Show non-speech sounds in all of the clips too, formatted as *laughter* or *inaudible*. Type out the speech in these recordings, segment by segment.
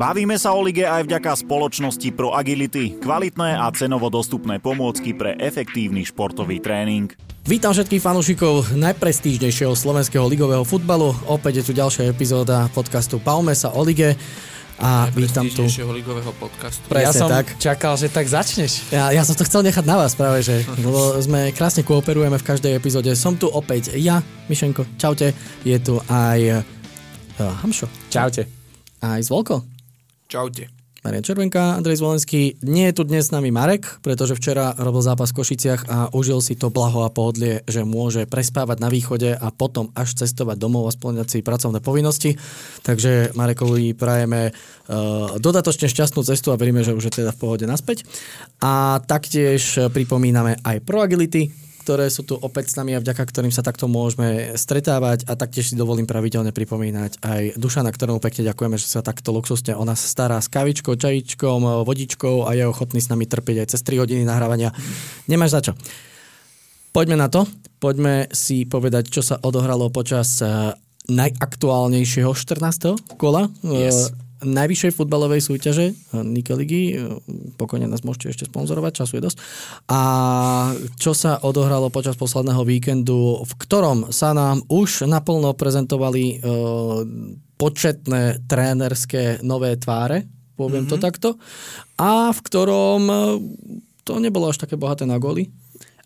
Bavíme sa o lige aj vďaka spoločnosti Pro Agility, kvalitné a cenovo dostupné pomôcky pre efektívny športový tréning. Vítam všetkých fanúšikov najprestížnejšieho slovenského ligového futbalu. Opäť je tu ďalšia epizóda podcastu Paume sa o lige. A vítam tu... ligového podcastu. Presne ja som tak. čakal, že tak začneš. Ja, ja som to chcel nechať na vás práve, že *laughs* lebo sme krásne kooperujeme v každej epizóde. Som tu opäť ja, Mišenko, čaute. Je tu aj uh, Hamšo. Čaute. Aj Zvolko. Čaute. Marian Červenka, Andrej Zvolenský. Nie je tu dnes s nami Marek, pretože včera robil zápas v Košiciach a užil si to blaho a pohodlie, že môže prespávať na východe a potom až cestovať domov a splňať si pracovné povinnosti. Takže Marekovi prajeme uh, dodatočne šťastnú cestu a veríme, že už je teda v pohode naspäť. A taktiež pripomíname aj Pro Agility, ktoré sú tu opäť s nami a vďaka ktorým sa takto môžeme stretávať a taktiež si dovolím pravidelne pripomínať aj Dušana, ktorému pekne ďakujeme, že sa takto luxusne o nás stará s kavičkou, čajičkom, vodičkou a je ochotný s nami trpieť aj cez 3 hodiny nahrávania. Nemáš za čo. Poďme na to. Poďme si povedať, čo sa odohralo počas eh, najaktuálnejšieho 14. kola. Eh, yes najvyššej futbalovej súťaže Nike ligy. Pokojne nás môžete ešte sponzorovať, času je dosť. A čo sa odohralo počas posledného víkendu, v ktorom sa nám už naplno prezentovali početné trénerské nové tváre, poviem mm-hmm. to takto, a v ktorom to nebolo až také bohaté na góly.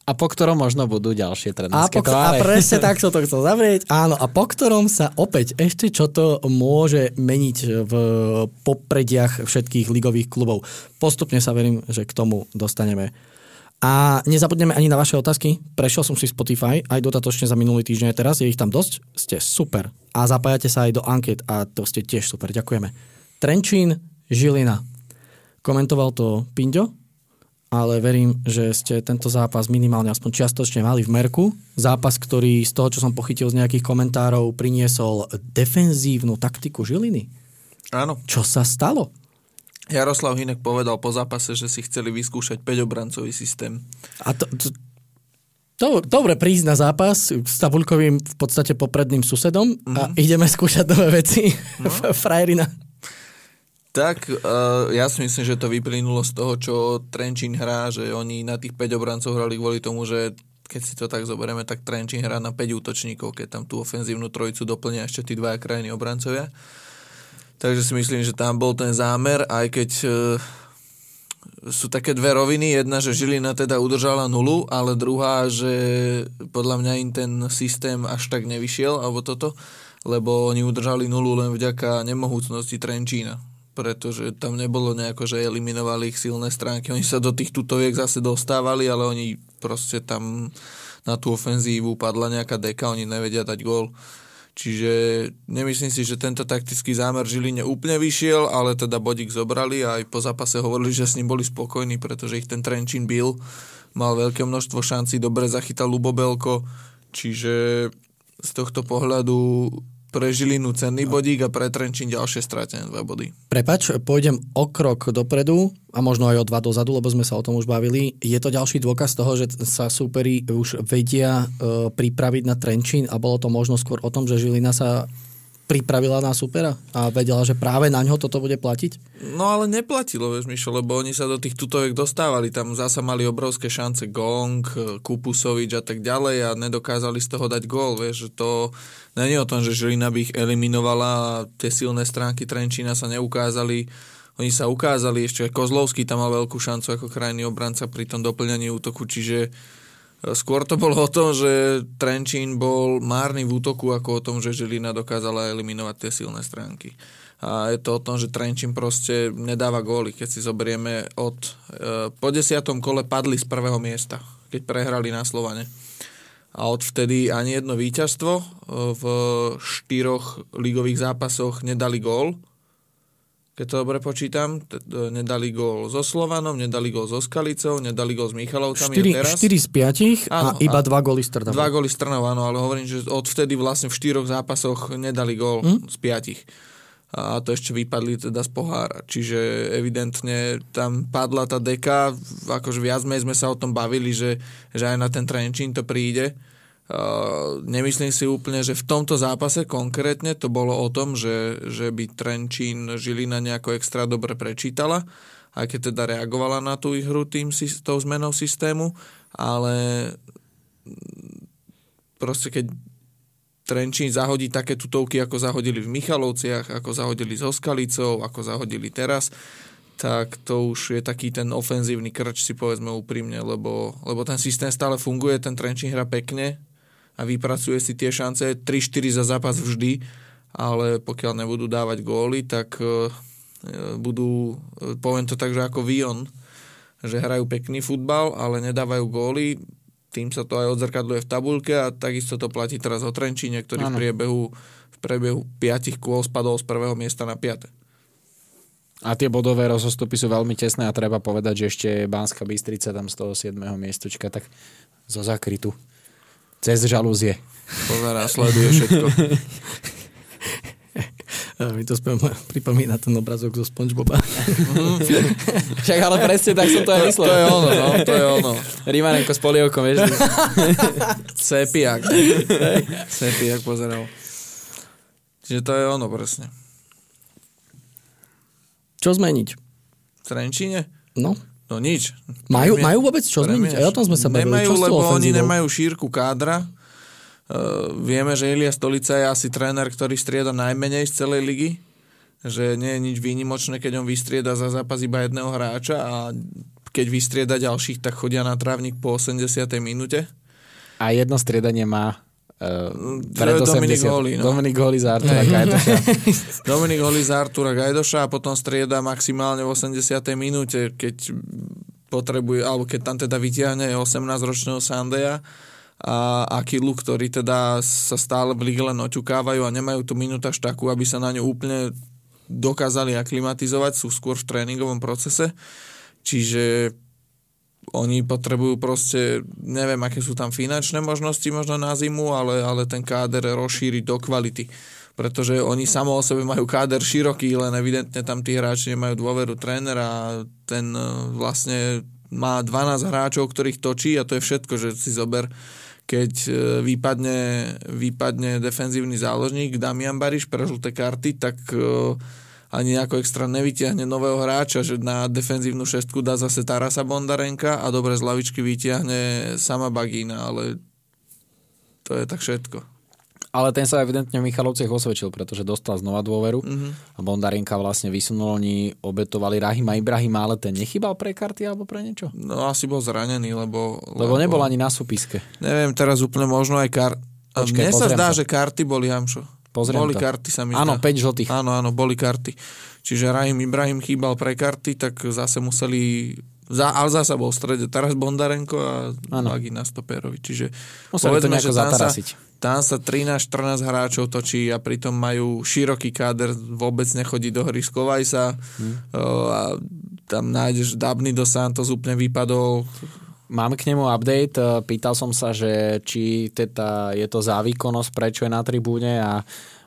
A po ktorom možno budú ďalšie trénerské a, po, a presne tak *laughs* som to chcel zavrieť. Áno, a po ktorom sa opäť ešte čo to môže meniť v poprediach všetkých ligových klubov. Postupne sa verím, že k tomu dostaneme. A nezabudneme ani na vaše otázky. Prešiel som si Spotify aj dodatočne za minulý týždeň teraz, je ich tam dosť. Ste super. A zapájate sa aj do anket a to ste tiež super. Ďakujeme. Trenčín, Žilina. Komentoval to Pinďo, ale verím, že ste tento zápas minimálne aspoň čiastočne mali v merku. Zápas, ktorý z toho, čo som pochytil z nejakých komentárov, priniesol defenzívnu taktiku Žiliny. Áno. Čo sa stalo? Jaroslav Hinek povedal po zápase, že si chceli vyskúšať 5-obrancový systém. A to, to, to, dobre prísť na zápas s tabulkovým v podstate popredným susedom mm-hmm. a mhm. ideme skúšať nové veci. No. *laughs* Frajerina. Tak, uh, ja si myslím, že to vyplynulo z toho, čo Trenčín hrá, že oni na tých 5 obrancov hrali kvôli tomu, že keď si to tak zoberieme, tak Trenčín hrá na 5 útočníkov, keď tam tú ofenzívnu trojicu doplnia ešte tí dvaja krajní obrancovia. Takže si myslím, že tam bol ten zámer, aj keď uh, sú také dve roviny. Jedna, že Žilina teda udržala nulu, ale druhá, že podľa mňa im ten systém až tak nevyšiel, alebo toto, lebo oni udržali nulu len vďaka nemohúcnosti Trenčína pretože tam nebolo nejako, že eliminovali ich silné stránky. Oni sa do tých tutoviek zase dostávali, ale oni proste tam na tú ofenzívu padla nejaká deka, oni nevedia dať gól. Čiže nemyslím si, že tento taktický zámer Žiline úplne vyšiel, ale teda bodík zobrali a aj po zápase hovorili, že s ním boli spokojní, pretože ich ten Trenčín bil. Mal veľké množstvo šancí, dobre zachytal Lubobelko, čiže z tohto pohľadu pre Žilinu cenný bodík a pre Trenčín ďalšie stratené dva body. Prepač, pôjdem o krok dopredu a možno aj o dva dozadu, lebo sme sa o tom už bavili. Je to ďalší dôkaz toho, že sa súperi už vedia e, pripraviť na Trenčín a bolo to možno skôr o tom, že Žilina sa pripravila na supera a vedela, že práve na ňo toto bude platiť? No ale neplatilo, vieš Mišo, lebo oni sa do tých tutoviek dostávali. Tam zasa mali obrovské šance Gong, Kupusovič a tak ďalej a nedokázali z toho dať gól. Vieš, že to není o tom, že Žilina by ich eliminovala a tie silné stránky Trenčína sa neukázali. Oni sa ukázali, ešte Kozlovský tam mal veľkú šancu ako krajný obranca pri tom doplňaní útoku, čiže Skôr to bolo o tom, že Trenčín bol márny v útoku, ako o tom, že Žilina dokázala eliminovať tie silné stránky. A je to o tom, že Trenčín proste nedáva góly. Keď si zoberieme od... E, po desiatom kole padli z prvého miesta, keď prehrali na Slovane. A odvtedy ani jedno víťazstvo e, v štyroch ligových zápasoch nedali gól keď to dobre počítam, t- nedali gól so Slovanom, nedali gól so Skalicou, nedali gól s Michalovcami 4, teraz. 4 z 5 áno, a iba 2 góly z Trnava. 2 góly z Trnava, áno, ale hovorím, že odvtedy vlastne v 4 zápasoch nedali gól hm? z 5 a to ešte vypadli teda z pohára. Čiže evidentne tam padla tá deka, akože viac sme sa o tom bavili, že, že aj na ten Trenčín to príde Uh, nemyslím si úplne, že v tomto zápase konkrétne to bolo o tom, že, že by Trenčín Žilina nejako extra dobre prečítala, aj keď teda reagovala na tú ich hru tým, tou zmenou systému, ale proste keď Trenčín zahodí také tutovky, ako zahodili v Michalovciach, ako zahodili so Skalicou, ako zahodili teraz, tak to už je taký ten ofenzívny krč, si povedzme úprimne, lebo, lebo ten systém stále funguje, ten Trenčín hra pekne, a vypracuje si tie šance 3-4 za zápas vždy, ale pokiaľ nebudú dávať góly, tak e, budú, e, poviem to tak, že ako Vion, že hrajú pekný futbal, ale nedávajú góly, tým sa to aj odzrkadluje v tabulke a takisto to platí teraz o Trenčíne, ktorý v priebehu, v priebehu 5 kôl spadol z prvého miesta na 5. A tie bodové rozostupy sú veľmi tesné a treba povedať, že ešte Banská Bystrica tam z toho 7. miestočka, tak zo zakrytu. Cez žalúzie. Pozerá, sleduje všetko. *laughs* Mi to pripomína ten obrazok zo Spongeboba. Však ale presne tak som to aj myslel. To je ono, no, to je ono. Rimarenko s polievkom, vieš. *laughs* Sepiak. Sepiak pozeral. Čiže to je ono presne. Čo zmeniť? V Trenčíne? No. No nič. Majú, majú vôbec čo zmeniť? Aj o tom sme sa bavili. Nemajú, čo lebo oni nemajú šírku kádra. Uh, vieme, že Ilia Stolica je asi tréner, ktorý strieda najmenej z celej ligy. Že nie je nič výnimočné, keď on vystrieda za zápas iba jedného hráča a keď vystrieda ďalších, tak chodia na trávnik po 80. minúte. A jedno striedanie má Uh, Dominik Holi. No. Dominik Holi za Artura Gajdoša. *laughs* Dominik Holi za Artura Gajdoša a potom strieda maximálne v 80. minúte, keď potrebuje, alebo keď tam teda vytiahne 18-ročného Sandeja a Akilu, ktorí teda sa stále v lige len oťukávajú a nemajú tú minútaž takú, aby sa na ňu úplne dokázali aklimatizovať, sú skôr v tréningovom procese. Čiže oni potrebujú proste, neviem, aké sú tam finančné možnosti možno na zimu, ale, ale ten káder rozšíriť do kvality. Pretože oni samo o sebe majú káder široký, len evidentne tam tí hráči nemajú dôveru trénera a ten e, vlastne má 12 hráčov, ktorých točí a to je všetko, že si zober, keď e, vypadne, vypadne defenzívny záložník Damian Bariš pre žlté karty, tak uh, ani nejako extra nevyťahne nového hráča, že na defenzívnu šestku dá zase Tarasa Bondarenka a dobre z lavičky vyťahne sama Bagína, ale to je tak všetko. Ale ten sa evidentne v Michalovciach osvedčil, pretože dostal znova dôveru mm-hmm. a Bondarenka vlastne vysunul, oni obetovali Rahima Ibrahima, ale ten nechybal pre karty alebo pre niečo? No asi bol zranený, lebo... Lebo, lebo nebol ani na súpiske. Neviem, teraz úplne možno aj kar... Počkej, Mne sa zdá, sa. že karty boli Hamšo. Pozriem boli to. karty sa mi Áno, 5 žltých. Áno, áno, boli karty. Čiže Rahim Ibrahim chýbal pre karty, tak zase museli za, ale zase bol v strede teraz Bondarenko a Lagi na stoperovi. Čiže Museli povedzme, že tam sa, tam sa 13-14 hráčov točí a pritom majú široký káder, vôbec nechodí do hry, skovaj sa hmm. a tam nájdeš Dabny do Santos úplne vypadol Mám k nemu update. Pýtal som sa, že či teda je to za výkonnosť, prečo je na tribúne a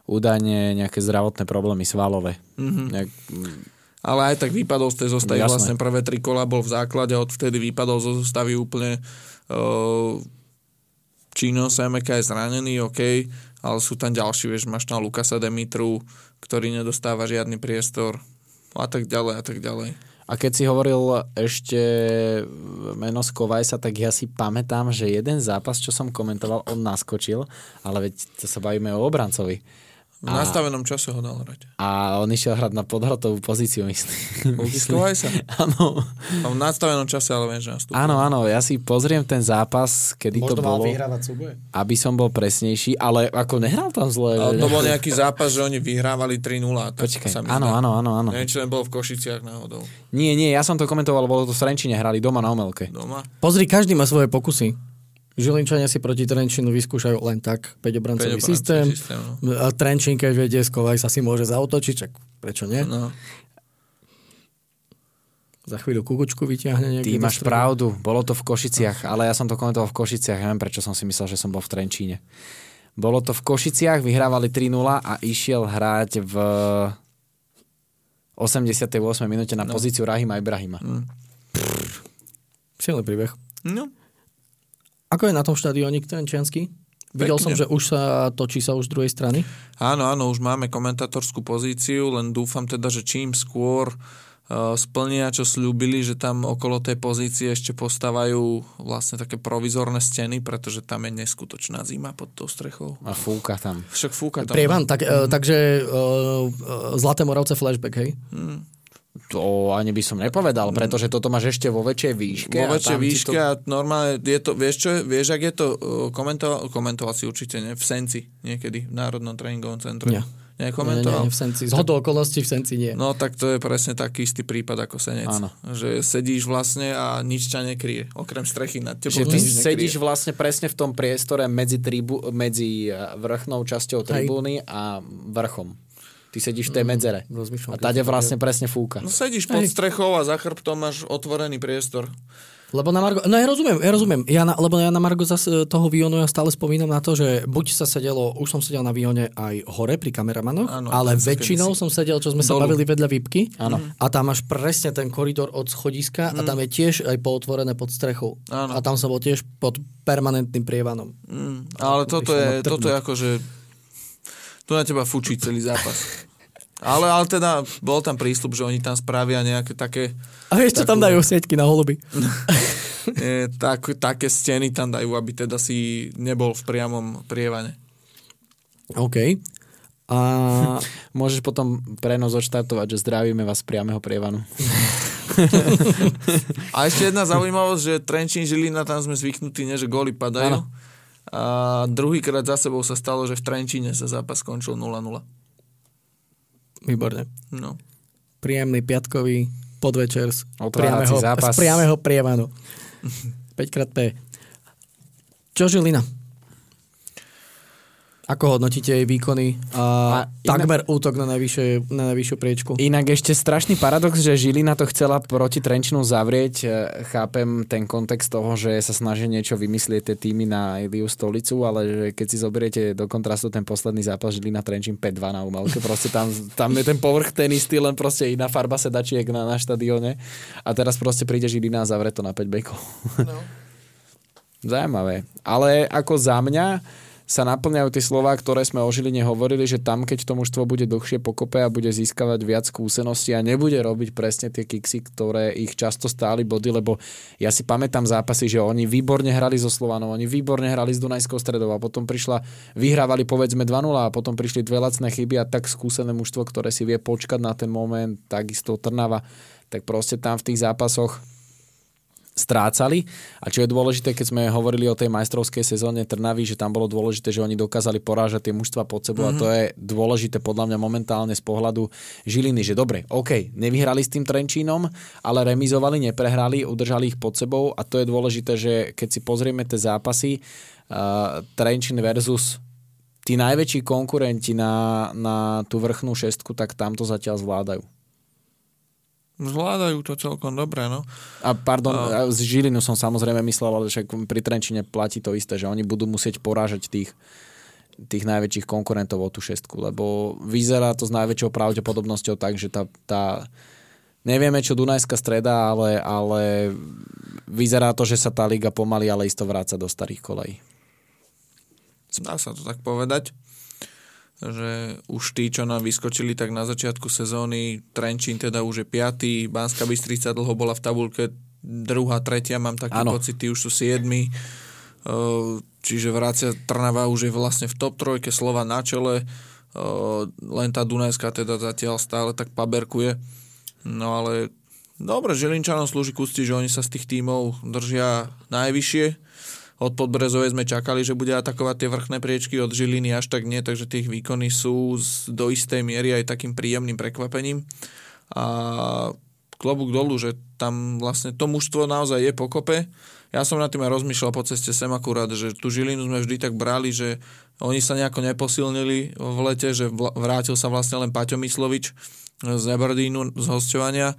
údajne nejaké zdravotné problémy svalové. Mm-hmm. Nejak... Ale aj tak vypadol z tej zostavy. Jasné. Vlastne prvé tri kola bol v základe, odvtedy vypadol zo zostavy úplne uh, Číno, Semeka je zranený, OK, ale sú tam ďalší, vieš, máš tam Lukasa Demitru, ktorý nedostáva žiadny priestor a tak ďalej a tak ďalej. A keď si hovoril ešte meno Skovajsa, tak ja si pamätám, že jeden zápas, čo som komentoval, on naskočil, ale veď to sa bavíme o obrancovi. V a, nastavenom čase ho dal hrať. A on išiel hrať na podhrotovú pozíciu, myslím. Ulky sa? *laughs* Áno. V nastavenom čase, ale viem, že nastúpil. Áno, áno, ja si pozriem ten zápas, kedy Možno to bolo. Možno mal vyhrávať súboje. Aby som bol presnejší, ale ako nehral tam zle. Ale to bol nejaký zápas, že oni vyhrávali 3-0. Počkaj, sa áno, áno, áno, áno. Neviem, či len bol v Košiciach náhodou. Nie, nie, ja som to komentoval, bolo to v Srenčine, hrali doma na omelke. Doma? Pozri, každý má svoje pokusy. Žilinčania si proti Trenčinu vyskúšajú len tak 5-obrancový systém. systém no. A Trenčín, keď vedie, Skovaj sa si môže zautočiť, čak prečo nie? No. Za chvíľu kukučku vyťahne Ty máš pravdu, bolo to v Košiciach, ale ja som to komentoval v Košiciach, neviem prečo som si myslel, že som bol v Trenčíne. Bolo to v Košiciach, vyhrávali 3-0 a išiel hrať v 88. minúte na no. pozíciu Rahima Ibrahima. Mm. Silný príbeh. No. Ako je na tom štadiónik Trenčiansky? Videl som, že už sa točí sa už z druhej strany. Áno, áno, už máme komentatorskú pozíciu, len dúfam teda, že čím skôr uh, splnia, čo slúbili, že tam okolo tej pozície ešte postávajú vlastne také provizorné steny, pretože tam je neskutočná zima pod tou strechou. A fúka tam. Však fúka tam. Prievan, tak, mm. takže uh, Zlaté Moravce flashback, hej? To ani by som nepovedal, pretože toto máš ešte vo väčšej výške. Vo väčšej výške a normálne je to, vieš čo, vieš, ak je to, uh, komentoval, komentoval si určite, ne? V Senci niekedy, v Národnom tréningovom centre. Nie. Nie, Nie, nie, v Senci. Okolností v Senci nie. No tak to je presne taký istý prípad ako Senec. Áno. Že sedíš vlastne a nič ťa nekryje, okrem strechy nad tebou. Že ty nič nekryje. sedíš vlastne presne v tom priestore medzi, tribu, medzi eh, vrchnou časťou tribúny a vrchom. Ty sedíš v tej medzere. rozmýšľam, A tade vlastne presne fúka. No sedíš pod strechou a za chrbtom máš otvorený priestor. Lebo na Margo, no ja rozumiem, ja rozumiem, ja na, lebo ja na Margo zase toho Vionu ja stále spomínam na to, že buď sa sedelo, už som sedel na Vione aj hore pri kameramanoch, Áno, ale sa väčšinou kedysi- som sedel, čo sme sa Dolu. bavili vedľa výpky Áno. a tam máš presne ten koridor od schodiska a tam je tiež aj pootvorené pod strechou. Áno. A tam som bol tiež pod permanentným prievanom. Mm, ale toto je, toto je ako, že tu na teba fučí celý zápas. *laughs* Ale, ale teda bol tam prísľub, že oni tam spravia nejaké také, A ešte tam Takú- dajú sieťky na holuby. *laughs* e, tak, také steny tam dajú, aby teda si nebol v priamom prievane. OK. A *laughs* Môžeš potom prenos odštartovať, že zdravíme vás z priameho prievanu. *laughs* A ešte jedna zaujímavosť, že Trenčín Žilina, tam sme zvyknutí, nie, že góly padajú. Áno. A druhýkrát za sebou sa stalo, že v Trenčíne sa zápas skončil 0-0. Výborne. No. Príjemný piatkový podvečer z priameho, zápas. z priameho prievanu. *laughs* 5x P. Čo Žilina? Ako hodnotíte jej výkony a, A inak- takmer útok na, najvyššie, na najvyššiu priečku? Inak ešte strašný paradox, že Žilina to chcela proti Trenčinu zavrieť. E, Chápem ten kontext toho, že sa snaží niečo vymyslieť tie týmy na Iliu stolicu, ale že keď si zoberiete do kontrastu ten posledný zápas Žilina Trenčín 5-2 na umelke, proste tam, tam je ten povrch ten istý, len proste iná farba sedačiek na, na štadióne a teraz proste príde Žilina a zavrie to na 5 bekov. no. *laughs* Zaujímavé. Ale ako za mňa sa naplňajú tie slová, ktoré sme o Žiline hovorili, že tam, keď to mužstvo bude dlhšie pokope a bude získavať viac skúseností a nebude robiť presne tie kiksy, ktoré ich často stáli body, lebo ja si pamätám zápasy, že oni výborne hrali so Slovanou, oni výborne hrali s Dunajskou stredou a potom prišla, vyhrávali povedzme 2-0 a potom prišli dve lacné chyby a tak skúsené mužstvo, ktoré si vie počkať na ten moment, takisto Trnava, tak proste tam v tých zápasoch strácali. A čo je dôležité, keď sme hovorili o tej majstrovskej sezóne Trnavy, že tam bolo dôležité, že oni dokázali porážať tie mužstva pod sebou mm-hmm. a to je dôležité podľa mňa momentálne z pohľadu Žiliny, že dobre, OK, nevyhrali s tým Trenčínom, ale remizovali, neprehrali, udržali ich pod sebou a to je dôležité, že keď si pozrieme tie zápasy uh, Trenčín versus tí najväčší konkurenti na, na tú vrchnú šestku, tak tam to zatiaľ zvládajú. Zvládajú to celkom dobre, no. A pardon, a... z Žilinu som samozrejme myslel, ale však pri Trenčine platí to isté, že oni budú musieť porážať tých, tých najväčších konkurentov o tú šestku, lebo vyzerá to s najväčšou pravdepodobnosťou tak, že tá, tá nevieme čo Dunajská streda, ale, ale vyzerá to, že sa tá liga pomaly, ale isto vráca do starých kolejí. Dá sa to tak povedať že už tí, čo nám vyskočili tak na začiatku sezóny, Trenčín teda už je piatý, Banská Bystrica dlho bola v tabulke druhá, tretia, mám taký Áno. pocit, tí už sú siedmi. Čiže vracia Trnava už je vlastne v top trojke, Slova na čele, len tá Dunajská teda zatiaľ stále tak paberkuje. No ale dobre, Žilinčanom slúži k úcti, že oni sa z tých tímov držia najvyššie. Od Podbrezovej sme čakali, že bude atakovať tie vrchné priečky, od Žiliny až tak nie, takže tie ich výkony sú do istej miery aj takým príjemným prekvapením. A klobúk dolu, že tam vlastne to mužstvo naozaj je pokope. Ja som nad tým aj rozmýšľal po ceste sem akurát, že tú Žilinu sme vždy tak brali, že oni sa nejako neposilnili v lete, že vrátil sa vlastne len Paťo Myslovič z Aberdeenu z hostovania,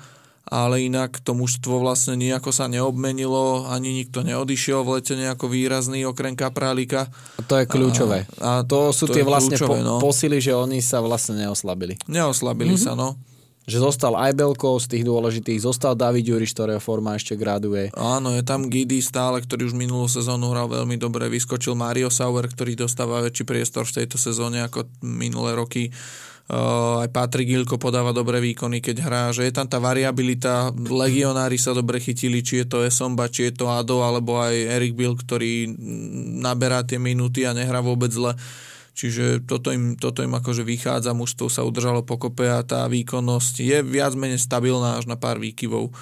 ale inak to mužstvo vlastne nejako sa neobmenilo, ani nikto neodišiel v lete nejako výrazný, okrem Kaprálika. A to je kľúčové. A- a to sú to tie vlastne kľúčové, po, no. posily, že oni sa vlastne neoslabili. Neoslabili mm-hmm. sa, no. že zostal aj Belko z tých dôležitých, zostal David Juriš, ktorého forma ešte graduje. Áno, je tam Gidi stále, ktorý už minulú sezónu hral veľmi dobre. Vyskočil Mario Sauer, ktorý dostáva väčší priestor v tejto sezóne ako minulé roky. Aj Patrik Gilko podáva dobré výkony, keď hrá, že je tam tá variabilita, legionári sa dobre chytili, či je to Esomba, či je to Ado, alebo aj Erik Bill, ktorý naberá tie minúty a nehrá vôbec zle. Čiže toto im, toto im akože vychádza, mužstvo sa udržalo pokope a tá výkonnosť je viac menej stabilná až na pár výkyvov.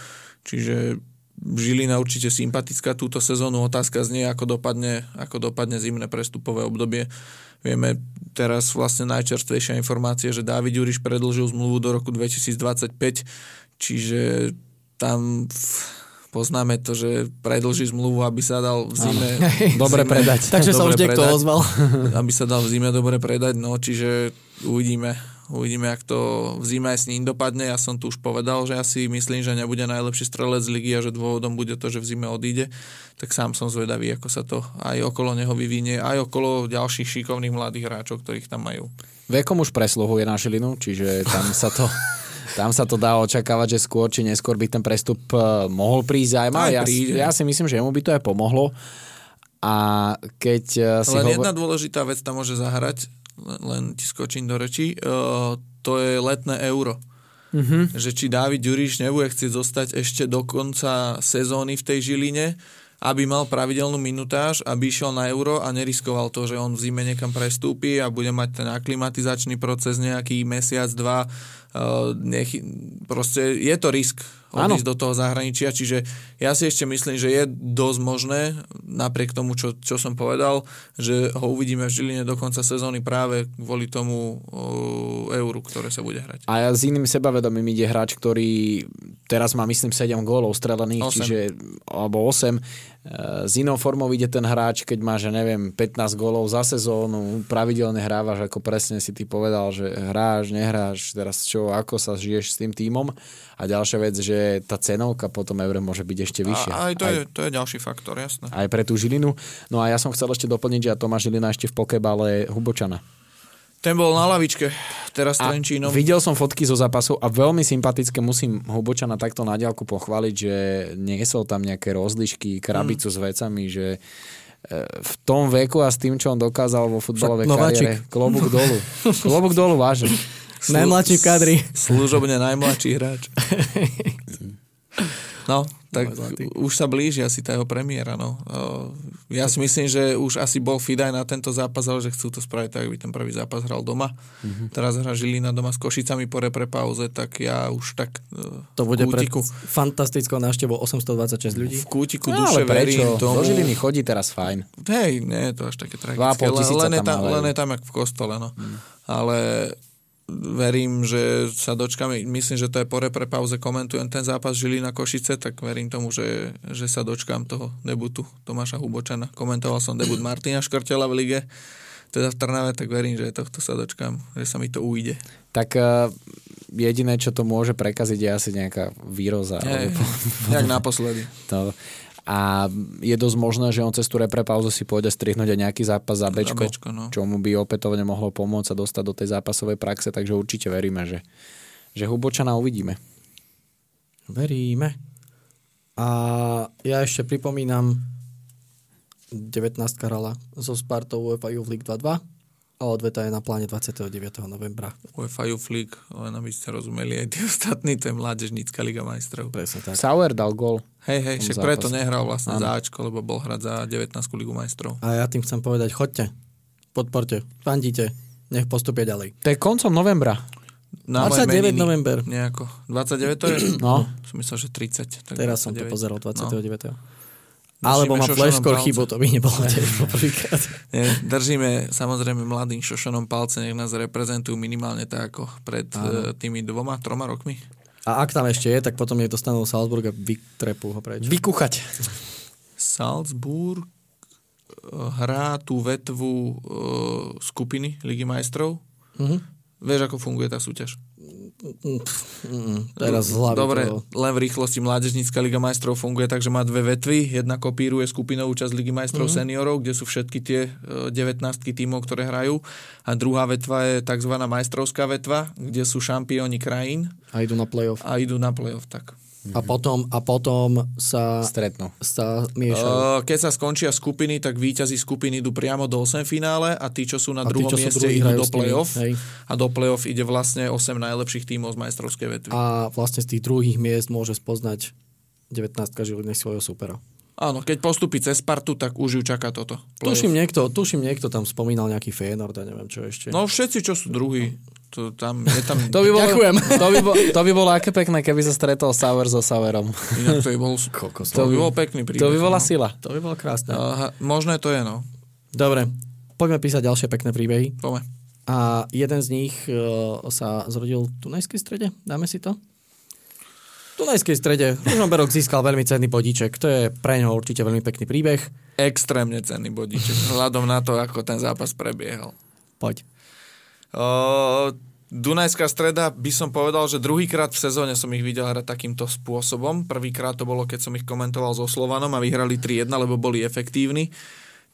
Čiže Žilina určite sympatická túto sezónu. Otázka znie, ako dopadne, ako dopadne zimné prestupové obdobie. Vieme teraz vlastne najčerstvejšia informácia, že Dávid Juriš predlžil zmluvu do roku 2025, čiže tam poznáme to, že predlží zmluvu, aby sa dal v zime... dobre *laughs* zime, predať. Takže sa už niekto ozval. aby sa dal v zime dobre predať, no čiže uvidíme. Uvidíme, ak to v zime aj s ním dopadne. Ja som tu už povedal, že ja si myslím, že nebude najlepší strelec z ligy a že dôvodom bude to, že v zime odíde. Tak sám som zvedavý, ako sa to aj okolo neho vyvinie, aj okolo ďalších šikovných mladých hráčov, ktorých tam majú. Vekom už presluhuje na Žilinu, čiže tam sa to tam sa to dá očakávať, že skôr či neskôr by ten prestup e, mohol prísť aj mal. Ja, ja si myslím, že mu by to aj pomohlo. A keď e, si Len hovor... jedna dôležitá vec tam môže zahrať, len, ti skočím do rečí, uh, to je letné euro. Mm-hmm. Že či Dávid Ďuriš nebude chcieť zostať ešte do konca sezóny v tej Žiline, aby mal pravidelnú minutáž, aby išiel na euro a neriskoval to, že on v zime niekam prestúpi a bude mať ten aklimatizačný proces nejaký mesiac, dva. Uh, nech, proste je to risk odísť ano. do toho zahraničia, čiže ja si ešte myslím, že je dosť možné, napriek tomu, čo, čo som povedal, že ho uvidíme v Žiline do konca sezóny práve kvôli tomu uh, euru, ktoré sa bude hrať. A ja s iným sebavedomím ide hráč, ktorý teraz má myslím 7 gólov strelených, 8. čiže alebo 8 s inou formou ide ten hráč, keď má, že neviem, 15 gólov za sezónu, pravidelne hrávaš, ako presne si ty povedal, že hráš, nehráš, teraz čo, ako sa žiješ s tým tímom. A ďalšia vec, že tá cenovka potom eure môže byť ešte vyššia. A, aj to, aj, je, to je ďalší faktor, jasné. Aj pre tú Žilinu. No a ja som chcel ešte doplniť, že Tomáš Žilina ešte v pokebale Hubočana. Ten bol na lavičke, teraz a Trenčínom. Videl som fotky zo zápasov a veľmi sympatické musím Hubočana takto na diálku pochváliť, že niesol tam nejaké rozlišky, krabicu mm. s vecami, že e, v tom veku a s tým, čo on dokázal vo futbalovej kariére, klobúk dolu. *laughs* klobúk dolu, vážne. Najmladší v kadri. Služobne najmladší hráč. *laughs* No, tak už sa blíži asi tá jeho premiéra. No. Ja si myslím, že už asi bol Fidaj na tento zápas, ale že chcú to spraviť tak, aby ten prvý zápas hral doma. Mm-hmm. Teraz hra Žilina doma s Košicami po repre pauze, tak ja už tak e, To bude kútiku, pred fantastickou návštevou 826 ľudí. V kútiku no, duše verím tomu. Do Žiliny chodí teraz fajn. Hej, nie je to až také tragické. Len, len, je tam, len je tam jak v kostole. No. Mm. Ale verím, že sa dočkáme, myslím, že to je po repre pauze komentujem ten zápas Žilina Košice, tak verím tomu, že, že sa dočkám toho debutu Tomáša Hubočana. Komentoval som debut Martina Škrtela v lige, teda v Trnave, tak verím, že tohto sa dočkám, že sa mi to ujde. Tak uh, jediné, čo to môže prekaziť, je asi nejaká výroza. Nie, alebo... jak naposledy. To, a je dosť možné, že on cez tú reprepauzu si pôjde strihnúť aj nejaký zápas za Bčko, za Bčko no. čo mu by opätovne mohlo pomôcť a dostať do tej zápasovej praxe, takže určite veríme, že, že Hubočana uvidíme. Veríme. A ja ešte pripomínam 19 karala so Spartou UEFA Youth League 2-2 a odveta je na pláne 29. novembra. UEFA Youth League, len aby ste rozumeli aj tí ostatní, to je Mládežnícka Liga majstrov. Presne tak. Sauer dal gol. Hej, hej, však preto nehral vlastne ano. za Ačko, lebo bol hrať za 19. Ligu majstrov. A ja tým chcem povedať, chodte, podporte, fandite, nech postupie ďalej. To je koncom novembra. Na 29 november. Nejako. 29 to je? No. Som myslel, že 30. Tak Teraz 29. som to pozeral 29. No. Alebo má flashcore chybu, to by nebolo *laughs* tiež poprvýkrát. Držíme samozrejme mladým šošanom palce, nech nás reprezentujú minimálne tak ako pred Áno. E, tými dvoma, troma rokmi. A ak tam ešte je, tak potom je dostanú Salzburg a vytrepú ho preč. Vykúchať. Salzburg e, hrá tú vetvu uh, skupiny Ligy majstrov. Uh-huh. Vieš, ako funguje tá súťaž? Teraz z hlavy Dobre, to... len v rýchlosti mládežnícka Liga majstrov funguje tak, že má dve vetvy. Jedna kopíruje skupinovú časť Ligy majstrov mm-hmm. seniorov, kde sú všetky tie 19 tímov, ktoré hrajú. A druhá vetva je tzv. majstrovská vetva, kde sú šampióni krajín. A idú na playoff. A idú na playoff, tak. A potom, a potom sa, Stretnú. sa miešajú. Uh, keď sa skončia skupiny, tak víťazí skupiny idú priamo do 8 finále a tí, čo sú na A tí, druhom čo sú mieste, idú do play-off. hej. A do play-off ide vlastne 8 najlepších tímov z majstrovskej vetvy. A vlastne z tých druhých miest môže spoznať 19 Žiliny svojho supera. Áno, keď postupí cez Spartu, tak už ju čaká toto. Tuším niekto, tuším niekto tam spomínal nejaký Feyenoord a neviem čo ešte. No všetci, čo sú druhí. To, tam, je tam, To by bolo, Ďakujem. To by, bolo, to by bolo aké pekné, keby sa stretol Sauer so Sauerom. inak to by bol, Kokos, to by bol pekný príbeh. To by bola no. sila. To by bolo krásne. Aha, možné to je, no. Dobre, poďme písať ďalšie pekné príbehy. Poďme. A jeden z nich uh, sa zrodil v Dunajskej strede. Dáme si to? V Dunajskej strede. Ružomberok získal veľmi cenný bodíček. To je pre ňo určite veľmi pekný príbeh. Extrémne cenný bodíček, vzhľadom na to, ako ten zápas prebiehal. Poď. Uh, Dunajská streda by som povedal, že druhýkrát v sezóne som ich videl hrať takýmto spôsobom. Prvýkrát to bolo, keď som ich komentoval so Slovanom a vyhrali 3-1, lebo boli efektívni.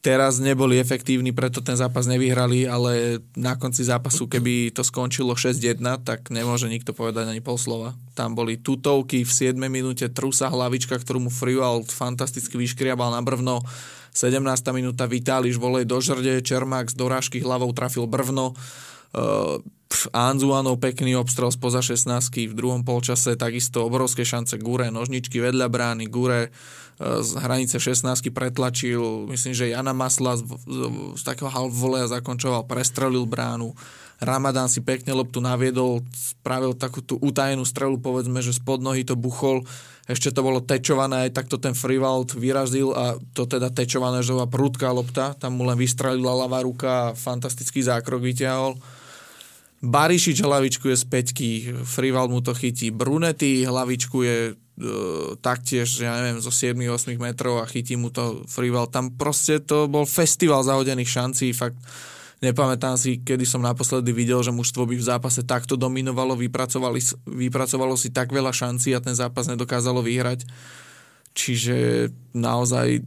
Teraz neboli efektívni, preto ten zápas nevyhrali, ale na konci zápasu, keby to skončilo 6-1, tak nemôže nikto povedať ani pol slova. Tam boli tutovky v 7 minúte, trusa hlavička, ktorú mu Freewald fantasticky vyškriabal na brvno. 17. minúta Vitáliš volej do žrde, Čermák z dorážky hlavou trafil brvno. Anzuanov pekný obstrel spoza 16 v druhom polčase, takisto obrovské šance Gure, nožničky vedľa brány, Gure uh, z hranice 16 pretlačil, myslím, že Jana Masla z, z, z takého half voleja zakončoval, prestrelil bránu. Ramadan si pekne loptu naviedol, spravil takú tú utajenú strelu, povedzme, že spod nohy to buchol, ešte to bolo tečované, aj takto ten Freewald vyrazil a to teda tečované, že bola prúdka lopta, tam mu len vystrelila ľavá ruka a fantastický zákrok vyťahol. Barišič hlavičkuje z peťky, Frival mu to chytí. Brunetti hlavičkuje e, taktiež, ja neviem, zo 7-8 metrov a chytí mu to Frival. Tam proste to bol festival zahodených šancí, fakt nepamätám si, kedy som naposledy videl, že mužstvo by v zápase takto dominovalo, vypracovalo si tak veľa šancí a ten zápas nedokázalo vyhrať. Čiže naozaj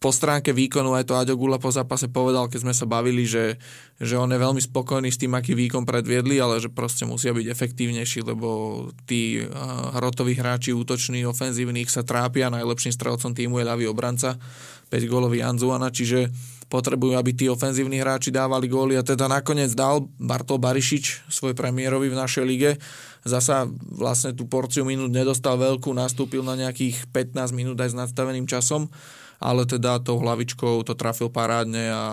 po stránke výkonu aj to Aďo Gula po zápase povedal, keď sme sa bavili, že, že on je veľmi spokojný s tým, aký výkon predviedli, ale že proste musia byť efektívnejší, lebo tí hrotoví hráči útoční, ofenzívnych sa trápia, najlepším strelcom týmu je ľavý obranca, 5 gólový Anzuana, čiže potrebujú, aby tí ofenzívni hráči dávali góly. A teda nakoniec dal Bartol Barišič svoj premiérovi v našej lige. Zasa vlastne tú porciu minút nedostal veľkú, nastúpil na nejakých 15 minút aj s nadstaveným časom ale teda tou hlavičkou to trafil parádne a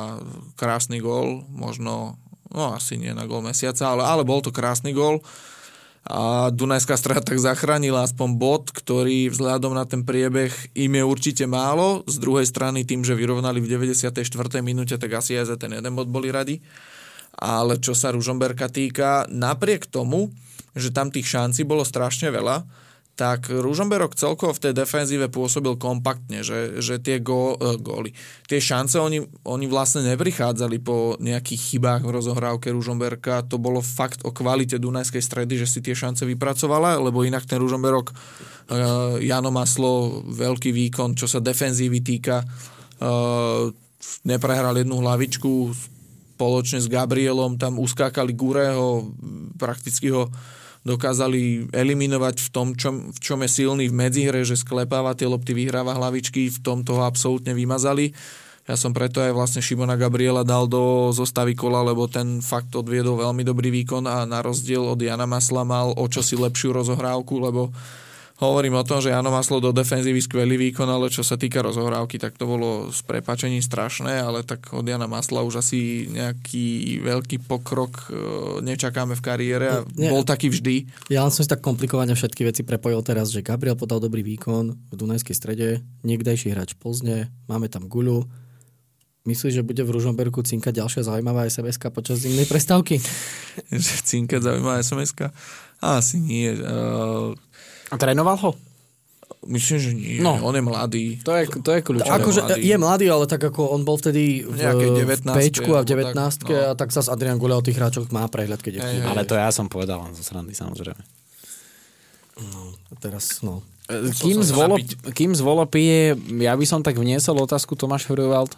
krásny gól, možno, no asi nie na gól mesiaca, ale, ale bol to krásny gól a Dunajská strata tak zachránila aspoň bod, ktorý vzhľadom na ten priebeh im je určite málo. Z druhej strany tým, že vyrovnali v 94. minúte, tak asi aj za ten jeden bod boli radi. Ale čo sa Ružomberka týka, napriek tomu, že tam tých šancí bolo strašne veľa, tak Ružomberok celkovo v tej defenzíve pôsobil kompaktne, že, že tie gó, e, góly, tie šance oni, oni vlastne neprichádzali po nejakých chybách v rozohrávke Ružomberka, to bolo fakt o kvalite Dunajskej stredy, že si tie šance vypracovala, lebo inak ten Ružomberok, e, Jano Maslo, veľký výkon, čo sa defenzívy týka, e, neprehral jednu hlavičku, spoločne s Gabrielom tam uskákali Gureho, prakticky ho dokázali eliminovať v tom, čom, v čom je silný v medzihre, že sklepáva tie lopty, vyhráva hlavičky, v tom toho absolútne vymazali. Ja som preto aj vlastne Šimona Gabriela dal do zostavy kola, lebo ten fakt odviedol veľmi dobrý výkon a na rozdiel od Jana Masla mal o čosi lepšiu rozohrávku, lebo hovorím o tom, že Jano Maslo do defenzívy skvelý výkon, ale čo sa týka rozohrávky, tak to bolo s prepačením strašné, ale tak od Jana Masla už asi nejaký veľký pokrok e, nečakáme v kariére a Nie. bol taký vždy. Ja len som si tak komplikovane všetky veci prepojil teraz, že Gabriel podal dobrý výkon v Dunajskej strede, niekdejší hráč Plzne, máme tam Guľu. Myslíš, že bude v Ružomberku cinkať ďalšia zaujímavá sms počas zimnej prestávky? *laughs* Cinkať zaujímavá sms Asi nie. Uh, A trénoval ho? Myslím, že nie. No. On je mladý. To je, to je kľúčové. Akože mladý. je mladý, ale tak ako on bol vtedy v, v 19-ke, Pčku a v alebo 19 tak, no. a tak sa Adrian Gulia o tých hráčoch má prehľad, keď je v. Ale to ja som povedal len zo srandy, samozrejme. A Teraz, no. Kým sa z, Volo, napiť. kým z Volopy je, ja by som tak vniesol otázku Tomáš Frujvald.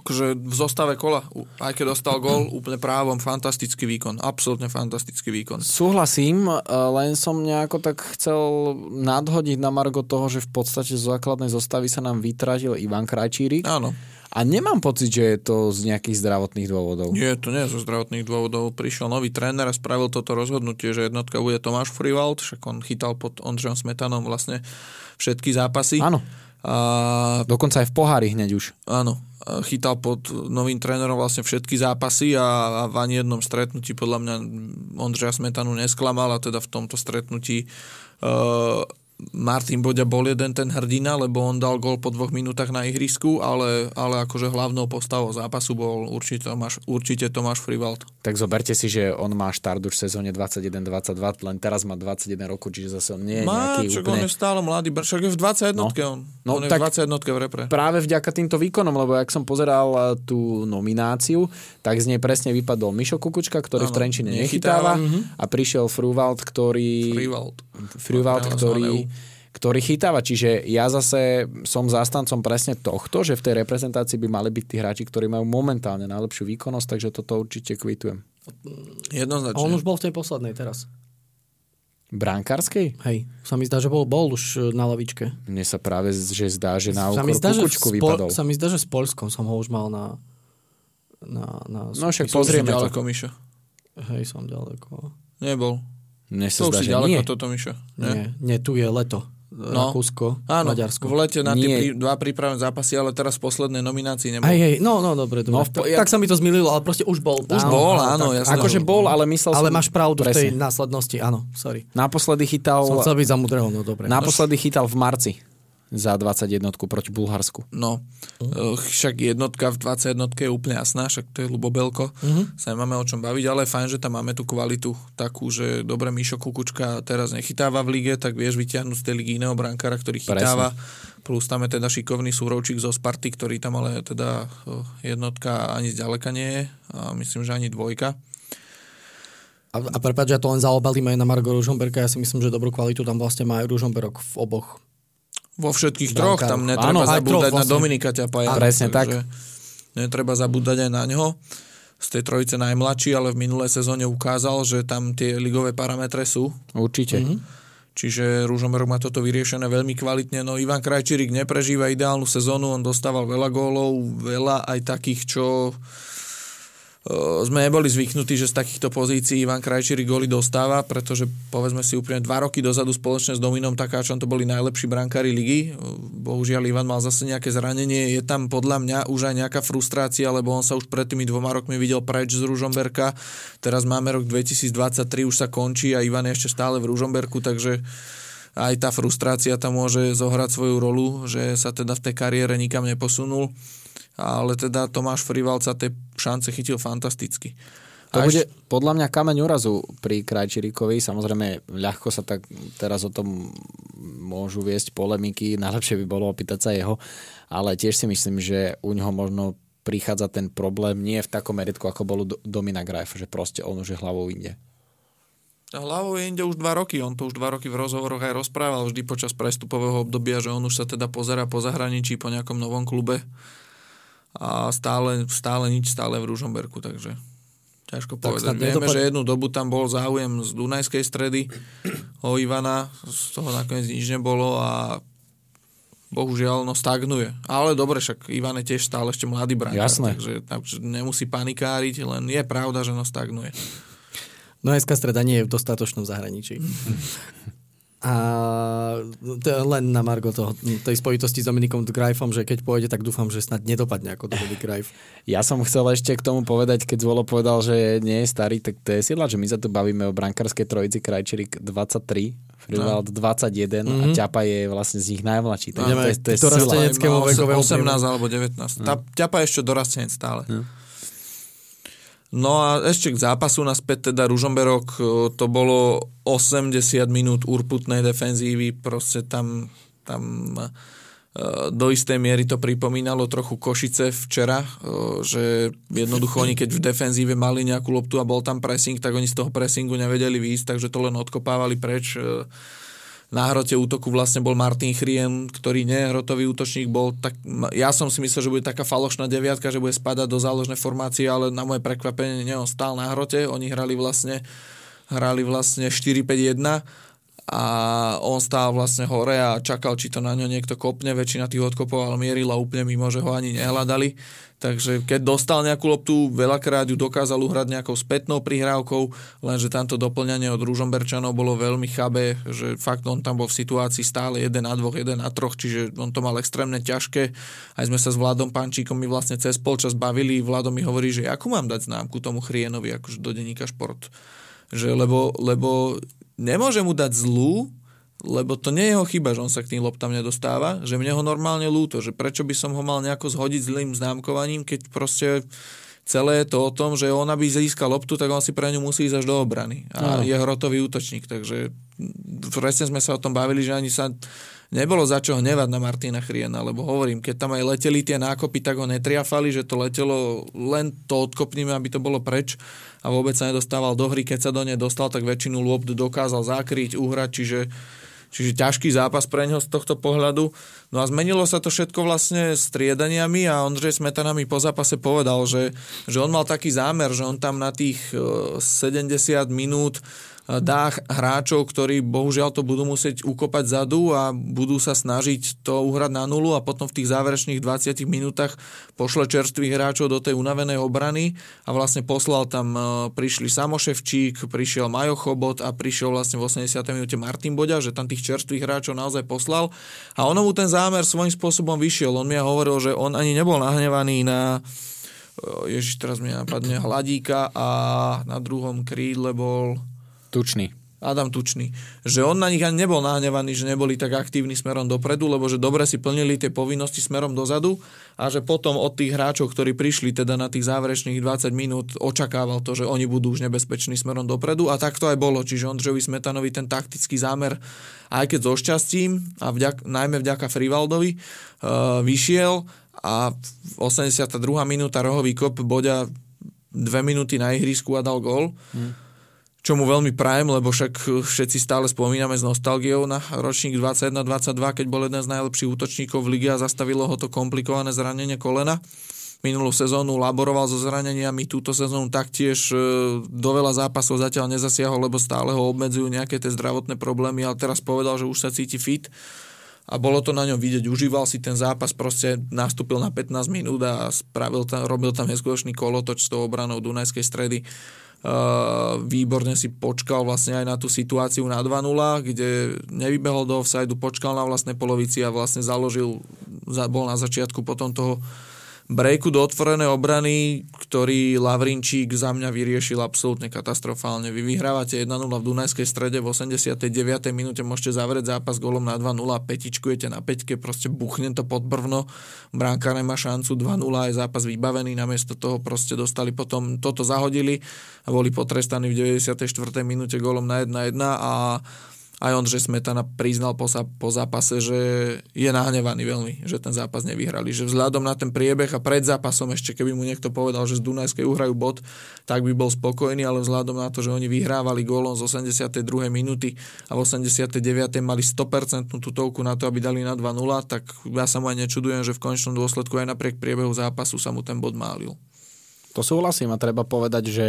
Akože v zostave kola, aj keď dostal gól, úplne právom, fantastický výkon. Absolútne fantastický výkon. Súhlasím, e, len som nejako tak chcel nadhodiť na Margo toho, že v podstate zo základnej zostavy sa nám vytratil Ivan Krajčírik. Áno. A nemám pocit, že je to z nejakých zdravotných dôvodov. Nie, to nie je zo zdravotných dôvodov. Prišiel nový tréner a spravil toto rozhodnutie, že jednotka bude Tomáš Friwald, však on chytal pod Ondřejom Smetanom vlastne všetky zápasy. Áno. A Dokonca aj v pohári hneď už. Áno, chytal pod novým trénerom vlastne všetky zápasy a, a v ani jednom stretnutí podľa mňa Ondřeja Smetanu nesklamal a teda v tomto stretnutí uh, Martin Boďa bol jeden ten hrdina, lebo on dal gol po dvoch minútach na ihrisku, ale, ale akože hlavnou postavou zápasu bol určite Tomáš, určite Tomáš Frivald. Tak zoberte si, že on má štart už v sezóne 21-22, len teraz má 21 rokov, čiže zase on nie je Má, nejaký čak úplne... on je stále mladý, však je v 21 No. on. No, on je tak- v 21 v repre. Práve vďaka týmto výkonom, lebo ak som pozeral eh, tú nomináciu, tak z nej presne vypadol Mišo Kukučka, ktorý v Áno, Trenčine nechytáva. nechytáva a prišiel Fruvald, ktorý... Frivald. Z ktorý, ktorý chytáva. Čiže ja zase som zástancom presne tohto, že v tej reprezentácii by mali byť tí hráči, ktorí majú momentálne najlepšiu výkonnosť, takže toto určite kvitujem. A Jednoznačne. on už bol v tej poslednej teraz. Brankárskej? Hej, sa mi zdá, že bol, bol už e, na lavičke. Mne sa práve že zdá, že na úkor zdá, Kukučku s vypadol. sa mi zdá, že s Polskom som ho už mal na... na, na No však pozrieme to. ďaleko, Mišo. Hej, som ďaleko. Nebol. Mne sa To už zdá, si že ďaleko nie. toto, Mišo. Nie, nie, tu je leto. No. Rakúsko, Áno, Maďarsko. v lete na tie Nie. prí, dva prípravné zápasy, ale teraz v poslednej nominácii nebol. Hej, hej, no, no, dobre, dobre. No, po- tak, ja- tak sa mi to zmililo, ale proste už bol. Už bol, áno, jasné. Akože bol, ale myslel Ale som... máš pravdu v tej Presne. následnosti, áno, sorry. Naposledy chytal... Som chcel byť za mudrého, no dobre. Naposledy chytal v marci za 21 proti Bulharsku. No, uh, však jednotka v 21 je úplne jasná, však to je Lubobelko, Mhm. sa nemáme o čom baviť, ale fajn, že tam máme tú kvalitu takú, že dobre Mišo Kukučka teraz nechytáva v lige, tak vieš vyťahnuť z tej ligy iného brankára, ktorý chytáva, plus tam je teda šikovný súrovčík zo Sparty, ktorý tam ale teda uh, jednotka ani zďaleka nie je a myslím, že ani dvojka. A, a prepáč, ja to len zaobalím aj na Margo Ružomberka, ja si myslím, že dobrú kvalitu tam vlastne má aj Ružomberok v oboch. Vo všetkých troch, Brankár. tam netreba Áno, zabúdať troch na vlastne. Dominika Ťapaja. Presne tak. Netreba zabúdať aj na ňo. Z tej trojice najmladší, ale v minulej sezóne ukázal, že tam tie ligové parametre sú. Určite. Mhm. Čiže Ružomberok má toto vyriešené veľmi kvalitne. No Ivan Krajčírik neprežíva ideálnu sezónu, on dostával veľa gólov, veľa aj takých, čo sme neboli zvyknutí, že z takýchto pozícií Ivan Krajčírik góly dostáva, pretože povedzme si úplne dva roky dozadu spoločne s Dominom Takáčom to boli najlepší brankári ligy. Bohužiaľ Ivan mal zase nejaké zranenie, je tam podľa mňa už aj nejaká frustrácia, lebo on sa už pred tými dvoma rokmi videl preč z Ružomberka. Teraz máme rok 2023, už sa končí a Ivan je ešte stále v Ružomberku, takže aj tá frustrácia tam môže zohrať svoju rolu, že sa teda v tej kariére nikam neposunul. Ale teda Tomáš Frival sa tie šance chytil fantasticky. To bude podľa mňa kameň úrazu pri Krajčíríkovi. Samozrejme, ľahko sa tak teraz o tom môžu viesť polemiky. Najlepšie by bolo opýtať sa jeho. Ale tiež si myslím, že u neho možno prichádza ten problém nie v takom meritku, ako bol Domina Graf, že proste on už je hlavou inde. Hlavou je inde už dva roky. On to už dva roky v rozhovoroch aj rozprával vždy počas prestupového obdobia, že on už sa teda pozera po zahraničí, po nejakom novom klube a stále, stále nič, stále v Ružomberku, takže ťažko Tak povedať. snad Vieme, nedopad- že jednu dobu tam bol záujem z Dunajskej stredy o Ivana, z toho nakoniec nič nebolo a bohužiaľ no stagnuje. Ale dobre, však Ivan je tiež stále ešte mladý brankár, Jasné. takže, takže nemusí panikáriť, len je pravda, že no stagnuje. Dunajská streda nie je v dostatočnom zahraničí. *laughs* A to je len na Margo toho, tej spojitosti s Dominikom Grajfom, že keď pôjde, tak dúfam, že snad nedopadne ako Dominik Grajf. *laughs* Ja som chcel ešte k tomu povedať, keď Zvolo povedal, že nie je starý, tak to je sila, že my sa tu bavíme o brankárskej trojici Krajčírik 23, Frivald 21 a Ťapa je vlastne z nich najmladší. Takže Ideme to je, to je sila. Detskému Má vekovému 18 alebo 19. Tá, ťapa ešte dorastenec stále. No a ešte k zápasu naspäť teda Ružomberok, e, to bolo 80 minút urputnej defenzívy, proste tam, tam e, do istej miery to pripomínalo trochu Košice včera, e, že jednoducho oni keď v defenzíve mali nejakú loptu a bol tam pressing, tak oni z toho pressingu nevedeli výjsť, takže to len odkopávali preč na hrote útoku vlastne bol Martin Chrien, ktorý nie hrotový útočník, bol. Tak, ja som si myslel, že bude taká falošná deviatka, že bude spadať do záložnej formácie, ale na moje prekvapenie nie, on stál na hrote, oni hrali vlastne hrali vlastne 4-5-1 a on stál vlastne hore a čakal, či to na ňo niekto kopne, väčšina tých odkopov ale mierila úplne mimo, že ho ani nehľadali. Takže keď dostal nejakú loptu, veľakrát ju dokázal uhrať nejakou spätnou prihrávkou, lenže tamto doplňanie od Rúžomberčanov bolo veľmi chabé, že fakt on tam bol v situácii stále jeden na dvoch, jeden na troch, čiže on to mal extrémne ťažké. Aj sme sa s Vladom Pančíkom my vlastne cez polčas bavili, Vlado mi hovorí, že akú mám dať známku tomu Chrienovi, akože do denníka šport. Že lebo, lebo nemôže mu dať zlú, lebo to nie je jeho chyba, že on sa k tým loptám nedostáva, že mne ho normálne lúto, že prečo by som ho mal nejako zhodiť zlým známkovaním, keď proste celé je to o tom, že on aby získal loptu, tak on si pre ňu musí ísť až do obrany. A no. je hrotový útočník, takže presne sme sa o tom bavili, že ani sa nebolo za čo hnevať na Martina Chriena, lebo hovorím, keď tam aj leteli tie nákopy, tak ho netriafali, že to letelo len to odkopníme, aby to bolo preč a vôbec sa nedostával do hry. Keď sa do nej dostal, tak väčšinu lopt dokázal zakryť, uhrať, čiže Čiže ťažký zápas pre neho z tohto pohľadu. No a zmenilo sa to všetko vlastne striedaniami a Ondřej Smetana mi po zápase povedal, že, že on mal taký zámer, že on tam na tých 70 e, minút dá hráčov, ktorí bohužiaľ to budú musieť ukopať zadu a budú sa snažiť to uhrať na nulu a potom v tých záverečných 20 minútach pošle čerstvých hráčov do tej unavenej obrany a vlastne poslal tam, e, prišli Samoševčík, prišiel Majo Chobot a prišiel vlastne v 80. minúte Martin Boďa, že tam tých čerstvých hráčov naozaj poslal a ono mu ten zámer svojím spôsobom vyšiel. On mi hovoril, že on ani nebol nahnevaný na e, Ježiš, teraz mi napadne Hladíka a na druhom krídle bol Tučný. Adam Tučný. Že on na nich ani nebol nahnevaný, že neboli tak aktívni smerom dopredu, lebo že dobre si plnili tie povinnosti smerom dozadu a že potom od tých hráčov, ktorí prišli teda na tých záverečných 20 minút, očakával to, že oni budú už nebezpeční smerom dopredu a tak to aj bolo. Čiže Ondřejovi Smetanovi ten taktický zámer, aj keď so šťastím a vďak, najmä vďaka Frivaldovi, uh, vyšiel a 82. minúta rohový kop Boďa dve minúty na ihrisku a dal gól. Hmm čo mu veľmi prajem, lebo však všetci stále spomíname s nostalgiou na ročník 21-22, keď bol jeden z najlepších útočníkov v lige a zastavilo ho to komplikované zranenie kolena. Minulú sezónu laboroval so zraneniami, túto sezónu taktiež e, do veľa zápasov zatiaľ nezasiahol, lebo stále ho obmedzujú nejaké tie zdravotné problémy, ale teraz povedal, že už sa cíti fit a bolo to na ňom vidieť, užíval si ten zápas, proste nastúpil na 15 minút a spravil tam, robil tam neskutočný kolotoč s tou obranou Dunajskej stredy výborne si počkal vlastne aj na tú situáciu na 2-0, kde nevybehol do offside, počkal na vlastnej polovici a vlastne založil, bol na začiatku potom toho breaku do otvorenej obrany, ktorý Lavrinčík za mňa vyriešil absolútne katastrofálne. Vy vyhrávate 1-0 v Dunajskej strede v 89. minúte môžete zavrieť zápas golom na 2-0 a petičkujete na peťke, proste buchne to pod brvno, bránka nemá šancu 2-0 aj zápas vybavený, namiesto toho proste dostali potom, toto zahodili a boli potrestaní v 94. minúte golom na 1-1 a aj že Smetana priznal po, po zápase, že je nahnevaný veľmi, že ten zápas nevyhrali. Že vzhľadom na ten priebeh a pred zápasom ešte, keby mu niekto povedal, že z Dunajskej uhrajú bod, tak by bol spokojný, ale vzhľadom na to, že oni vyhrávali gólom z 82. minúty a v 89. mali 100% tutovku na to, aby dali na 2-0, tak ja sa mu aj nečudujem, že v končnom dôsledku aj napriek priebehu zápasu sa mu ten bod málil. To súhlasím a treba povedať, že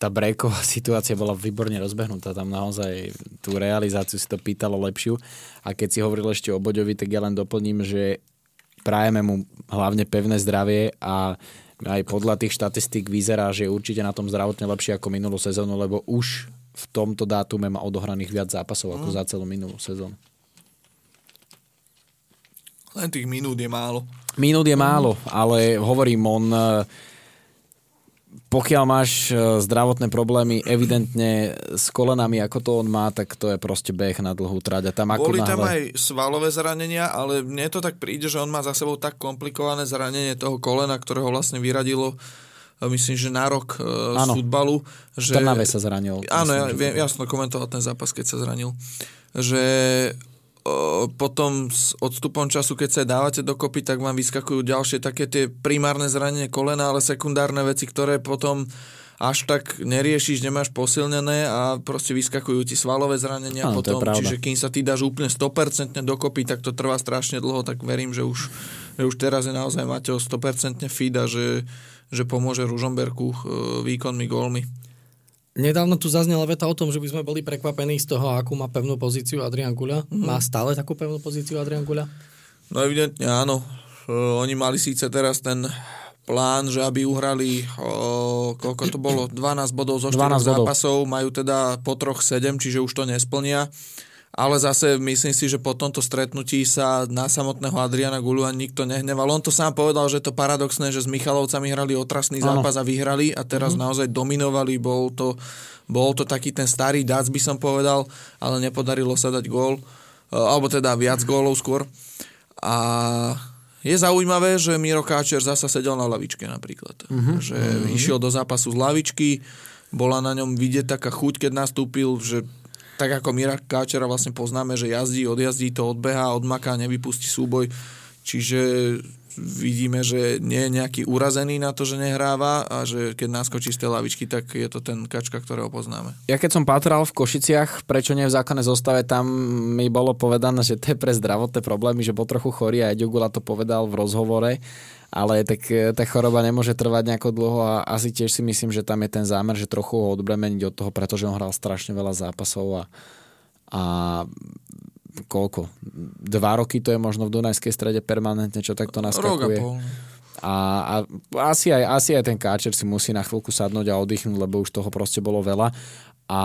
tá breaková *laughs* situácia bola výborne rozbehnutá. Tam naozaj tú realizáciu si to pýtalo lepšiu. A keď si hovoril ešte o Boďovi, tak ja len doplním, že prajeme mu hlavne pevné zdravie a aj podľa tých štatistík vyzerá, že je určite na tom zdravotne lepšie ako minulú sezónu, lebo už v tomto dátume má odohraných viac zápasov ako mm. za celú minulú sezónu. Len tých minút je málo. Minút je málo, ale hovorím, on pokiaľ máš e, zdravotné problémy evidentne s kolenami, ako to on má, tak to je proste beh na dlhú trať. A tam ako Boli náhle... tam aj svalové zranenia, ale mne to tak príde, že on má za sebou tak komplikované zranenie toho kolena, ktoré ho vlastne vyradilo myslím, že na rok uh, Áno. futbalu. Že, Trnave sa zranil. Áno, ja, viem, ja som komentoval ten zápas, keď sa zranil. Že potom s odstupom času, keď sa dávate dokopy, tak vám vyskakujú ďalšie také tie primárne zranenie kolena, ale sekundárne veci, ktoré potom až tak neriešiš, nemáš posilnené a proste vyskakujú ti svalové zranenia Áno, potom. Čiže kým sa ty dáš úplne 100% dokopy, tak to trvá strašne dlho, tak verím, že už, že už teraz je naozaj Mateo 100% fit a že, že pomôže Ružomberku e, výkonmi, gólmi. Nedávno tu zaznela veta o tom, že by sme boli prekvapení z toho, akú má pevnú pozíciu Adrian Guľa. Mhm. Má stále takú pevnú pozíciu Adrian Guľa? No evidentne áno. Oni mali síce teraz ten plán, že aby uhrali, o, koľko to bolo, 12 bodov zo 4 12 bodov. zápasov, majú teda po troch 7, čiže už to nesplnia. Ale zase myslím si, že po tomto stretnutí sa na samotného Adriana Gulu ani nikto nehneval. On to sám povedal, že je to paradoxné, že s Michalovcami hrali otrasný Áno. zápas a vyhrali a teraz mm-hmm. naozaj dominovali. Bol to, bol to taký ten starý dac, by som povedal, ale nepodarilo sa dať gól. E, Alebo teda viac gólov skôr. A je zaujímavé, že Miro Káčer zasa sedel na lavičke napríklad. Uh-huh. Že uh-huh. išiel do zápasu z lavičky, bola na ňom vidieť taká chuť, keď nastúpil, že tak ako Mira Káčera vlastne poznáme, že jazdí, odjazdí to, odbeha, odmaká, nevypustí súboj. Čiže vidíme, že nie je nejaký urazený na to, že nehráva a že keď naskočí z tej lavičky, tak je to ten kačka, ktorého poznáme. Ja keď som patral v Košiciach, prečo nie v základnej zostave, tam mi bolo povedané, že to je pre zdravotné problémy, že bol trochu chorý a Edugula to povedal v rozhovore, ale tak e, tá choroba nemôže trvať nejako dlho a asi tiež si myslím, že tam je ten zámer, že trochu ho odbremeniť od toho, pretože on hral strašne veľa zápasov a, a koľko? Dva roky to je možno v Dunajskej strede permanentne, čo takto naskakuje. A, a asi, aj, asi aj ten káčer si musí na chvíľku sadnúť a oddychnúť, lebo už toho proste bolo veľa. A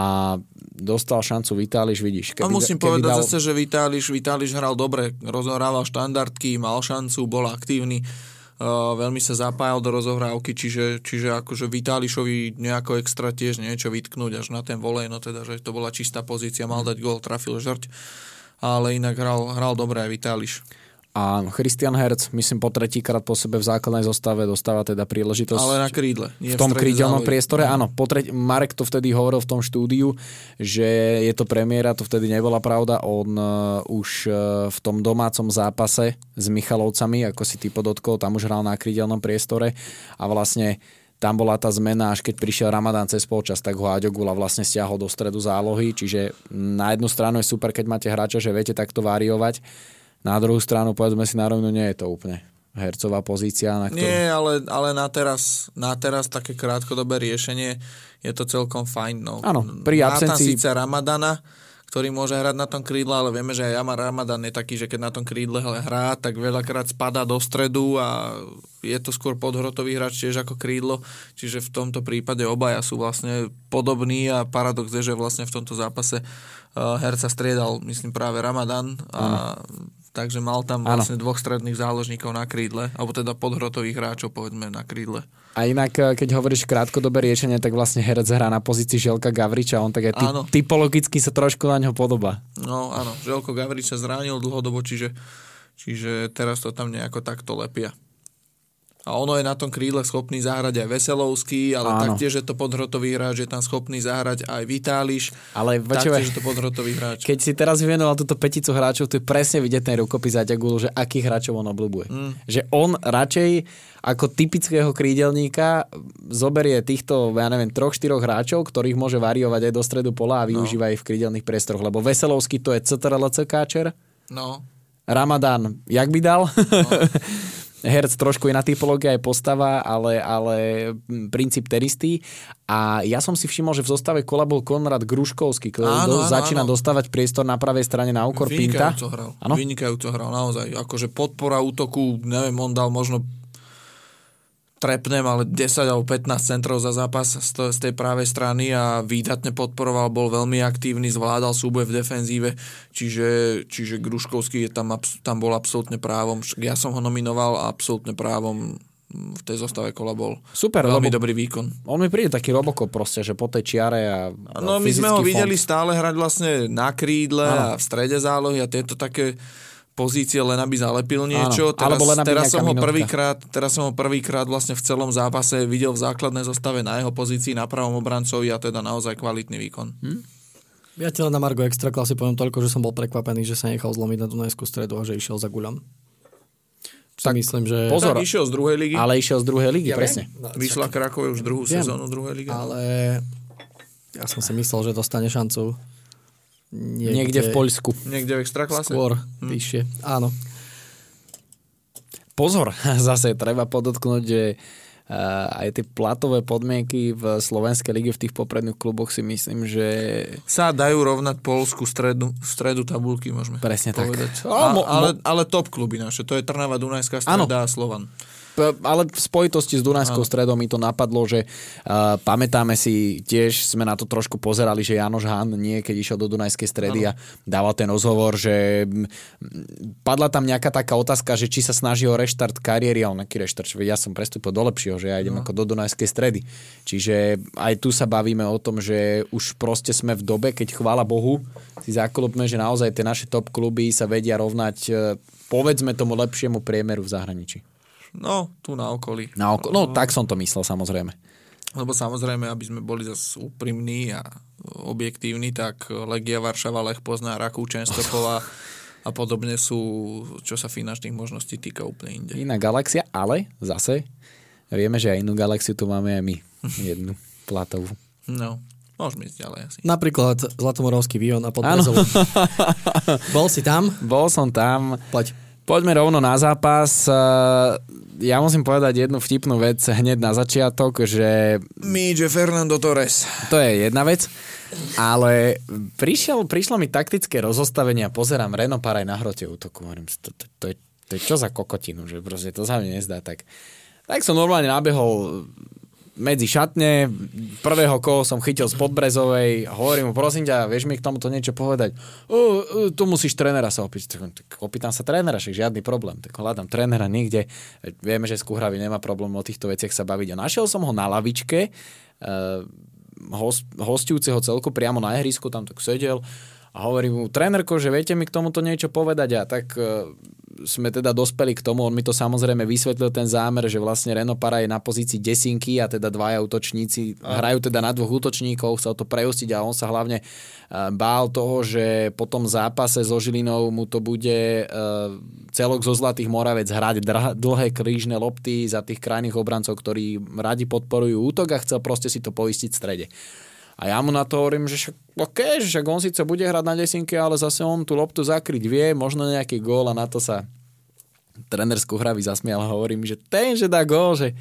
dostal šancu Vitáliš, vidíš. A musím povedať dal... zase, že Vitáliš, Vitáliš hral dobre, rozohrával štandardky, mal šancu, bol aktívny, uh, veľmi sa zapájal do rozohrávky, čiže, čiže akože Vitálišovi nejako extra tiež niečo vytknúť až na ten volej, no teda, že to bola čistá pozícia, mal dať gól, trafil žrť, ale inak hral, hral dobre aj Vitáliš. A Christian Herc, myslím, po tretíkrát po sebe v základnej zostave dostáva teda príležitosť. Ale na krídle. V tom strede krídelnom priestore, áno. Po treť, Marek to vtedy hovoril v tom štúdiu, že je to premiéra, to vtedy nebola pravda. On uh, už uh, v tom domácom zápase s Michalovcami, ako si ty podotkol, tam už hral na krídelnom priestore a vlastne tam bola tá zmena, až keď prišiel Ramadán cez polčas, tak ho Aďogula vlastne stiahol do stredu zálohy, čiže na jednu stranu je super, keď máte hráča, že viete takto variovať, na druhú stranu, povedzme si na rovinu, nie je to úplne hercová pozícia, na ktorú... Nie, ale, ale na, teraz, na teraz také krátkodobé riešenie je to celkom fajn. No. Áno, pri absencii- síce Ramadana, ktorý môže hrať na tom krídle, ale vieme, že aj Jamar Ramadan je taký, že keď na tom krídle hrá, tak veľakrát spadá do stredu a je to skôr podhrotový hráč tiež ako krídlo, čiže v tomto prípade obaja sú vlastne podobní a paradox je, že vlastne v tomto zápase uh, herca striedal, myslím práve Ramadan a takže mal tam Áno. vlastne dvoch stredných záložníkov na krídle, alebo teda podhrotových hráčov, povedzme, na krídle. A inak, e, keď hovoríš krátkodobé riešenie, tak vlastne herec hrá na pozícii Želka Gavriča, on tak aj ty, typologicky sa trošku na ňo podobá. No áno, Želko Gavrič sa zranil dlhodobo, čiže, čiže teraz to tam nejako takto lepia. A ono je na tom krídle schopný zahrať aj Veselovský, ale Áno. taktiež je to podhrotový hráč, je tam schopný zahrať aj Vitáliš, Ale taktiež je to podhrotový hráč. keď si teraz vyvenoval túto peticu hráčov, tu je presne vidieť ten rukopis Aťagulu, že akých hráčov on obľúbuje. Mm. Že on radšej ako typického krídelníka zoberie týchto, ja neviem, troch, štyroch hráčov, ktorých môže variovať aj do stredu pola a využíva ich v krídelných priestoroch. Lebo Veselovský to je CTRLC káčer, No, Ramadán, jak by dal? *laughs* Herc trošku iná typológia aj postava, ale, ale princíp ten istý. A ja som si všimol, že v zostave kola bol Konrad Gruškovský, ktorý Áno, do, áno, začína áno. dostávať priestor na pravej strane na úkor Pinta. vynikajúco hral. Áno? Vynikajúco hral, naozaj. Akože podpora útoku, neviem, on dal možno trepnem, ale 10 alebo 15 centrov za zápas z, tej právej strany a výdatne podporoval, bol veľmi aktívny, zvládal súboj v defenzíve, čiže, čiže Gruškovský je tam, tam bol absolútne právom. Ja som ho nominoval a absolútne právom v tej zostave kola bol. Super, veľmi lebo dobrý výkon. on mi príde taký roboko proste, že po tej čiare a No my sme ho fyzický videli fond. stále hrať vlastne na krídle Áno. a v strede zálohy a tieto také pozície len aby zalepil niečo. Áno, alebo len aby teraz, som ho prvýkrát, teraz som ho prvýkrát vlastne v celom zápase videl v základnej zostave na jeho pozícii na pravom obrancovi a teda naozaj kvalitný výkon. Hm? Ja len na Margo Extraklasy poviem toľko, že som bol prekvapený, že sa nechal zlomiť na Dunajskú stredu a že išiel za guľom. Tak myslím, že... Pozor. Tak išiel z druhej ligy, Ale išiel z druhej ligy, Ja presne. No, vyšla Krakove už druhú Viem. sezónu druhej ligy. Ale ja som si myslel, že dostane šancu niekde, Niekde v Poľsku. Niekde v extraklase. skôr vyššie. Áno. Pozor, *laughs* zase treba podotknúť, že uh, aj tie platové podmienky v Slovenskej lige v tých popredných kluboch si myslím, že Sa dajú rovnať Polsku stredu, stredu tabulky, môžeme Presne tak. povedať. A, A, ale, ale top kluby naše, to je Trnava, Dunajská streda a Slovan. Ale v spojitosti s Dunajskou stredou mi to napadlo, že uh, pamätáme si, tiež sme na to trošku pozerali, že Janoš Han nie, keď išiel do Dunajskej stredy a dával ten rozhovor, že padla tam nejaká taká otázka, že či sa snaží o reštart kariéry a on aký reštart, že ja som prestúpil do lepšieho, že ja idem no. ako do Dunajskej stredy. Čiže aj tu sa bavíme o tom, že už proste sme v dobe, keď chvála Bohu si zaklopme, že naozaj tie naše top kluby sa vedia rovnať eh, povedzme tomu lepšiemu priemeru v zahraničí. No, tu na okolí. Na oko- no, tak som to myslel, samozrejme. Lebo samozrejme, aby sme boli zase úprimní a objektívni, tak Legia Varšava, Lech Pozná, Rakú, Čenstopova a podobne sú, čo sa finančných možností týka úplne inde. Iná galaxia, ale zase vieme, že aj inú galaxiu tu máme aj my. Jednu platovú. No, môžeme ísť ďalej asi. Napríklad Zlatomorovský Vion a Podbrezov. *laughs* Bol si tam? Bol som tam. Poď. Poďme rovno na zápas. Eh, Ja musím povedať jednu vtipnú vec hneď na začiatok, že Míže Fernando Torres. to je jedna vec, ale prišiel, prišlo mi taktické rozostavenie a pozerám Reno Paraj na hrote útoku. Hovorím, to, to, to, je, to je čo za kokotinu, že proste to sa mi nezdá. Tak, tak som normálne nabehol medzi šatne, prvého koho som chytil z Podbrezovej hovorím mu, prosím ťa, vieš mi k tomuto niečo povedať? O, o, tu musíš trénera sa opýtať. Tak, opýtam sa trénera, však žiadny problém. Tak hľadám trénera niekde. Vieme, že z Kuhravy nemá problém o týchto veciach sa baviť. A našiel som ho na lavičke, uh, host, hostujúceho celku priamo na ihrisku, tam tak sedel a hovorí mu, trénerko, že viete mi k tomuto niečo povedať a tak uh, sme teda dospeli k tomu, on mi to samozrejme vysvetlil ten zámer, že vlastne Reno Para je na pozícii desinky a teda dvaja útočníci hrajú teda na dvoch útočníkov, chcel to prejustiť a on sa hlavne uh, bál toho, že po tom zápase so Žilinou mu to bude uh, celok zo Zlatých Moravec hrať dlhé krížne lopty za tých krajných obrancov, ktorí radi podporujú útok a chcel proste si to poistiť v strede. A ja mu na to hovorím, že však, okay, že on síce bude hrať na desinke, ale zase on tú loptu zakryť vie, možno nejaký gól a na to sa tréner z Kuhravy zasmial a hovorí mi, že ten, že dá gól, že,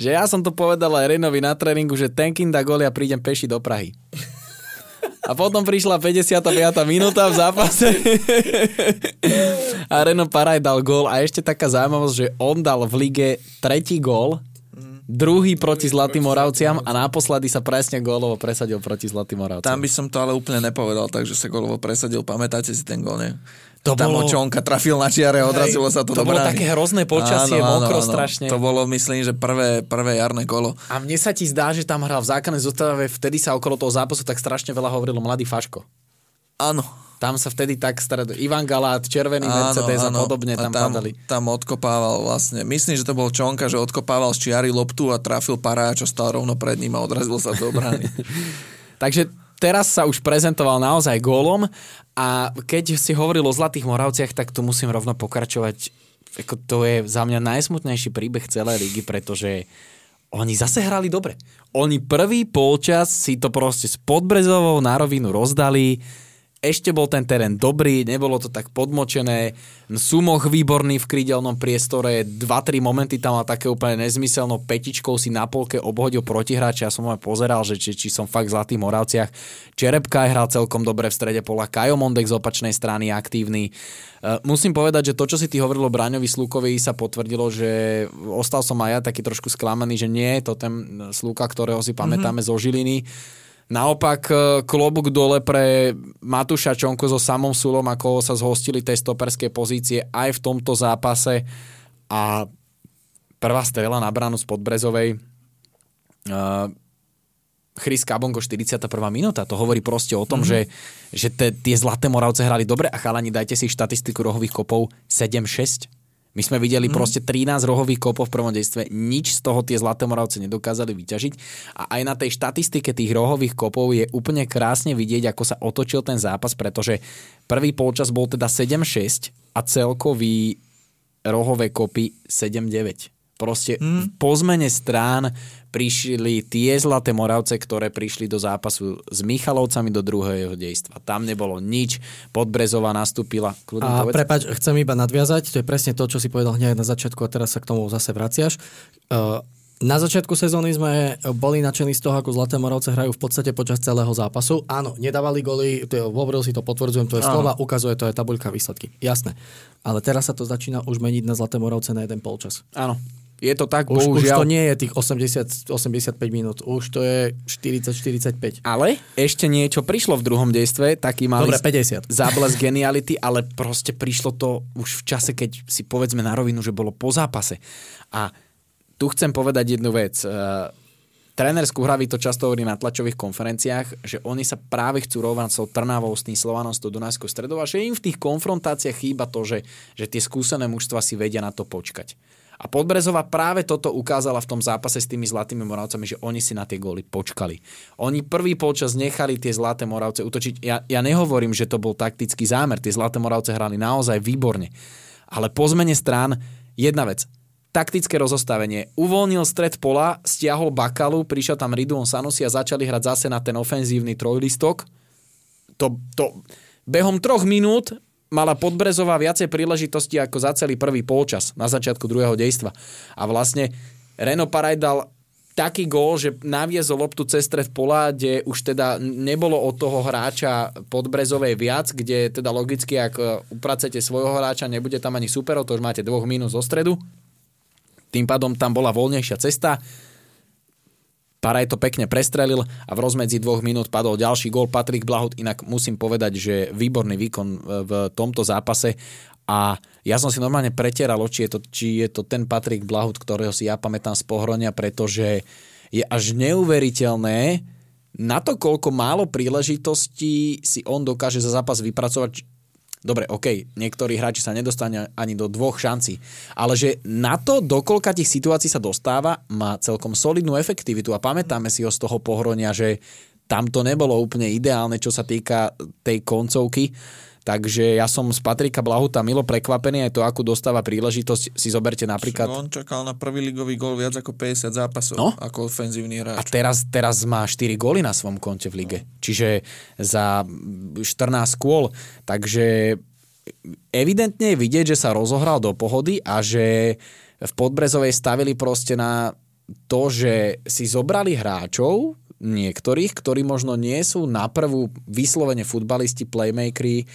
že ja som to povedal aj Renovi na tréningu, že ten, kým dá gól, ja prídem peši do Prahy. A potom prišla 55. minúta v zápase a Reno Paraj dal gól a ešte taká zaujímavosť, že on dal v lige tretí gól, druhý proti Zlatým Moravciam a naposledy sa presne gólovo presadil proti Zlatým Moravciam. Tam by som to ale úplne nepovedal, takže sa golovo presadil. Pamätáte si ten gol, nie? To Tam bolo- Očonka trafil na čiare a odrazilo sa to, to do bolo brány. také hrozné počasie, mokro strašne. To bolo, myslím, že prvé, prvé jarné kolo. A mne sa ti zdá, že tam hral v zákonnej zostave, vtedy sa okolo toho zápasu tak strašne veľa hovorilo mladý Faško. Áno. Tam sa vtedy tak stred... Ivan Galát, Červený Mercedes a podobne tam, tam padali. Tam odkopával vlastne, myslím, že to bol Čonka, že odkopával z čiary loptu a trafil pará, čo stal rovno pred ním a odrazil sa do brány. *laughs* Takže teraz sa už prezentoval naozaj gólom a keď si hovoril o Zlatých Moravciach, tak tu musím rovno pokračovať. Ako to je za mňa najsmutnejší príbeh celej ligy, pretože oni zase hrali dobre. Oni prvý polčas si to proste s Podbrezovou na rovinu rozdali, ešte bol ten terén dobrý, nebolo to tak podmočené, Sumoch výborný v krídelnom priestore, 2-3 momenty tam mal také úplne nezmyselnou petičkou si na polke obhodil protihráča, ja som aj pozeral, že či, či som fakt v Zlatých Moravciach. Čerepka hral celkom dobre v strede pola, Kajo Mondek z opačnej strany aktívny. Uh, musím povedať, že to, čo si ty hovoril o Braňovi Slukovi, sa potvrdilo, že ostal som aj ja taký trošku sklamaný, že nie je to ten Sluka, ktorého si pamätáme mm-hmm. zo Žiliny. Naopak e, klobúk dole pre Matúša Čonko so samom Sulom, ako sa zhostili tej stoperskej pozície aj v tomto zápase a prvá strela na bránu z Podbrezovej. Uh, Chris Kabongo 41. minúta. To hovorí proste o tom, Mhm. mm-hmm. že, že te, tie Zlaté Moravce hrali dobre a chalani, dajte si štatistiku rohových kopov 7-6. My sme videli mm. proste 13 rohových kopov v prvom dejstve, nič z toho tie Zlaté Moravce nedokázali vyťažiť a aj na tej štatistike tých rohových kopov je úplne krásne vidieť, ako sa otočil ten zápas, pretože prvý polčas bol teda 7-6 a celkový rohové kopy 7-9. Proste mm. po zmene strán prišli tie Zlaté Moravce, ktoré prišli do zápasu s Michalovcami do druhého dejstva. Tam nebolo nič, Podbrezová nastúpila. Kľudne A povedz. prepač, chcem iba nadviazať, to je presne to, čo si povedal hneď na začiatku a teraz sa k tomu zase vraciaš. Uh, na začiatku sezóny sme boli nadšení z toho, ako Zlaté Moravce hrajú v podstate počas celého zápasu. Áno, nedávali goly, hovoril si to, potvrdzujem, to je slova, ukazuje to je tabuľka výsledky. Jasné. Ale teraz sa to začína už meniť na Zlaté Moravce na jeden polčas. Áno, je to tak, Už, už bohužiaľ. to nie je tých 80, 85 minút, už to je 40-45. Ale ešte niečo prišlo v druhom dejstve, taký malý Dobre, 50. záblesk geniality, ale proste prišlo to už v čase, keď si povedzme na rovinu, že bolo po zápase. A tu chcem povedať jednu vec. Uh, Tréner Skuhravý to často hovorí na tlačových konferenciách, že oni sa práve chcú rovnať s Trnavou, s tým Slovanom, s tou Dunajskou stredou a že im v tých konfrontáciách chýba to, že, že tie skúsené mužstva si vedia na to počkať. A Podbrezová práve toto ukázala v tom zápase s tými Zlatými Moravcami, že oni si na tie góly počkali. Oni prvý polčas nechali tie Zlaté Moravce utočiť. Ja, ja nehovorím, že to bol taktický zámer. Tie Zlaté Moravce hrali naozaj výborne. Ale po zmene strán, jedna vec. Taktické rozostavenie. Uvoľnil stred pola, stiahol Bakalu, prišiel tam Ridwan Sanusi a začali hrať zase na ten ofenzívny trojlistok. To, to, behom troch minút mala Podbrezová viacej príležitosti ako za celý prvý polčas na začiatku druhého dejstva. A vlastne Reno Paraj dal taký gól, že naviezol loptu cez stred pola, kde už teda nebolo od toho hráča Podbrezovej viac, kde teda logicky, ak e, upracete svojho hráča, nebude tam ani superov, to už máte dvoch minút zo stredu. Tým pádom tam bola voľnejšia cesta. Paraj to pekne prestrelil a v rozmedzi dvoch minút padol ďalší gól. Patrik Blahut, inak musím povedať, že výborný výkon v tomto zápase a ja som si normálne pretieral oči, je to, či je to ten Patrik Blahut, ktorého si ja pamätám z pohronia, pretože je až neuveriteľné na to, koľko málo príležitostí si on dokáže za zápas vypracovať. Dobre, OK, niektorí hráči sa nedostane ani do dvoch šancí, ale že na to, dokoľka tých situácií sa dostáva, má celkom solidnú efektivitu a pamätáme si ho z toho pohronia, že tam to nebolo úplne ideálne, čo sa týka tej koncovky. Takže ja som z Patrika Blahuta milo prekvapený aj to, akú dostáva príležitosť. Si zoberte napríklad... On čakal na prvý ligový gol viac ako 50 zápasov No. ako ofenzívny A hráč. teraz, teraz má 4 góly na svojom konte v lige. Čiže za 14 kôl. Takže evidentne je vidieť, že sa rozohral do pohody a že v Podbrezovej stavili proste na to, že si zobrali hráčov, niektorých, ktorí možno nie sú na prvú vyslovene futbalisti, playmakeri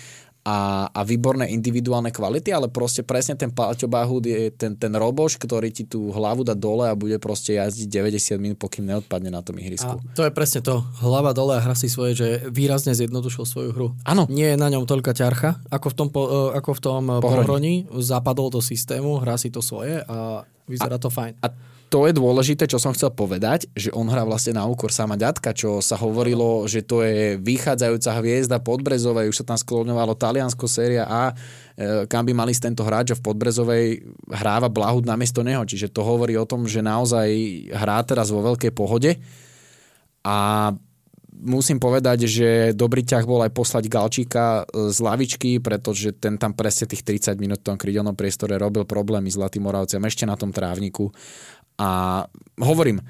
a, a výborné individuálne kvality, ale proste presne ten Paťo Bahud je ten, ten roboš, ktorý ti tú hlavu dá dole a bude proste jazdiť 90 minút, pokým neodpadne na tom A ihrisku. to je presne to. Hlava dole a hra si svoje, že výrazne zjednodušil svoju hru. Áno. Nie je na ňom toľka ťarcha, ako v tom, po, e, ako v tom Pohroní. pohroní. Zapadol do systému, hrá si to svoje a vyzerá to fajn. A to je dôležité, čo som chcel povedať, že on hrá vlastne na úkor sama ďatka, čo sa hovorilo, že to je vychádzajúca hviezda Podbrezovej, už sa tam skloňovalo Taliansko séria A, e, kam by mali ísť tento hráč a v Podbrezovej hráva Blahut namiesto neho, čiže to hovorí o tom, že naozaj hrá teraz vo veľkej pohode a musím povedať, že dobrý ťah bol aj poslať Galčíka e, z lavičky, pretože ten tam presne tých 30 minút v tom krydelnom priestore robil problémy s Zlatým Moravcem ešte na tom trávniku. A hovorím,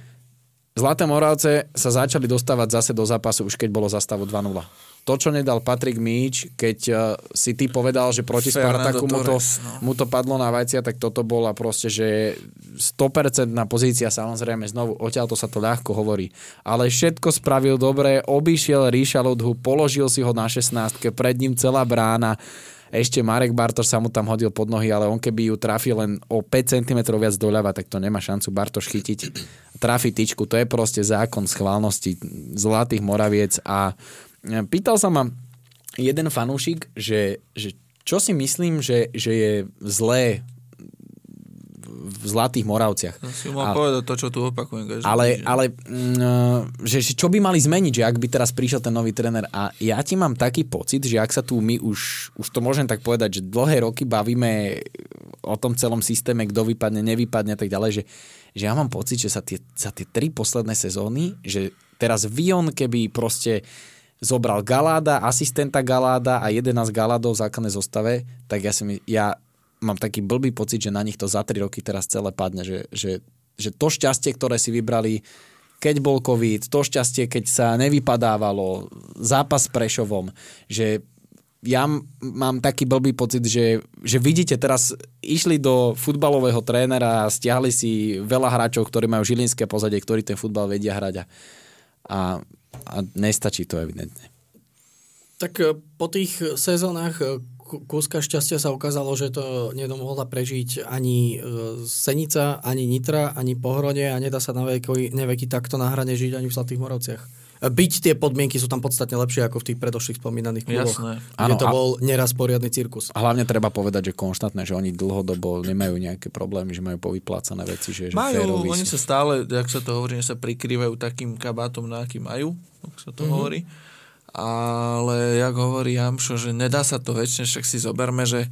Zlaté Moravce sa začali dostávať zase do zápasu, už keď bolo zastavu 2-0. To, čo nedal Patrik Míč, keď uh, si ty povedal, že proti Fernando Spartaku mu to, no. mu to padlo na vajcia, tak toto bola proste, že 100% pozícia, samozrejme, znovu odtiaľ to sa to ľahko hovorí. Ale všetko spravil dobre, obišiel Ríša Ludhu, položil si ho na 16 pred ním celá brána, ešte Marek Bartoš sa mu tam hodil pod nohy, ale on keby ju trafil len o 5 cm viac doľava, tak to nemá šancu Bartoš chytiť. Trafi tyčku, to je proste zákon schválnosti Zlatých Moraviec a e, pýtal sa ma jeden fanúšik, že, že čo si myslím, že, že je zlé v Zlatých Moravciach. To si mal povedať to, čo tu opakujem. každý Ale, ale mm, že, že čo by mali zmeniť, že ak by teraz prišiel ten nový tréner a ja ti mám taký pocit, že ak sa tu my už, už to môžem tak povedať, že dlhé roky bavíme o tom celom systéme, kto vypadne, nevypadne a tak ďalej, že, že ja mám pocit, že sa tie, za tie tri posledné sezóny, že teraz Vion, keby proste zobral Galáda, asistenta Galáda a 11 Galádov v základnej zostave, tak ja, si ja mám taký blbý pocit, že na nich to za 3 roky teraz celé padne, že, že, že to šťastie, ktoré si vybrali, keď bol COVID, to šťastie, keď sa nevypadávalo, zápas s Prešovom, že ja mám taký blbý pocit, že, že vidíte, teraz išli do futbalového trénera a stiahli si veľa hráčov, ktorí majú žilinské pozadie, ktorí ten futbal vedia hrať a, a, a nestačí to evidentne. Tak e, po tých sezónach e, ku- kúska šťastia sa ukázalo, že to nedomohla prežiť ani e, Senica, ani Nitra, ani Pohrode a nedá sa na veky, neveky takto na hrane žiť ani v Zlatých Moravciach. E, Byť tie podmienky sú tam podstatne lepšie ako v tých predošlých spomínaných kluboch, Jasné. kde Áno, to bol neraz poriadny cirkus. A hlavne treba povedať, že konštantné, že oni dlhodobo nemajú nejaké problémy, že majú povyplácané veci, že, že Majú, féroví oni sú. sa stále, jak sa to hovorí, že sa prikrývajú takým kabátom, na aký majú, ak sa to mm-hmm. hovorí. Ale jak hovorí Jamšo, že nedá sa to väčšine, však si zoberme, že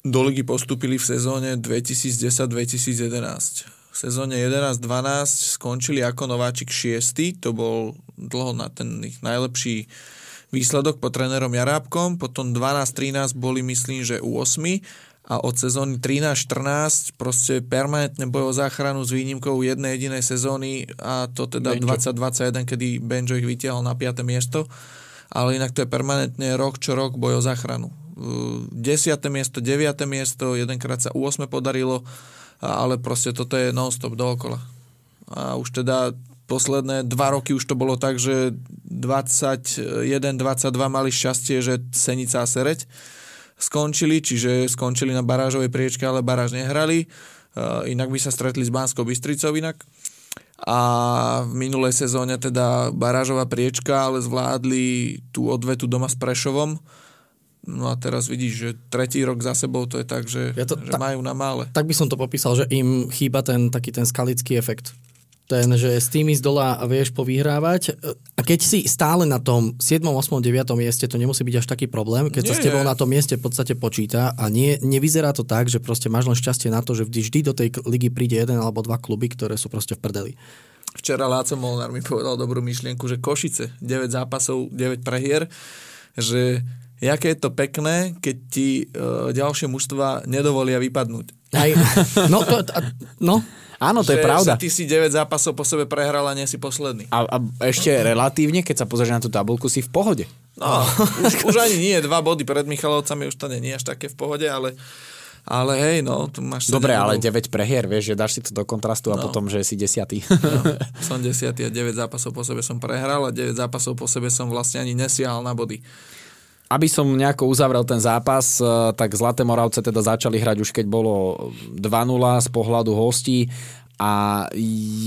do ligy postúpili v sezóne 2010-2011. V sezóne 11-12 skončili ako nováčik 6. To bol dlho na ten ich najlepší výsledok pod trénerom Jarábkom. Potom 12-13 boli, myslím, že u 8 a od sezóny 13-14 proste permanentne boj o záchranu s výnimkou jednej jedinej sezóny a to teda Benjo. 2021, kedy Benjo ich vytiahol na 5. miesto. Ale inak to je permanentne rok čo rok boj o záchranu. 10. miesto, 9. miesto, jedenkrát sa u 8 podarilo, ale proste toto je non-stop dookola. A už teda posledné dva roky už to bolo tak, že 21-22 mali šťastie, že Senica a Sereď skončili, čiže skončili na barážovej priečke, ale baráž nehrali. Uh, inak by sa stretli s Banskou Bystricou inak. A v minulej sezóne teda barážová priečka, ale zvládli tú odvetu doma s Prešovom. No a teraz vidíš, že tretí rok za sebou to je tak, že, Ja to- že ta- majú na mále. Tak by som to popísal, že im chýba ten taký ten skalický efekt. Ten, že s tými z dola vieš povyhrávať. A keď si stále na tom 7., 8., 9. mieste, to nemusí byť až taký problém, keď sa s Nie. tebou na tom mieste v podstate počíta a nie, nevyzerá to tak, že proste máš len šťastie na to, že vždy do tej ligy príde jeden alebo dva kluby, ktoré sú proste v prdeli. Včera Láco Molnár mi povedal dobrú myšlienku, že Košice, 9 zápasov, 9 prehier, že jaké je to pekné, keď ti e, ďalšie mužstva nedovolia vypadnúť. Aj, no, to, a, no, Áno, to je že, pravda. Že ty si 9 zápasov po sebe prehral a nie si posledný. A, a ešte relatívne, keď sa pozrieš na tú tabulku, si v pohode. No, *laughs* už, už ani nie, dva body pred Michalovcami, už to nie je až také v pohode, ale, ale hej, no, tu máš... Dobre, ale bodov. 9 prehier, vieš, že dáš si to do kontrastu a No. potom, že si desiatý. No, som 10 a 9 zápasov po sebe som prehral a 9 zápasov po sebe som vlastne ani nesiahal na body. Aby som nejako uzavrel ten zápas, eh, tak Zlaté Moravce teda začali hrať už keď bolo 2-0 z pohľadu hostí a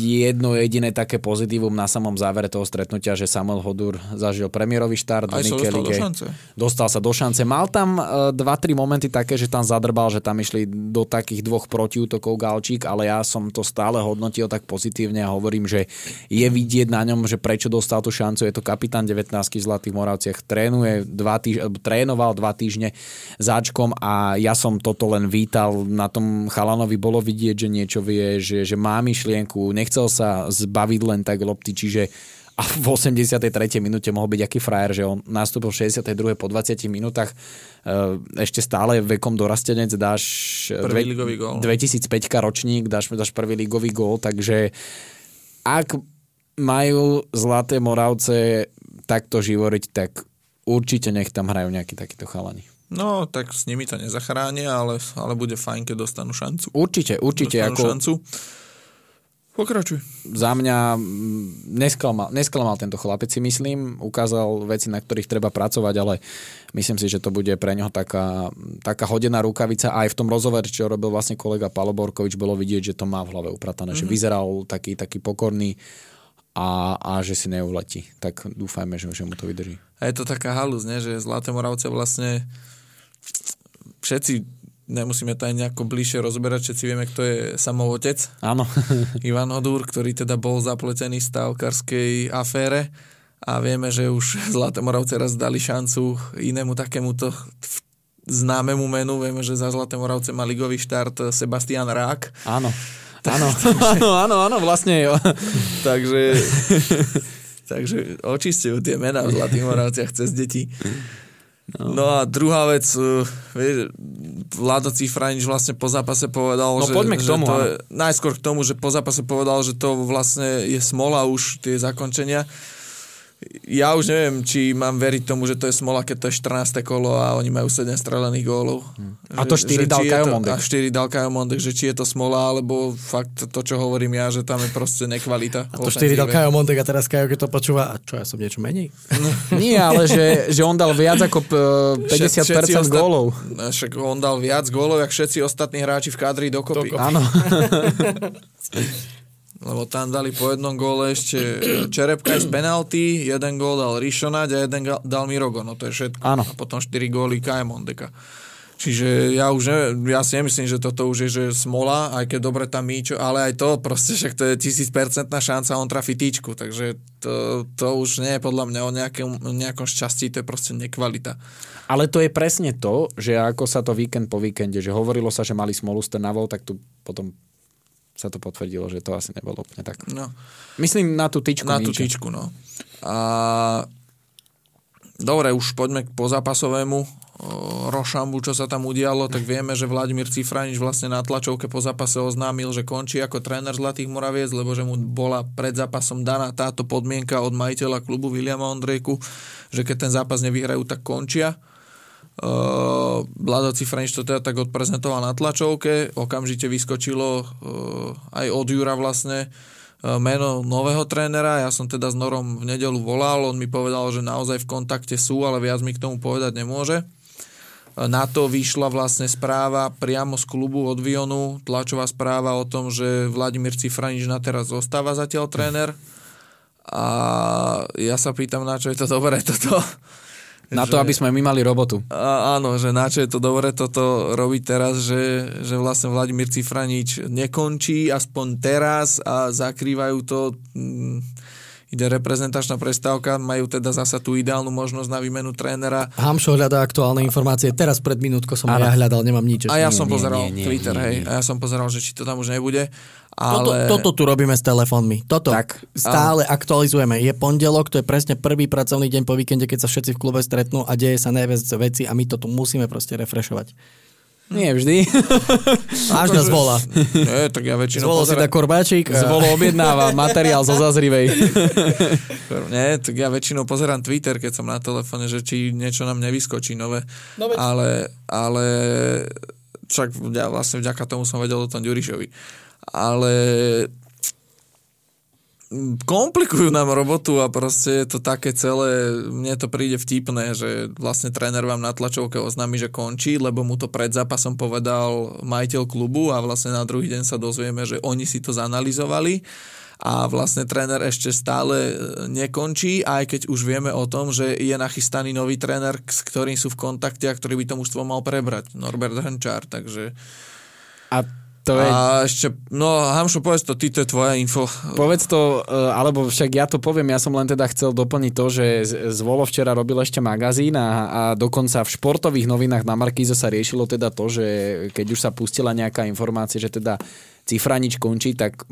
jedno jediné také pozitívum na samom závere toho stretnutia, že Samuel Hodur zažil premiérový štart Aj sa dostal do šance. Dostal sa do šance. Mal tam eh, dva, tri momenty také, že tam zadrbal, že tam išli do takých dvoch protiútokov Galčík, ale ja som to stále hodnotil tak pozitívne a hovorím, že je vidieť na ňom, že prečo dostal tú šancu. Je to kapitán 19 v Zlatých Moravciach. Trénuje dva týž- alebo trénoval dva týždne záčkom a ja som toto len vítal. Na tom chalanovi bolo vidieť, že niečo vie, že, že má myšlienku, nechcel sa zbaviť len tak lopty, čiže a v 83. minúte mohol byť aký frajer, že on nastúpil v 62. po 20 minútach, e, ešte stále vekom dorastenec, dáš Prvý ligový gól. 2005 ročník, dáš, dáš prvý ligový gól, takže ak majú Zlaté Moravce takto živoriť, tak určite nech tam hrajú nejakí takíto chalani. No, tak s nimi to nezachránia, ale, ale bude fajn, keď dostanú šancu. Určite, určite. Dostanú Ako šancu. Pokračuj. za mňa mm, nesklamal, nesklamal tento chlapec, si myslím. Ukázal veci, na ktorých treba pracovať, ale myslím si, že to bude pre neho taká, taká hodená rukavica. Aj v tom rozhovore, čo robil vlastne kolega Palo Borkovič, bolo vidieť, že to má v hlave upratané. Mm-hmm. Že vyzeral taký, taký pokorný a, a že si neuletí. Tak dúfajme, že, že mu to vydrží. A je to taká halus, ne? že Zlaté Moravce vlastne všetci nemusíme to aj nejako bližšie rozberať, všetci vieme, kto je samovotec. Áno. *laughs* Ivan Hodúr, ktorý teda bol zapletený v stavkarskej afére a vieme, že už Zlaté Moravce raz dali šancu inému takémuto známemu menu. Vieme, že za Zlaté Moravce má ligový štart Sebastian Rák. Áno. *laughs* Áno, áno, áno, áno, vlastne jo. *laughs* takže, takže očistujú tie mená v Zlatých Moravciach cez deti. No. no a druhá vec, uh, vieš, Vlado Cifranič vlastne po zápase povedal, no, že, poďme k tomu, že to je, najskôr k tomu, že po zápase povedal, že to vlastne je smola už tie zakončenia ja už neviem, či mám veriť tomu, že to je smola, keď to je 14. kolo a oni majú 7 strelených gólov. Hmm. A to 4 dal Kajo Mondek. A 4 dal Kajo Mondek, že či je to smola, alebo fakt to, čo hovorím ja, že tam je proste nekvalita. A to 4 dal Kajo Mondek a teraz Kajo, keď to počúva, a čo, ja som niečo menej? No. *laughs* Nie, ale že, že on dal viac ako 50% všetci ostat... gólov. Však on dal viac gólov, jak všetci ostatní hráči v kádri dokopy. dokopy. Áno. *laughs* lebo tam dali po jednom góle ešte Čerepka z penalty, jeden gól dal Rišonať a jeden dal Mirogo, no to je všetko. Áno. A potom 4 góly Kaja Mondeka. Čiže ja už ne, ja si nemyslím, že toto už je že smola, aj keď dobre tam míčo, ale aj to proste, však to je tisícpercentná šanca, on trafi týčku, takže to, to už nie je podľa mňa o nejakom, nejakom šťastí, to je proste nekvalita. Ale to je presne to, že ako sa to víkend po víkende, že hovorilo sa, že mali smolu s Trnavou, tak tu potom sa to potvrdilo, že to asi nebolo úplne tak. No. Myslím na tú tyčku. Na tú tyčku, no. A... Dobre, už poďme k pozápasovému Rošambu, čo sa tam udialo, tak vieme, že Vladimír Cifranič vlastne na tlačovke po zápase oznámil, že končí ako tréner Zlatých Moraviec, lebo že mu bola pred zápasom daná táto podmienka od majiteľa klubu Williama Ondrejku, že keď ten zápas nevyhrajú, tak končia. Uh, Vlado Cifranič to teda tak odprezentoval na tlačovke, okamžite vyskočilo uh, aj od Jura vlastne uh, meno nového trénera, ja som teda s Norom v nedelu volal, on mi povedal, že naozaj v kontakte sú, ale viac mi k tomu povedať nemôže. Na to vyšla vlastne správa priamo z klubu od Vionu, tlačová správa o tom, že Vladimír Cifranič na teraz zostáva zatiaľ tréner. A ja sa pýtam, na čo je to dobré toto na to, že, aby sme my mali robotu. A, áno, že na čo je to dobre toto robiť teraz, že, že vlastne Vladimír Cifranič nekončí aspoň teraz a zakrývajú to... Hm, ide reprezentačná prestávka, majú teda zasa tú ideálnu možnosť na výmenu trénera. Hamšo hľadá aktuálne informácie, teraz pred minútko som ja hľadal, nemám nič. A ja som nie, pozeral nie, nie, Twitter, nie, hej, a ja som pozeral, že či to tam už nebude. Ale... Toto, toto tu robíme s telefónmi. Toto tak, stále ale... aktualizujeme. Je pondelok, to je presne prvý pracovný deň po víkende, keď sa všetci v klube stretnú a deje sa najviac veci a my to tu musíme proste refrešovať. Nie vždy. *laughs* Až nás volá. *laughs* Nie, tak ja väčšinou Zvolo pozerám... si da korbáčik. Zvolo objednáva *laughs* materiál zo Zazrivej. Nie, tak ja väčšinou pozerám Twitter, keď som na telefóne, že či niečo nám nevyskočí nové. No, ale, ale však ja vlastne vďaka tomu som vedel o tom Ďurišovi ale komplikujú nám robotu a proste je to také celé, mne to príde vtipné, že vlastne tréner vám na tlačovke oznámi, že končí, lebo mu to pred zápasom povedal majiteľ klubu a vlastne na druhý deň sa dozvieme, že oni si to zanalizovali a vlastne tréner ešte stále nekončí, aj keď už vieme o tom, že je nachystaný nový tréner, s ktorým sú v kontakte a ktorý by to mužstvo mal prebrať, Norbert Hrnčár, takže... A to je... A ešte, no Hamšo, povedz to, ty, to je tvoja info. Povedz to, e, alebo však ja to poviem, ja som len teda chcel doplniť to, že Zvolo včera robil ešte magazín a, a dokonca v športových novinách na Markíze sa riešilo teda to, že keď už sa pustila nejaká informácia, že teda Cifranič končí, tak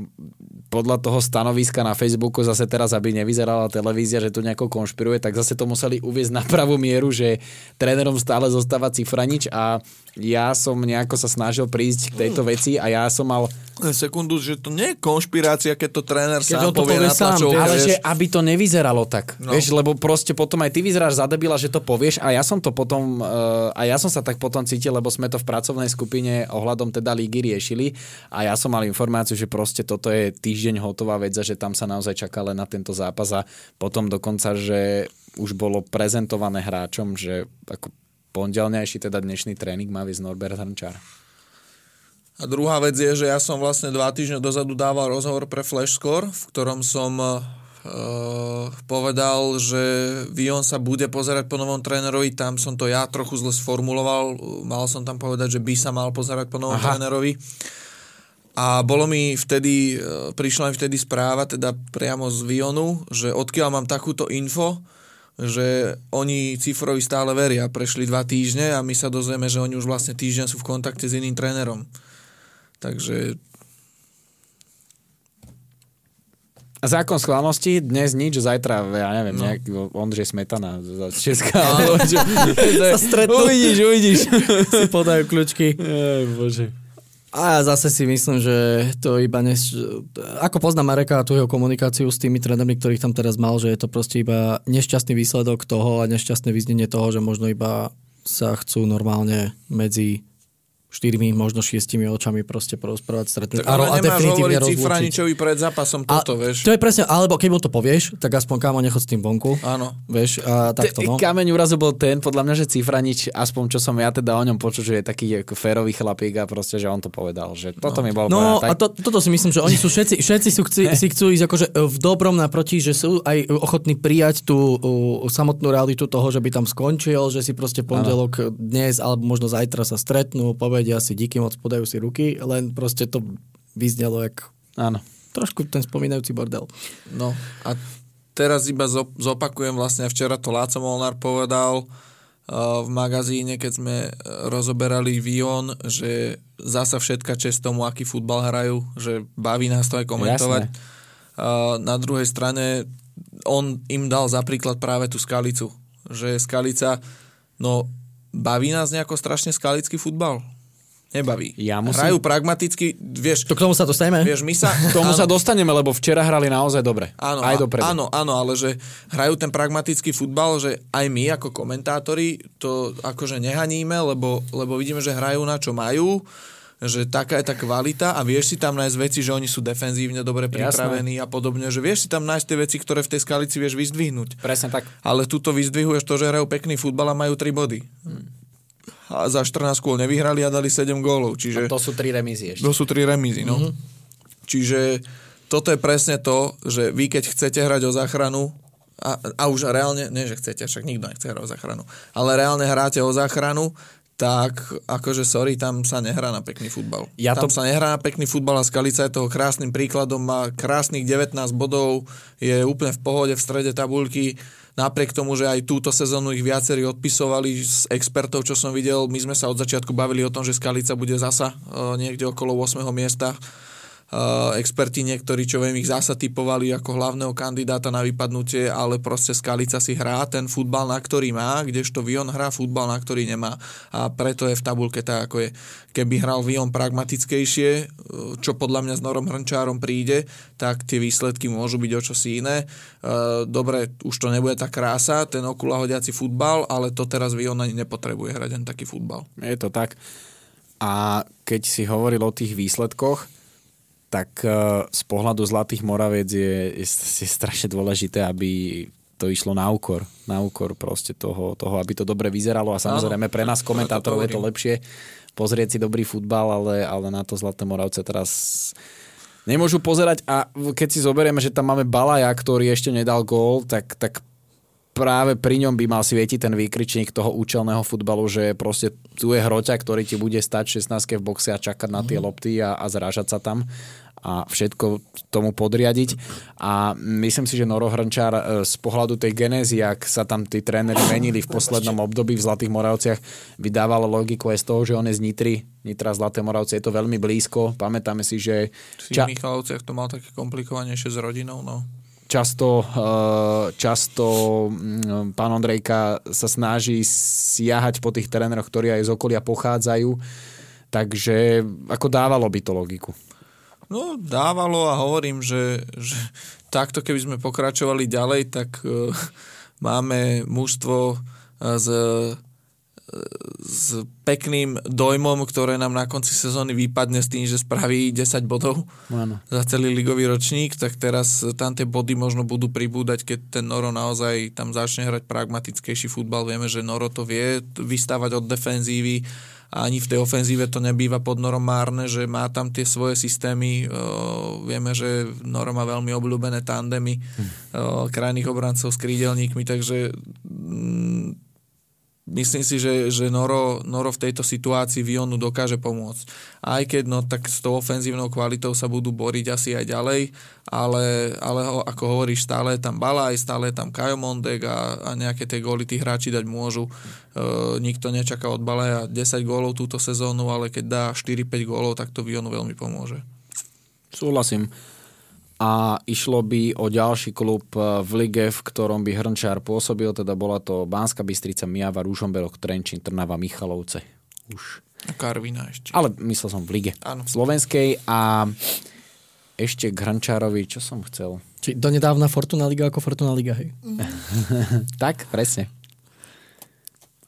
podľa toho stanoviska na Facebooku zase teraz, aby nevyzerala televízia, že to nejako konšpiruje, tak zase to museli uviezť na pravú mieru, že trénerom stále zostáva Cifranič a ja som nejako sa snažil prísť k tejto veci a ja som mal sekundu, že to nie je konšpirácia, keď to tréner keď sám to povie, povie na sám, Ale že aby to nevyzeralo tak. No. Vieš, lebo proste potom aj ty vyzeráš za debila, že to povieš a ja som to potom, uh, a ja som sa tak potom cítil, lebo sme to v pracovnej skupine ohľadom teda lígy riešili a ja som mal informáciu, že proste toto je týždeň hotová vec a že tam sa naozaj čaká len na tento zápas a potom dokonca, že už bolo prezentované hráčom, že ako pondelňajší teda dnešný tréning má viesť Norbert Hrnčár. A druhá vec je, že ja som vlastne dva týždne dozadu dával rozhovor pre Flashscore, v ktorom som Uh, povedal, že Vion sa bude pozerať po novom trénerovi, tam som to ja trochu zle sformuloval, mal som tam povedať, že by sa mal pozerať po novom Aha. trénerovi. A bolo mi vtedy, uh, prišla mi vtedy správa, teda priamo z Vionu, že odkiaľ mám takúto info, že oni Cifrovi stále veria. Prešli dva týždne a my sa dozvieme, že oni už vlastne týždeň sú v kontakte s iným trénerom. Takže Zákon schválnosti, dnes nič, zajtra, ja neviem, no. nejaký Ondřej Smetana z Česka. *laughs* sa stretnú. Uvidíš, uvidíš. si podajú kľúčky. Aj, bože. A ja zase si myslím, že to iba... Nes... Ako poznám Mareka a tú jeho komunikáciu s tými trénermi, ktorých tam teraz mal, že je to proste iba nešťastný výsledok toho a nešťastné vyznenie toho, že možno iba sa chcú normálne medzi štyrmi, možno šiestimi očami proste porozprávať, stretnúť. Tak ale a definitívne hovoriť Cifraničovi pred zápasom toto, a, vieš. To je presne, alebo keď mu to povieš, tak aspoň kámo nechod s tým vonku. Áno. Vieš, a takto, no. Kameň úrazu bol ten, podľa mňa, že Cifranič, aspoň čo som ja teda o ňom počul, že je taký ako férový chlapík a proste, že on to povedal, že toto no. mi bolo No povedať, a to, toto si myslím, že oni sú všetci, všetci sú chci, si chcú ísť akože v dobrom naproti, že sú aj ochotní prijať tú uh, samotnú realitu toho, že by tam skončil, že si proste pondelok dnes alebo možno zajtra sa stretnú, povedia si díky moc podajú si ruky, len proste to vyznelo jak Áno. trošku ten spomínajúci bordel. No a teraz iba zopakujem, vlastne včera to Láco Molnár povedal uh, v magazíne, keď sme uh, rozoberali Vion, že zasa všetka čest tomu, aký futbal hrajú, že baví nás to aj komentovať. Uh, na druhej strane on im dal za príklad práve tú Skalicu, že Skalica, no baví nás nejako strašne skalický futbal nebaví. Ja musím... Hrajú pragmaticky, vieš... To k tomu sa dostaneme? Vieš, my sa... K tomu áno, sa dostaneme, lebo včera hrali naozaj dobre. Áno, aj dopredu. áno, áno, ale že hrajú ten pragmatický futbal, že aj my ako komentátori to akože nehaníme, lebo, lebo vidíme, že hrajú na čo majú, že taká je tá kvalita a vieš si tam nájsť veci, že oni sú defenzívne dobre pripravení Jasné. a podobne, že vieš si tam nájsť tie veci, ktoré v tej skalici vieš vyzdvihnúť. Presne tak. Ale tuto vyzdvihuješ to, že hrajú pekný futbal a majú 3 body. Hmm a za 14 kôl nevyhrali a dali 7 gólov. Čiže, a to sú 3 remízy ešte. To sú 3 remízy, no. Mm-hmm. Čiže toto je presne to, že vy keď chcete hrať o záchranu, a, a už reálne, nie že chcete, však nikto nechce hrať o záchranu, ale reálne hráte o záchranu, tak akože sorry, tam sa nehrá na pekný futbal. Ja tam to... sa nehrá na pekný futbal a Skalica je toho krásnym príkladom, má krásnych 19 bodov, je úplne v pohode v strede tabulky, napriek tomu, že aj túto sezónu ich viacerí odpisovali z expertov, čo som videl, my sme sa od začiatku bavili o tom, že Skalica bude zasa uh, niekde okolo 8. miesta. Uh, experti niektorí, čo viem, ich zasa typovali ako hlavného kandidáta na vypadnutie, ale proste Skalica si hrá ten futbal, na ktorý má, kdežto Vion hrá futbal, na ktorý nemá. A preto je v tabulke tak, ako je. Keby hral Vion pragmatickejšie, uh, čo podľa mňa s Norom Hrnčárom príde, tak tie výsledky môžu byť o čosi iné. Uh, dobre, už to nebude tá krása, ten okulahodiaci futbal, ale to teraz Vion ani nepotrebuje hrať ten taký futbal. Je to tak. A keď si hovoril o tých výsledkoch, tak e, z pohľadu Zlatých Moraviec je, je, je strašne dôležité, aby to išlo na úkor, na úkor proste toho, toho, aby to dobre vyzeralo a samozrejme pre nás komentátorov je to lepšie pozrieť si dobrý futbal, ale, ale na to Zlaté Moravce teraz nemôžu pozerať. A keď si zoberieme, že tam máme Balaja, ktorý ešte nedal gól, tak, tak práve pri ňom by mal svietiť ten výkričník toho účelného futbalu, že proste tu je hroťa, ktorý ti bude stať 16 v boxe a čakať na tie mhm. lopty a, a zrážať sa tam a všetko tomu podriadiť. A myslím si, že Noro Hrnčár e, z pohľadu tej genézy, ak sa tam tí tréneri menili v poslednom období v Zlatých Moravciach, vydávalo logiku aj z toho, že on je z Nitry. Nitra Zlaté Moravce je to veľmi blízko. Pamätáme si, že... V ča- Michalovciach to mal také komplikovanejšie s rodinou, no často, e, často mm, pán Ondrejka sa snaží siahať po tých tréneroch, ktorí aj z okolia pochádzajú, takže ako dávalo by to logiku. No, dávalo a hovorím, že, že takto keby sme pokračovali ďalej, tak uh, máme mužstvo uh, s, pekným dojmom, ktoré nám na konci sezóny vypadne s tým, že spraví 10 bodov ano. za celý ligový ročník, tak teraz tam tie body možno budú pribúdať, keď ten Noro naozaj tam začne hrať pragmatickejší futbal. Vieme, že Noro to vie vystávať od defenzívy, a ani v tej ofenzíve to nebýva pod Norom márne, že má tam tie svoje systémy. Vieme, že Noro má veľmi obľúbené tandemy. Hm krajných obrancov s krídelníkmi, takže mm, myslím si, že, že Noro, Noro v tejto situácii Vionu dokáže pomôcť. Aj keď no, tak s tou ofenzívnou kvalitou sa budú boriť asi aj ďalej, ale, ale ako hovoríš, stále je tam Balaj, stále je tam Kajo Mondek a, a nejaké tie góly tí hráči dať môžu. E, nikto nečaká od Balaja 10 gólov túto sezónu, ale keď dá 4-5 gólov, tak to Vionu veľmi pomôže. Súhlasím a išlo by o ďalší klub eh, v lige, v ktorom by Hrnčár pôsobil, teda bola to Banska Bystrica, Mijava, Ružomberok, Trenčín, Trnava, Michalovce. Už. A Karvina ešte. Ale myslel som v lige. Áno. Slovenskej a ešte k Hrnčárovi, čo som chcel? Či donedávna Fortuna Liga ako Fortuna Liga, hej? *laughs* tak, presne.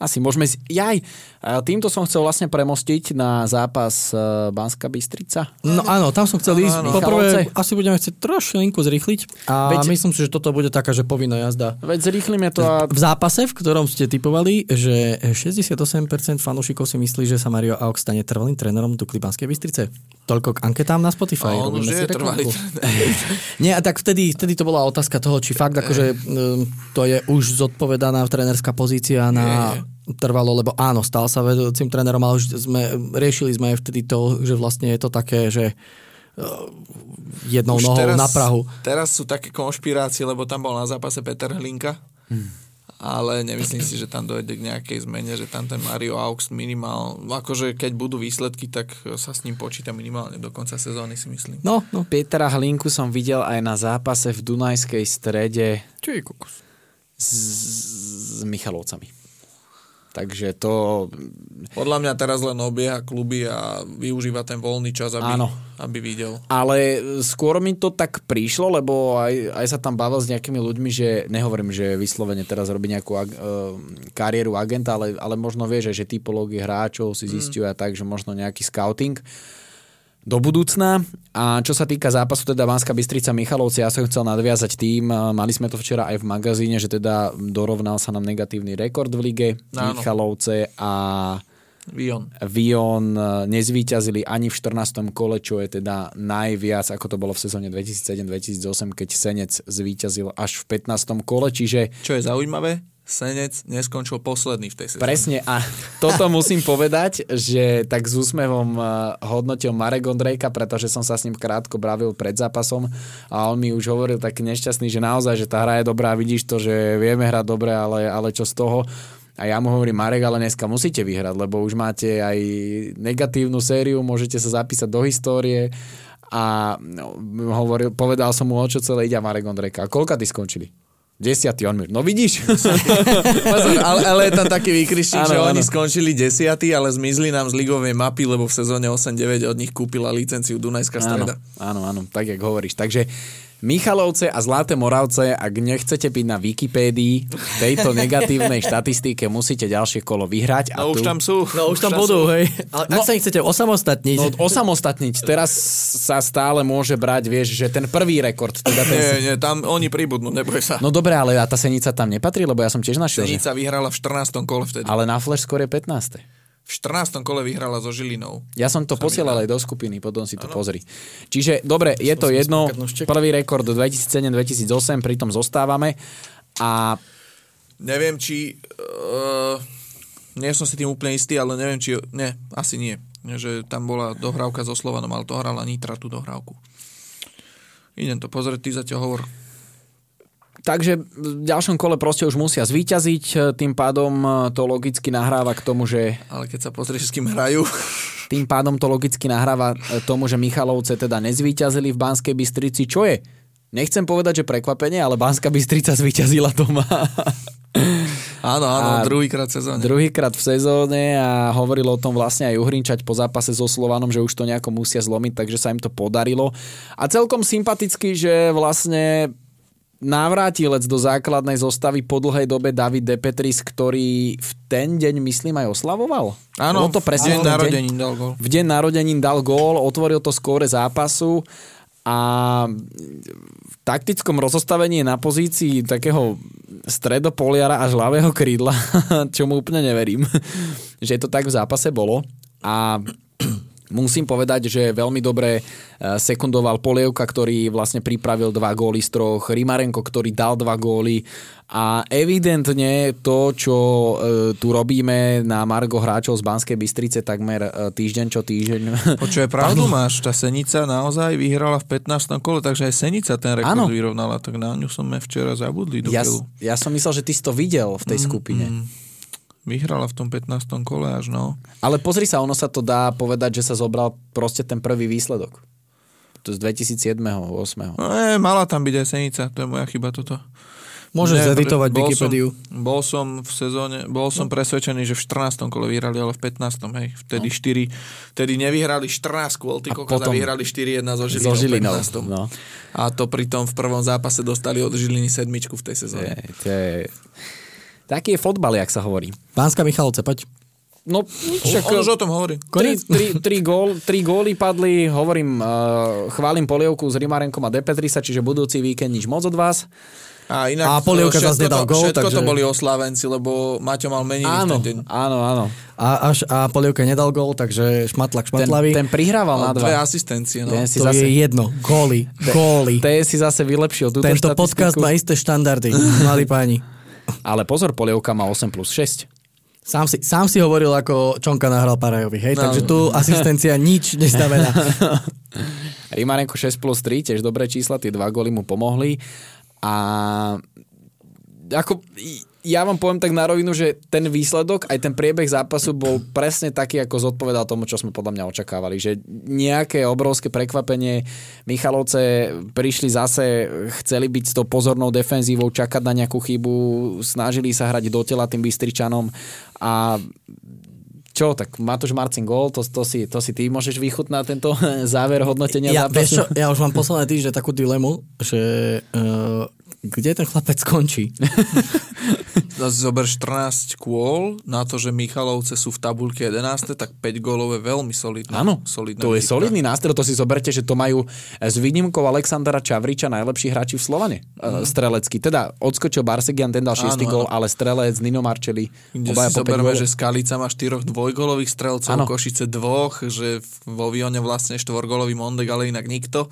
Asi môžeme... Si... Jaj, týmto som chcel vlastne premostiť na zápas e, Banska Bystrica. No áno, tam som chcel ísť. áno. Poprvé, Michalovce. asi budeme chcieť trošilinku zrýchliť a Veď- myslím si, že toto bude taká, že povinná jazda. Veď zrýchlime to a... V zápase, v ktorom ste typovali, že 68% fanúšikov si myslí, že sa Mario Aux stane trvalým trénerom Dukly Banskej Bystrice. Toľko k anketám na Spotify. On už je trvalý. *laughs* Nie, a tak vtedy, vtedy to bola otázka toho, či fakt akože um, to je už zodpovedaná trénerská pozícia na trvalo, lebo áno, stal sa vedúcim trénerom, ale už sme, riešili sme aj vtedy to, že vlastne je to také, že uh, jednou Už nohou na Prahu. Teraz sú také konšpirácie, lebo tam bol na zápase Peter Hlinka. Hmm. Ale nemyslím si, že tam dojde k nejakej zmene, že tam ten Mario Aux minimál, akože keď budú výsledky, tak sa s ním počíta minimálne do konca sezóny si myslím. No, no. Petra Hlinku som videl aj na zápase v Dunajskej strede Čo je kokos? s, s Michalovcami. Takže to... Podľa mňa teraz len obieha kluby a využíva ten voľný čas, aby, Áno. aby videl. Ale skôr mi to tak prišlo, lebo aj, aj sa tam bavil s nejakými ľuďmi, že nehovorím, že vyslovene teraz robí nejakú ag- uh, kariéru agenta, ale, ale možno vie, že, že typológie hráčov si zistuje a tak, že možno nejaký scouting do budúcna. A čo sa týka zápasu teda Banská Bystrica Michalovci, ja som chcel nadviazať tým, mali sme to včera aj v magazíne, že teda dorovnal sa nám negatívny rekord v lige Áno. Michalovce a Vion. Vion e, nezvíťazili ani v 14. kole, čo je teda najviac, ako to bolo v sezóne 2007-2008, keď Senec zvíťazil až v 15. kole, čiže Čo je zaujímavé, Senec neskončil posledný v tej sezóne. Presne a toto musím povedať, že tak s úsmevom eh, hodnotil Marek Ondrejka, pretože som sa s ním krátko bravil pred zápasom a on mi už hovoril taký nešťastný, že naozaj, že tá hra je dobrá, vidíš to, že vieme hrať dobre, ale, ale čo z toho? A ja mu hovorím, Marek, ale dneska musíte vyhrať, lebo už máte aj negatívnu sériu, môžete sa zapísať do histórie a no, hovoril, povedal som mu, o čo celé ide Marek Ondrejka. A koľka ty skončili? Desiatý, on mi, no vidíš? *laughs* Ale, ale je tam taký výkričník, Áno, že oni áno. skončili desiatí, ale zmizli nám z ligovej mapy, lebo v sezóne 8-9 od nich kúpila licenciu Dunajská Áno, streda. áno, áno, tak jak hovoríš. Takže Michalovce a Zlaté Moravce, ak nechcete byť na Wikipédii v tejto negatívnej štatistike, musíte ďalšie kolo vyhrať. A No už tu- tam sú. No už tam budú, hej. Ale ak sa ich chcete osamostatniť, No, osamostatniť. Teraz sa stále môže brať, vieš, že ten prvý rekord. Teda ten... Nie, nie, tam oni pribudnú, neboj sa. No dobre, ale a tá Senica tam nepatrí, lebo ja som tiež našiel, že... Senica vyhrala v 14. kole vtedy. Ale na Flash skôr je 15. V 14. kole vyhrala so Žilinou. Ja som to posielal aj do skupiny, potom si to pozri. Čiže, dobre, je to jedno. Prvý rekord 2007-2008, pritom zostávame. A Neviem, či... Uh, nie som si tým úplne istý, ale neviem, či... Nie, asi nie. Že tam bola dohrávka so Slovanom, ale to hrala Nitra tú dohrávku. Idem to pozrieť, ty zatiaľ hovor. Takže v ďalšom kole proste už musia zvíťaziť, tým pádom e, to logicky nahráva k tomu, že Ale keď sa pozrieš, s kým hrajú... *laughs* tým pádom to logicky nahráva e, tomu, že Michalovce teda nezvíťazili v Banskej Bystrici, čo je? Nechcem povedať, že prekvapenie, ale Banská Bystrica *laughs* zvíťazila doma. Áno, áno, A- druhýkrát v sezóne. Druhýkrát v sezóne a hovoril o tom vlastne aj Uhrinčať po zápase so Slovanom, že už to nejako musia zlomiť, takže sa im to podarilo. A celkom sympaticky, že vlastne návratilec do základnej zostavy po dlhej dobe David Depetris, ktorý v ten deň, myslím, aj oslavoval. Áno, to presne v deň narodenín dal gól. V deň narodenín dal gól, otvoril to skóre zápasu a v taktickom rozostavení je na pozícii takého stredopoliara až ľavého krídla, *laughs* čo mu úplne neverím, *laughs* že to tak v zápase bolo. A Musím povedať, že veľmi dobre e, sekundoval Polievka, ktorý vlastne pripravil dva góly z troch, Rimarenko, ktorý dal dva góly a evidentne to, čo e, tu robíme na Margo hráčov z Banskej Bystrice takmer e, týždeň čo týždeň. Počuje, pravdu *laughs* máš, tá Senica naozaj vyhrala v 15. kole, takže aj Senica ten rekord Áno. vyrovnala, tak na ňu sme včera zabudli do Ja, ja som myslel, že ty si to videl v tej skupine. Mm, vyhrala v tom 15. kole až, no. Ale pozri sa, ono sa to dá povedať, že sa zobral proste ten prvý výsledok. To z 2007. 8. No, e, mala tam byť aj Senica, to je moja chyba toto. Môžeš Ne, zeditovať bol Wikipédiu. Som, bol som v sezóne, bol som presvedčený, že v 14. kole vyhrali, ale v 15. hej. Vtedy 4, vtedy nevyhrali 14 kôl, ty kokos, a vyhrali 4-1 zo Žilinou. V Žilinou. 15.. No. A to pritom v prvom zápase dostali od Žiliny sedmičku v tej sezóne. je, to je... Taký je fotbal, jak sa hovorí. Pánska Michalovce, poď. No, Však, on už o tom hovorí. Tri, tri, tri, gól, tri góly padli, hovorím, uh, chválim polievku s Rimarenkom a Depetrisa, čiže budúci víkend nič moc od vás. A, inak, A Polievka všetko zase nedal to, gól, Všetko to takže- boli oslávenci, lebo Maťo mal meniny Áno, v ten deň. áno, áno. A, až, a Polievka nedal gól, takže šmatlak Ten, šmatlavý. ten prihrával na Mal dve dva. asistencie, no. Ten si to zase, je jedno. Góly. Góly. ten si zase vylepšil túto Tento štatistiku. podcast má isté štandardy, mali páni. Ale pozor, polievka má 8 plus 6. Sám si, sám si hovoril, ako Čonka nahral Parajovi, hej? No. Takže tu asistencia nič neznamená. *laughs* Rimarenko 6 plus 3, tiež dobré čísla, tie dva góly mu pomohli. A ako, ja vám poviem tak na rovinu, že ten výsledok, aj ten priebeh zápasu bol presne taký, ako zodpovedal tomu, čo sme podľa mňa očakávali. Že nejaké obrovské prekvapenie, Michalovce prišli zase, chceli byť s tou pozornou defenzívou, čakať na nejakú chybu, snažili sa hrať do tela tým Bystričanom a čo, tak Matúš Marcin gól, to, to, si, to si ty môžeš vychutnať tento *laughs* záver hodnotenia Ja, zápasu? vieš čo, ja už mám posledné týždne takú dilemu, že uh, kde ten chlapec skončí? *laughs* Zober 14 kôl na to, že Michalovce sú v tabulke 11, tak 5 gólov je veľmi solidné. Áno, solidná to je výhra. solidný nástroj, to si zoberte, že to majú s výnimkou Alexandra Čavriča najlepší hráči v Slovane. Mm. Strelecký. Teda odskočil Barsegian, ten dal 6 Áno, gól, ale strelec Nino Marčeli. Kde si zoberme, že Skalica má štyroch dvojgolových strelcov, Áno. Košice dvoch, že vo Vione vlastne štvorgolový Mondek, ale inak nikto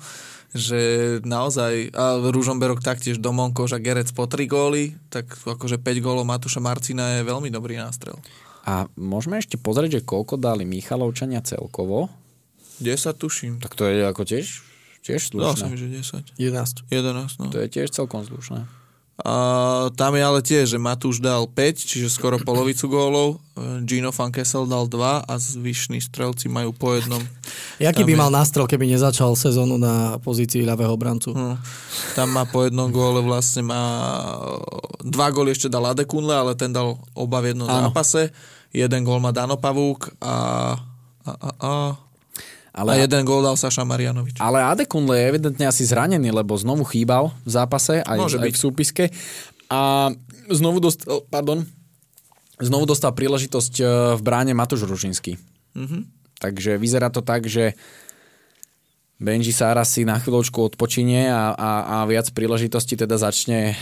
že naozaj, a Ružomberok taktiež Domonkoš a Gerec po 3 góly, tak akože 5 gólov Matúša Marcina je veľmi dobrý nástrel. A môžeme ešte pozrieť, že koľko dali Michalovčania celkovo. 10 tuším. Tak to je ako tiež, tiež Dal som, slušné. že 10. 11. 11, no. To je tiež celkom slušné. A tam je ale tiež, že Matúš dal 5, čiže skoro polovicu gólov, Gino Van Kessel dal 2 a zvyšní strelci majú po jednom. *laughs* Jaký Tam by je- mal nástrel, keby nezačal sezónu na pozícii ľavého brancu? No, tam má po jednom góle vlastne má dva góly ešte dal Adekunle, ale ten dal oba v jednom Áno. zápase. Jeden gól má Dano Pavúk a, a, a, a, Ale, a jeden gól dal Saša Marianovič. ale Adekunle je evidentne asi zranený, lebo znovu chýbal v zápase, aj, Môže aj byť. v súpiske. A znovu dostal, pardon, znovu dostal príležitosť e, v bráne Matúš Ružinský. Mhm. Takže vyzerá to tak, že Benji Sára si na chvíľočku odpočinie a, a, a viac príležitostí teda začne e,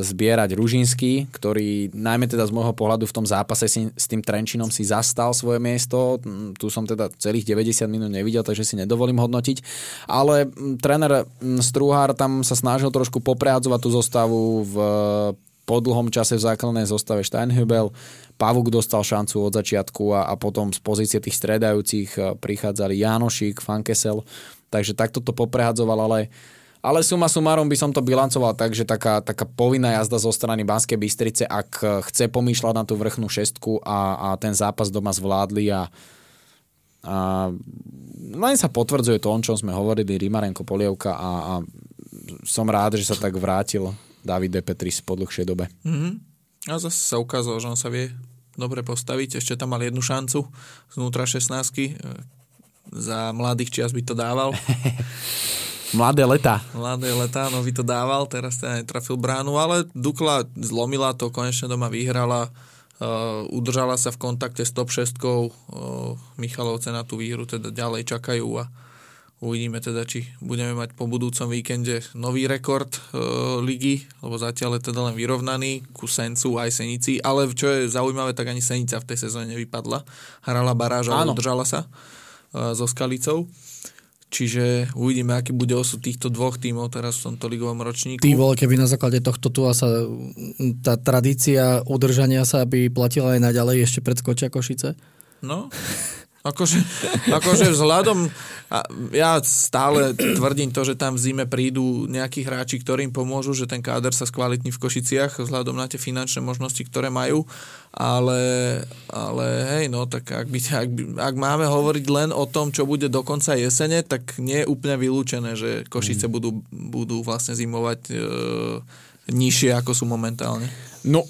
zbierať Ružinský, ktorý najmä teda z môjho pohľadu v tom zápase si, s tým Trenčinom si zastal svoje miesto. Mm, Tu som teda celých 90 minút nevidel, takže si nedovolím hodnotiť. Ale mm, tréner mm, Struhár tam sa snažil trošku poprehádzovať tú zostavu v po dlhom čase v základnej zostave Steinhübel. Pavuk dostal šancu od začiatku a, a potom z pozície tých stredajúcich e, prichádzali Jánošík, Fankesel. Takže takto to poprehadzoval, ale, ale suma sumárom by som to bilancoval tak, že taká, taká povinná jazda zo strany Banskej Bystrice, ak chce pomýšľať na tú vrchnú šestku a, a ten zápas doma zvládli a, a len sa potvrdzuje to, o čom sme hovorili, Rimarenko, Polievka a, a som rád, že sa tak vrátil David De Petris po dlhšej dobe. Mhm. A zase sa ukázalo, že on sa vie dobre postaviť. Ešte tam mal jednu šancu znútra 16 Za mladých čias by to dával. *laughs* Mladé leta. Mladé letá, no by to dával, teraz teda netrafil bránu, ale Dukla zlomila to, konečne doma vyhrala, uh, udržala sa v kontakte s top 6 uh, Michalovce na tú výhru, teda ďalej čakajú a uvidíme teda, či budeme mať po budúcom víkende nový rekord uh, ligy, lebo zatiaľ je teda len vyrovnaný ku Sencu aj Senici, ale čo je zaujímavé, tak ani Senica v tej sezóne nevypadla. Hrala baráž, Áno. udržala sa. So Skalicou. Čiže uvidíme, aký bude osud týchto dvoch tímov teraz v tomto ligovom ročníku. Ty vole, keby na základe tohto tu sa tá tradícia udržania sa by platila aj naďalej ešte pred Skočia Košice? No, *laughs* Akože, *laughs* akože vzhľadom, ja stále tvrdím to, že tam v zime prídu nejakí hráči, ktorí im pomôžu, že ten káder sa skvalitní v Košiciach vzhľadom na tie finančné možnosti, ktoré majú, ale, ale hej, no tak ak, by, ak, by, ak máme hovoriť len o tom, čo bude do konca jesene, tak nie je úplne vylúčené, že Košice mm. budú, budú vlastne zimovať e, nižšie, ako sú momentálne. No,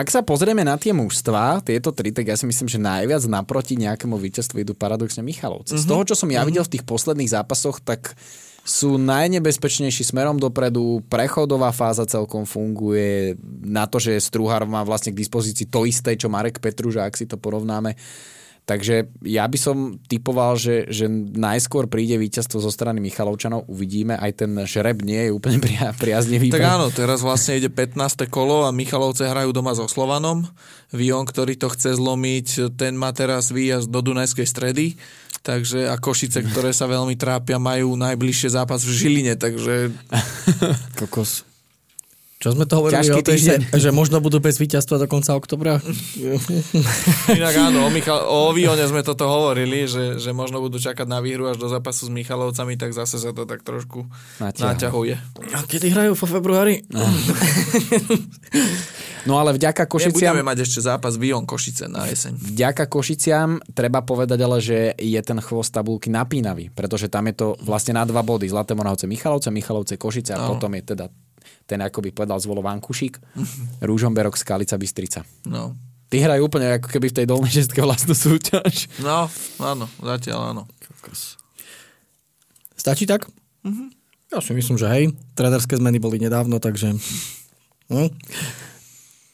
ak sa pozrieme na tie mužstva, tieto tri, tak ja si myslím, že najviac naproti nejakému víťazstvu idú paradoxne Michalovci. Mm-hmm. Z mhm. toho, čo som ja videl v tých posledných zápasoch, tak sú najnebezpečnejší smerom dopredu, prechodová fáza celkom funguje, na to, že Struhar má vlastne k dispozícii to isté, čo Marek Petruža, ak si to porovnáme. Takže ja by som typoval, že, že najskôr príde víťazstvo zo strany Michalovčanov. Uvidíme, aj ten šreb nie je úplne pria, priaznivý. Tak áno, teraz vlastne ide 15. kolo a Michalovce hrajú doma so Slovanom. Vion, ktorý to chce zlomiť, ten má teraz výjazd do Dunajskej stredy. Takže a Košice, ktoré sa veľmi trápia, majú najbližšie zápas v Žiline, takže... *laughs* Kokos. Čo sme to hovorili Ťažký o tej, že, že možno budú bez víťazstva do konca oktobra? *laughs* Inak áno, o, Michal, o Vione sme toto hovorili, že, že možno budú čakať na výhru až do zápasu s Michalovcami, tak zase sa to tak trošku Naťahuje. naťahuje. A kedy hrajú vo februári? No. no ale vďaka Košiciam... Nebudeme mať ešte zápas Vion Košice na jeseň. Vďaka Košiciam treba povedať ale, že je ten chvost tabulky napínavý, pretože tam je to vlastne na dva body. Zlaté Moravce Michalovce, Michalovce Košice a no. potom je teda ten ako by povedal zvolo Vankušik, *laughs* Rúžomberok, Skalica, Bystrica. No. Ty hrajú úplne ako keby v tej dolnej šestke vlastnú súťaž. No, áno, zatiaľ áno. Stačí tak? Mm-hmm. Ja si myslím, že hej. Trenerské zmeny boli nedávno, takže... Hm.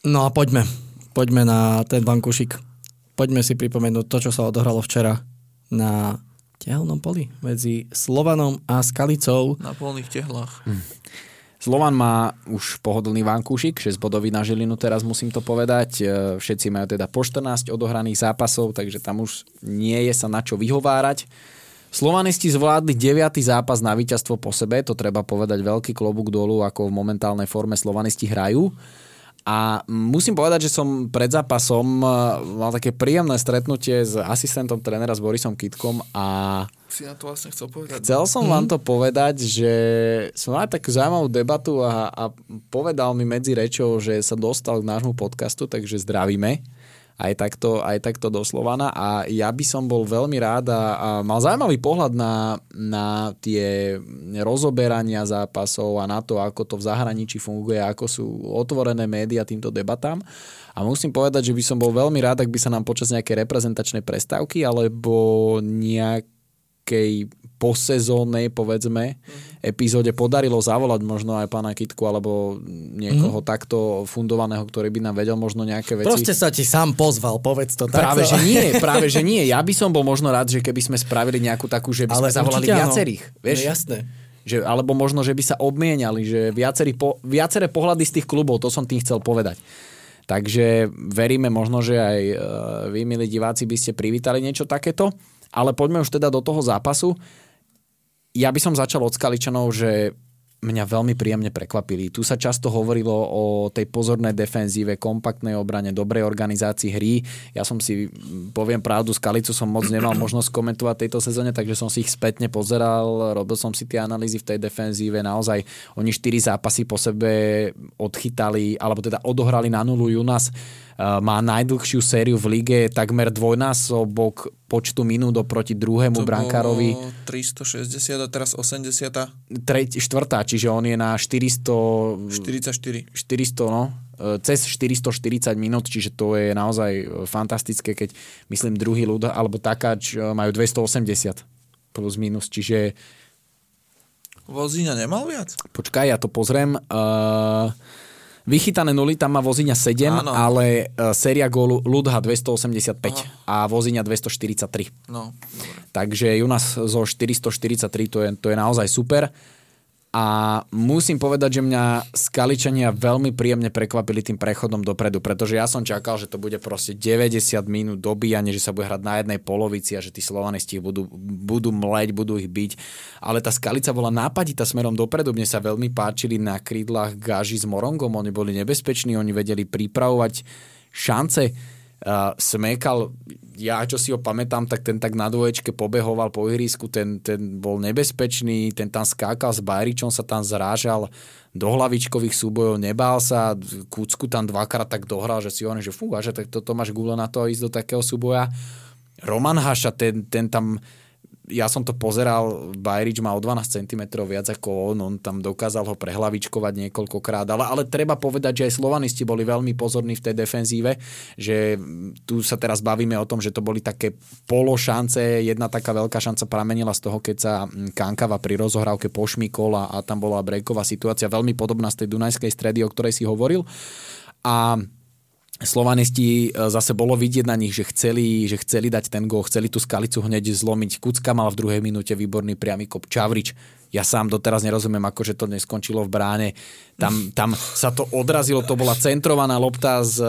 No a poďme. Poďme na ten Vankušik. Poďme si pripomenúť to, čo sa odohralo včera na tehelnom poli medzi Slovanom a Skalicou. Na polných tehlách. Hm. Slovan má už pohodlný vankúšik, 6 bodový na Žilinu, teraz musím to povedať. E, všetci majú teda po 14 odohraných zápasov, takže tam už nie je sa na čo vyhovárať. Slovanisti zvládli 9. zápas na víťazstvo po sebe, to treba povedať veľký klobúk dolu, ako v momentálnej forme Slovanisti hrajú. A musím povedať, že som pred zápasom e, mal také príjemné stretnutie s asistentom trénera s Borisom Kitkom a si na to vlastne chcel povedať. Chcel som mm. vám to povedať, že som mal takú zaujímavú debatu a, a povedal mi medzi rečou, že sa dostal k nášmu podcastu, takže zdravíme aj takto, aj takto doslovana a ja by som bol veľmi rád a, a mal zaujímavý pohľad na, na tie rozoberania zápasov a na to, ako to v zahraničí funguje, ako sú otvorené médiá týmto debatám. A musím povedať, že by som bol veľmi rád, ak by sa nám počas nejakej reprezentačnej prestávky alebo nejak nejakej posezónnej, povedzme, mm-hmm. epizóde podarilo zavolať možno aj pána Kitku alebo niekoho mm-hmm. takto fundovaného, ktorý by nám vedel možno nejaké veci. Proste sa ti sám pozval, povedz to takto. Práve, že nie, *laughs* práve, že nie. Ja by som bol možno rád, že keby sme spravili nejakú takú, že by Ale sme zavolali viacerých. Vieš? No, jasné. Že, alebo možno, že by sa obmieniali, že viacerý po, viaceré pohľady z tých klubov, to som tým chcel povedať. Takže veríme možno, že aj e, vy, milí diváci, by ste privítali niečo takéto. Ale poďme už teda do toho zápasu. Ja by som začal od Skaličanov, že mňa veľmi príjemne prekvapili. Tu sa často hovorilo o tej pozornej defenzíve, kompaktnej obrane, dobrej organizácii hry. Ja som si, poviem pravdu, Skalicu som moc nemal *clears throat* možnosť komentovať tejto sezóne, takže som si ich spätne pozeral, robil som si tie analýzy v tej defenzíve. Naozaj oni štyri zápasy po sebe odchytali, alebo teda odohrali na nulu Junas Eh, má najdlhšiu sériu v lige, takmer dvojnásobok počtu minút oproti druhému to brankárovi. 360 a teraz 80. Treť, štvrtá, čiže on je na 400... 44. 400, no eh, cez 440 minút, čiže to je naozaj eh, fantastické, keď myslím druhý ľud alebo takáč majú 280 plus minus, čiže Vozíňa nemal viac? Počkaj, ja to pozriem. Uh, Vychytané nuly tam má Voziňa 7, Áno. ale uh, séria gólu Ludha 285 Aha. a Voziňa 243. No, Takže u nás zo 443 to je, to je naozaj super. A musím povedať, že mňa Skaličania veľmi príjemne prekvapili tým prechodom dopredu, pretože ja som čakal, že to bude proste 90 minút dobíjanie, že sa bude hrať na jednej polovici a že tí slovanisti budú, budú mleť, budú ich byť. Ale tá Skalica bola nápaditá smerom dopredu. Mne sa veľmi páčili na krídlach Gaži s Morongom, oni boli nebezpeční, oni vedeli pripravovať šance. Uh, smekal ja čo si ho pamätám, tak ten tak na dvoječke pobehoval po ihrisku, ten, ten bol nebezpečný, ten tam skákal s Bajričom, sa tam zrážal do hlavičkových súbojov, nebál sa, Kucku tam dvakrát tak dohral, že si hovorím, že fú, že tak toto máš gule na to ísť do takého súboja. Roman Haša, ten, ten tam ja som to pozeral, Bajrič má o 12 cm viac ako on, on tam dokázal ho prehlavičkovať niekoľkokrát, ale, ale treba povedať, že aj slovanisti boli veľmi pozorní v tej defenzíve, že tu sa teraz bavíme o tom, že to boli také pološance, jedna taká veľká šanca pramenila z toho, keď sa Kankava pri rozohrávke pošmikol a, a tam bola breaková situácia, veľmi podobná z tej Dunajskej stredy, o ktorej si hovoril. A Slovanisti e, zase bolo vidieť na nich, že chceli, že chceli dať ten gól, chceli tú skalicu hneď zlomiť. Kucka mal v druhej minúte výborný priamy kop. Čavrič, ja sám doteraz nerozumiem, ako že to neskončilo v bráne. Tam, tam sa to odrazilo, to bola centrovaná lopta z e,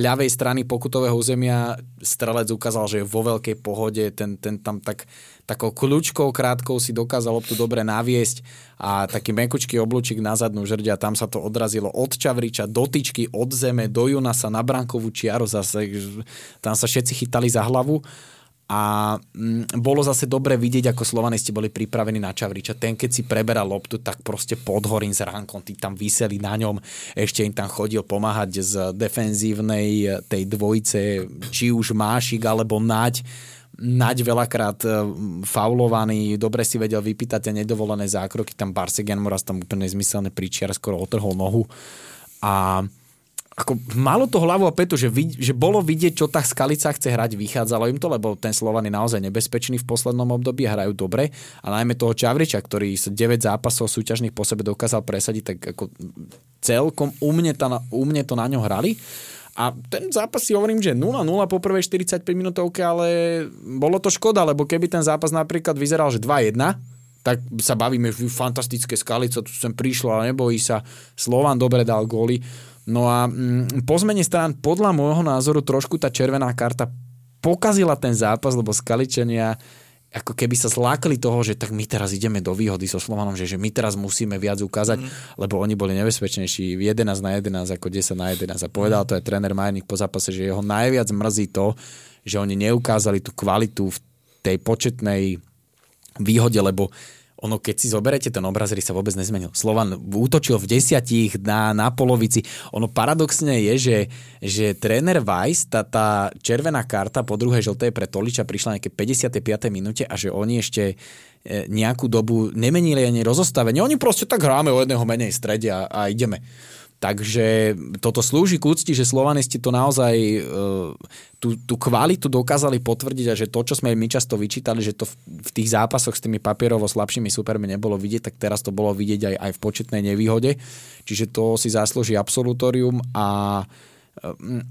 ľavej strany pokutového územia. Strelec ukázal, že je vo veľkej pohode, ten, ten tam tak takou kľúčkou krátkou si dokázal loptu dobre naviesť a taký mekučký oblúčik na zadnú žrdia, tam sa to odrazilo od Čavriča do tyčky, od zeme, do Junasa na brankovú čiaru, zase, tam sa všetci chytali za hlavu. A mm, bolo zase dobre vidieť, ako slovanisti boli pripravení na Čavriča. Ten, keď si preberal loptu, tak proste pod horím s ránkom, tí tam vyseli na ňom, ešte im tam chodil pomáhať z defenzívnej tej dvojice, či už Mášik alebo Naď Naď veľakrát e, faulovaný, dobre si vedel vypýtať tie nedovolené zákroky, tam Barsegian Moraz tam úplne zmyselné príčiar, skoro otrhol nohu. A ako malo to hlavu a petu, že, vid, že bolo vidieť, čo tá Skalica chce hrať, vychádzalo im to, lebo ten Slovan je naozaj nebezpečný v poslednom období a hrajú dobre. A najmä toho Čavriča, ktorý sa 9 zápasov súťažných po sebe dokázal presadiť, tak ako celkom u mne, to, u mne to na ňo hrali. A ten zápas si hovorím, že 0-0 po prvej 45 minútovke, ale bolo to škoda, lebo keby ten zápas napríklad vyzeral, že 2-1, tak sa bavíme, že fantastické skalice, tu sem prišlo, ale nebojí sa. Slovan dobre dal góly. No a mm, po zmene strán, podľa môjho názoru, trošku tá červená karta pokazila ten zápas, lebo Skaličania ako keby sa zlákli toho, že tak my teraz ideme do výhody so Slovanom, že, že my teraz musíme viac ukázať, mm. lebo oni boli nebezpečnejší 11 na 11 ako 10 na 11 a povedal to aj tréner Majnik po zápase, že jeho najviac mrzí to, že oni neukázali tú kvalitu v tej početnej výhode, lebo ono keď si zoberete ten obraz, sa vôbec nezmenil. Slovan útočil v desiatich na, na polovici. Ono paradoxne je, že, že tréner Weiss, tá, tá červená karta po druhej žltej pre Toliča prišla nejaké 55. minúte a že oni ešte e, nejakú dobu nemenili ani rozostavenie. Oni proste tak hráme o jedného menej strede a, a ideme. Takže toto slúži k úcti, že slovanisti to naozaj e, tú, tú kvalitu dokázali potvrdiť a že to, čo sme my často vyčítali, že to v, v tých zápasoch s tými papierovo slabšími supermi nebolo vidieť, tak teraz to bolo vidieť aj, aj v početnej nevýhode. Čiže to si zaslúži absolutórium a e,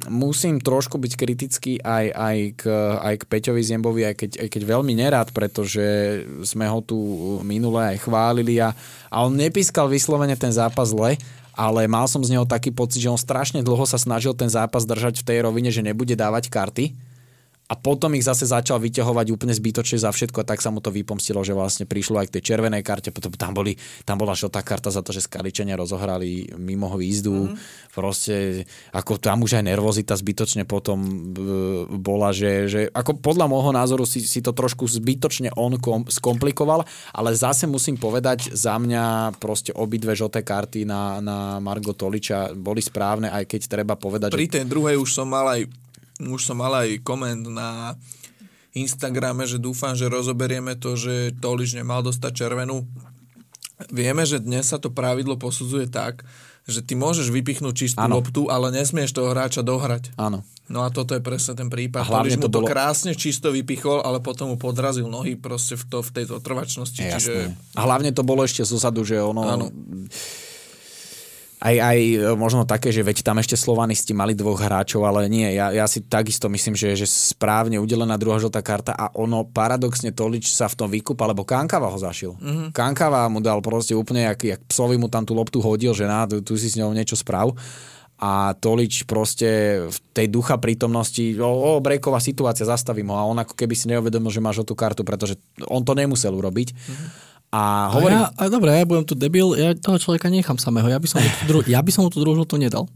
musím trošku byť kritický aj, aj, k, aj k Peťovi Ziembovi, aj keď, aj keď veľmi nerád, pretože sme ho tu minule aj chválili a, a on nepískal vyslovene ten zápas zle, ale mal som z neho taký pocit, že on strašne dlho sa snažil ten zápas držať v tej rovine, že nebude dávať karty a potom ich zase začal vyťahovať úplne zbytočne za všetko a tak sa mu to vypomstilo, že vlastne prišlo aj k tej červenej karte, potom tam, boli, tam bola šotá karta za to, že Skaličania rozohrali mimo výzdu, mm-hmm. proste ako tam už aj nervozita zbytočne potom bola, že, že ako podľa môjho názoru si, si to trošku zbytočne on kom, skomplikoval, ale zase musím povedať, za mňa proste obidve žlté karty na, na Margo Toliča boli správne, aj keď treba povedať, Pri že... tej druhej už som mal aj už som mal aj koment na Instagrame, že dúfam, že rozoberieme to, že Tolič nemal dostať červenú. Vieme, že dnes sa to pravidlo posudzuje tak, že ty môžeš vypichnúť čistú ano. loptu, ale nesmieš toho hráča dohrať. Áno. No a toto je presne ten prípad. Mu to, bolo... krásne čisto vypichol, ale potom mu podrazil nohy proste v, to, v tejto trvačnosti. čiže... A hlavne to bolo ešte zozadu, že ono... Áno aj, aj e, možno také, že veď tam ešte Slovanisti mali dvoch hráčov, ale nie, ja, ja si takisto myslím, že, že správne udelená druhá žltá karta a ono paradoxne Tolič sa v tom vykúpa, lebo Kankava ho zašil. Mm-hmm. Kankava mu dal proste úplne, jak, jak psovi mu tam tú loptu hodil, že na, tu, tu si s ňou niečo sprav a Tolič proste v tej ducha prítomnosti, o, o breaková situácia, zastavím ho a on ako keby si neuvedomil, že má žltú kartu, pretože on to nemusel urobiť. Mm-hmm a hovorím... A, ja, a dobre, ja budem tu debil, ja toho človeka nechám samého, ja by som mu tú, dru- ja by som mu tú druhú to nedal.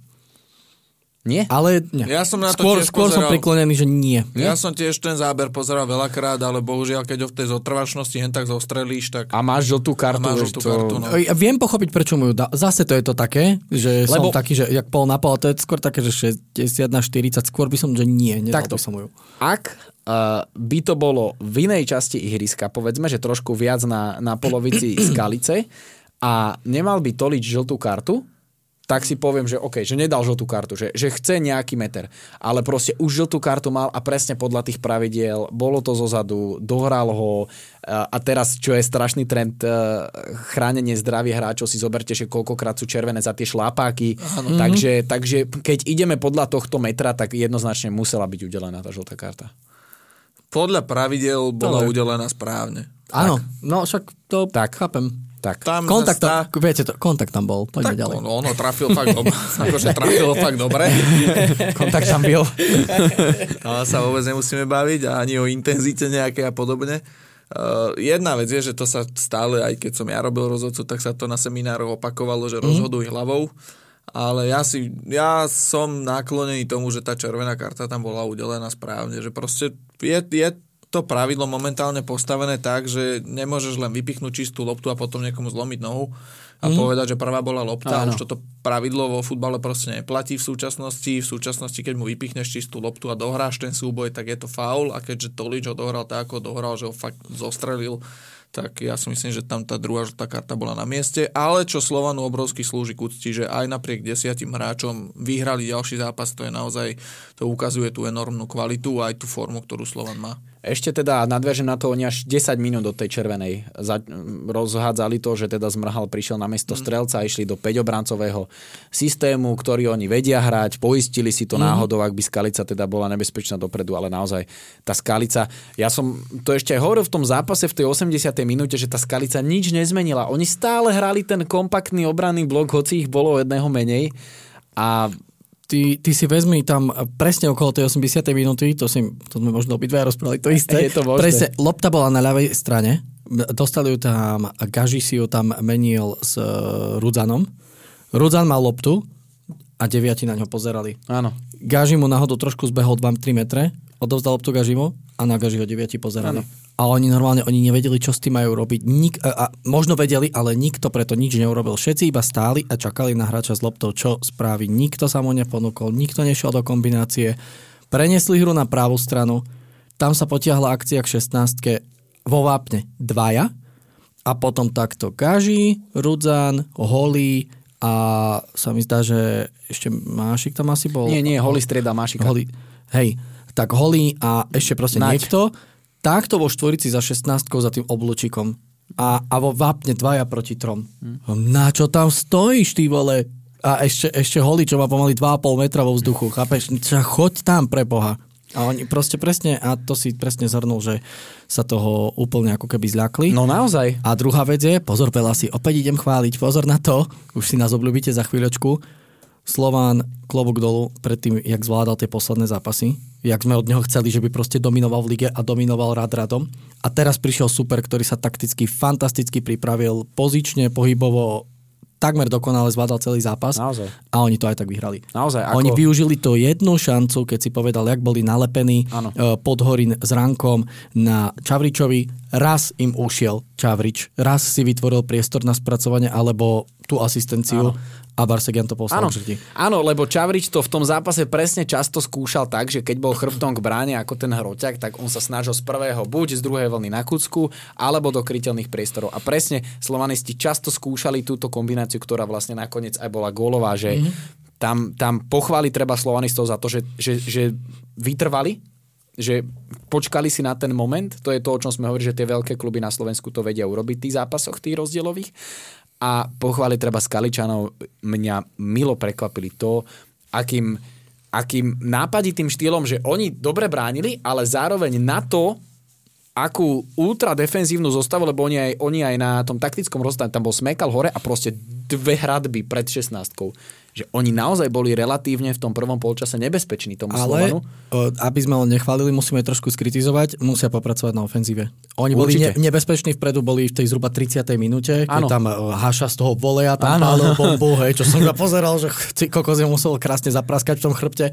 Nie? Ale nie. Ja som na to skôr, tiež skôr pozeral, som priklonený, že nie. Ja som tiež ten záber pozeral veľakrát, ale bohužiaľ, keď ho v tej zotrvačnosti hen tak zostrelíš, tak... A máš žltú kartu. A máš žltú to... kartu, no. Ja viem pochopiť, prečo mu ju dá. Zase to je to také, že Lebo... som taký, že jak pol na pol, to je skôr také, že 60 na 40, skôr by som, že nie, nedal Takto. by som ju. Ak by to bolo v inej časti ihriska, povedzme, že trošku viac na, na polovici skalice a nemal by toliť žltú kartu, tak si poviem, že OK, že nedal žltú kartu, že, že chce nejaký meter. Ale proste už žltú kartu mal a presne podľa tých pravidiel, bolo to zozadu, dohral ho a teraz, čo je strašný trend, e, chránenie zdravia hráčov, si zoberte, že koľkokrát sú červené za tie šlápáky. Ano. Takže, takže keď ideme podľa tohto metra, tak jednoznačne musela byť udelená tá žltá karta. Podľa pravidel bola udelená správne. Áno, no však to tak. chápem. Tak. Tam kontakt, tam, tá... viete to, kontakt tam bol, poďme tak ďalej. Ono, ono trafil fakt dobre, *laughs* akože trafil fakt dobre. *laughs* kontakt tam byl. *laughs* Ale sa vôbec nemusíme baviť ani o intenzite nejaké a podobne. Uh, jedna vec je, že to sa stále, aj keď som ja robil rozhodcu, tak sa to na seminároch opakovalo, že mm. rozhoduj hlavou. Ale ja, si, ja som naklonený tomu, že tá červená karta tam bola udelená správne. Že proste je, je to pravidlo momentálne postavené tak, že nemôžeš len vypichnúť čistú loptu a potom niekomu zlomiť nohu a mm. povedať, že prvá bola lopta. Áno. Už toto pravidlo vo futbale proste neplatí v súčasnosti. V súčasnosti, keď mu vypichneš čistú loptu a dohráš ten súboj, tak je to faul a keďže Tolič ho dohral tak, ako dohral, že ho fakt zostrelil, tak ja si myslím, že tam tá druhá žltá karta bola na mieste, ale čo Slovanu obrovsky slúži k úcti, že aj napriek desiatim hráčom vyhrali ďalší zápas, to je naozaj, to ukazuje tú enormnú kvalitu a aj tú formu, ktorú Slovan má. Ešte teda nadviažem na to, oni až 10 minút do tej červenej za, rozhádzali to, že teda Zmrhal prišiel na miesto mm. strelca, a išli do 5-obrancového systému, ktorý oni vedia hrať, poistili si to mm. náhodou, ak by Skalica teda bola nebezpečná dopredu, ale naozaj tá Skalica, ja som to ešte aj hovoril v tom zápase v tej 80. minúte, že tá Skalica nič nezmenila. Oni stále hrali ten kompaktný obranný blok, hoci ich bolo jedného menej a ty, ty si vezmi tam presne okolo tej 80. minúty, to, si, to sme možno obidva rozprávali to isté. Je to možné. Presne, lopta bola na ľavej strane, dostali ju tam, Gaži si ju tam menil s uh, Rudzanom. Rudzan mal loptu a deviati na ňo pozerali. Áno. Gaži mu náhodou trošku zbehol 2-3 metre, odovzdal loptu Gažimu a na Gažiho deviati pozerali. Áno a oni normálne oni nevedeli, čo s tým majú robiť. Nik, a, a, možno vedeli, ale nikto preto nič neurobil. Všetci iba stáli a čakali na hráča s loptou, čo spraví. Nikto sa mu neponúkol, nikto nešiel do kombinácie. Prenesli hru na pravú stranu, tam sa potiahla akcia k 16 vo vápne dvaja a potom takto Gaži, Rudzan, Holý a sa mi zdá, že ešte Mášik tam asi bol. Nie, nie, Holý strieda Mášika. Holý, hej, tak Holý a ešte proste Nať. niekto takto vo štvorici za 16 za tým oblúčikom a, a vo vápne dvaja proti trom. Hmm. Na čo tam stojíš, ty vole? A ešte, ešte holí, čo má pomaly 2,5 metra vo vzduchu, chápeš? Čo, choď tam pre Boha. A oni proste presne, a to si presne zhrnul, že sa toho úplne ako keby zľakli. No naozaj. A druhá vec je, pozor veľa si, opäť idem chváliť, pozor na to, už si nás obľúbite za chvíľočku, Slován klobok dolu pred tým, jak zvládal tie posledné zápasy, jak sme od neho chceli, že by proste dominoval v lige a dominoval rád radom. A teraz prišiel super, ktorý sa takticky fantasticky pripravil, pozične, pohybovo, takmer dokonale zvládal celý zápas Naozaj. a oni to aj tak vyhrali. Naozaj, ako... Oni využili to jednu šancu, keď si povedal, jak boli nalepení ano. Eh, pod Horin s Rankom na Čavričovi. Raz im ušiel Čavrič, raz si vytvoril priestor na spracovanie alebo tú asistenciu. Ano a Barsegian to poslal áno, áno, lebo Čavrič to v tom zápase presne často skúšal tak, že keď bol chrbtom k bráne ako ten hroťak, tak on sa snažil z prvého buď z druhej vlny na kucku, alebo do kryteľných priestorov. A presne slovanisti často skúšali túto kombináciu, ktorá vlastne nakoniec aj bola gólová, že mm-hmm. tam, tam pochváli treba slovanistov za to, že, že, že vytrvali, že počkali si na ten moment, to je to, o čom sme hovorili, že tie veľké kluby na Slovensku to vedia urobiť v tých zápasoch, tých rozdielových a pochváliť treba Skaličanov. Mňa milo prekvapili to, akým, akým nápaditým štýlom, že oni dobre bránili, ale zároveň na to, akú ultra defenzívnu zostavu, lebo oni aj, oni aj na tom taktickom rozstane, tam bol smekal hore a proste dve hradby pred 16 že oni naozaj boli relatívne v tom prvom polčase nebezpeční tomu Ale, Slovanu. aby sme len nechválili, musíme trošku skritizovať, musia popracovať na ofenzíve. Oni boli ne, Určite. nebezpeční vpredu, boli v tej zhruba 30. minúte, keď Áno. tam o, Haša z toho voleja tam pálil *laughs* bombu, hej, čo som iba pozeral, že ty kokos musel krásne zapraskať v tom chrbte.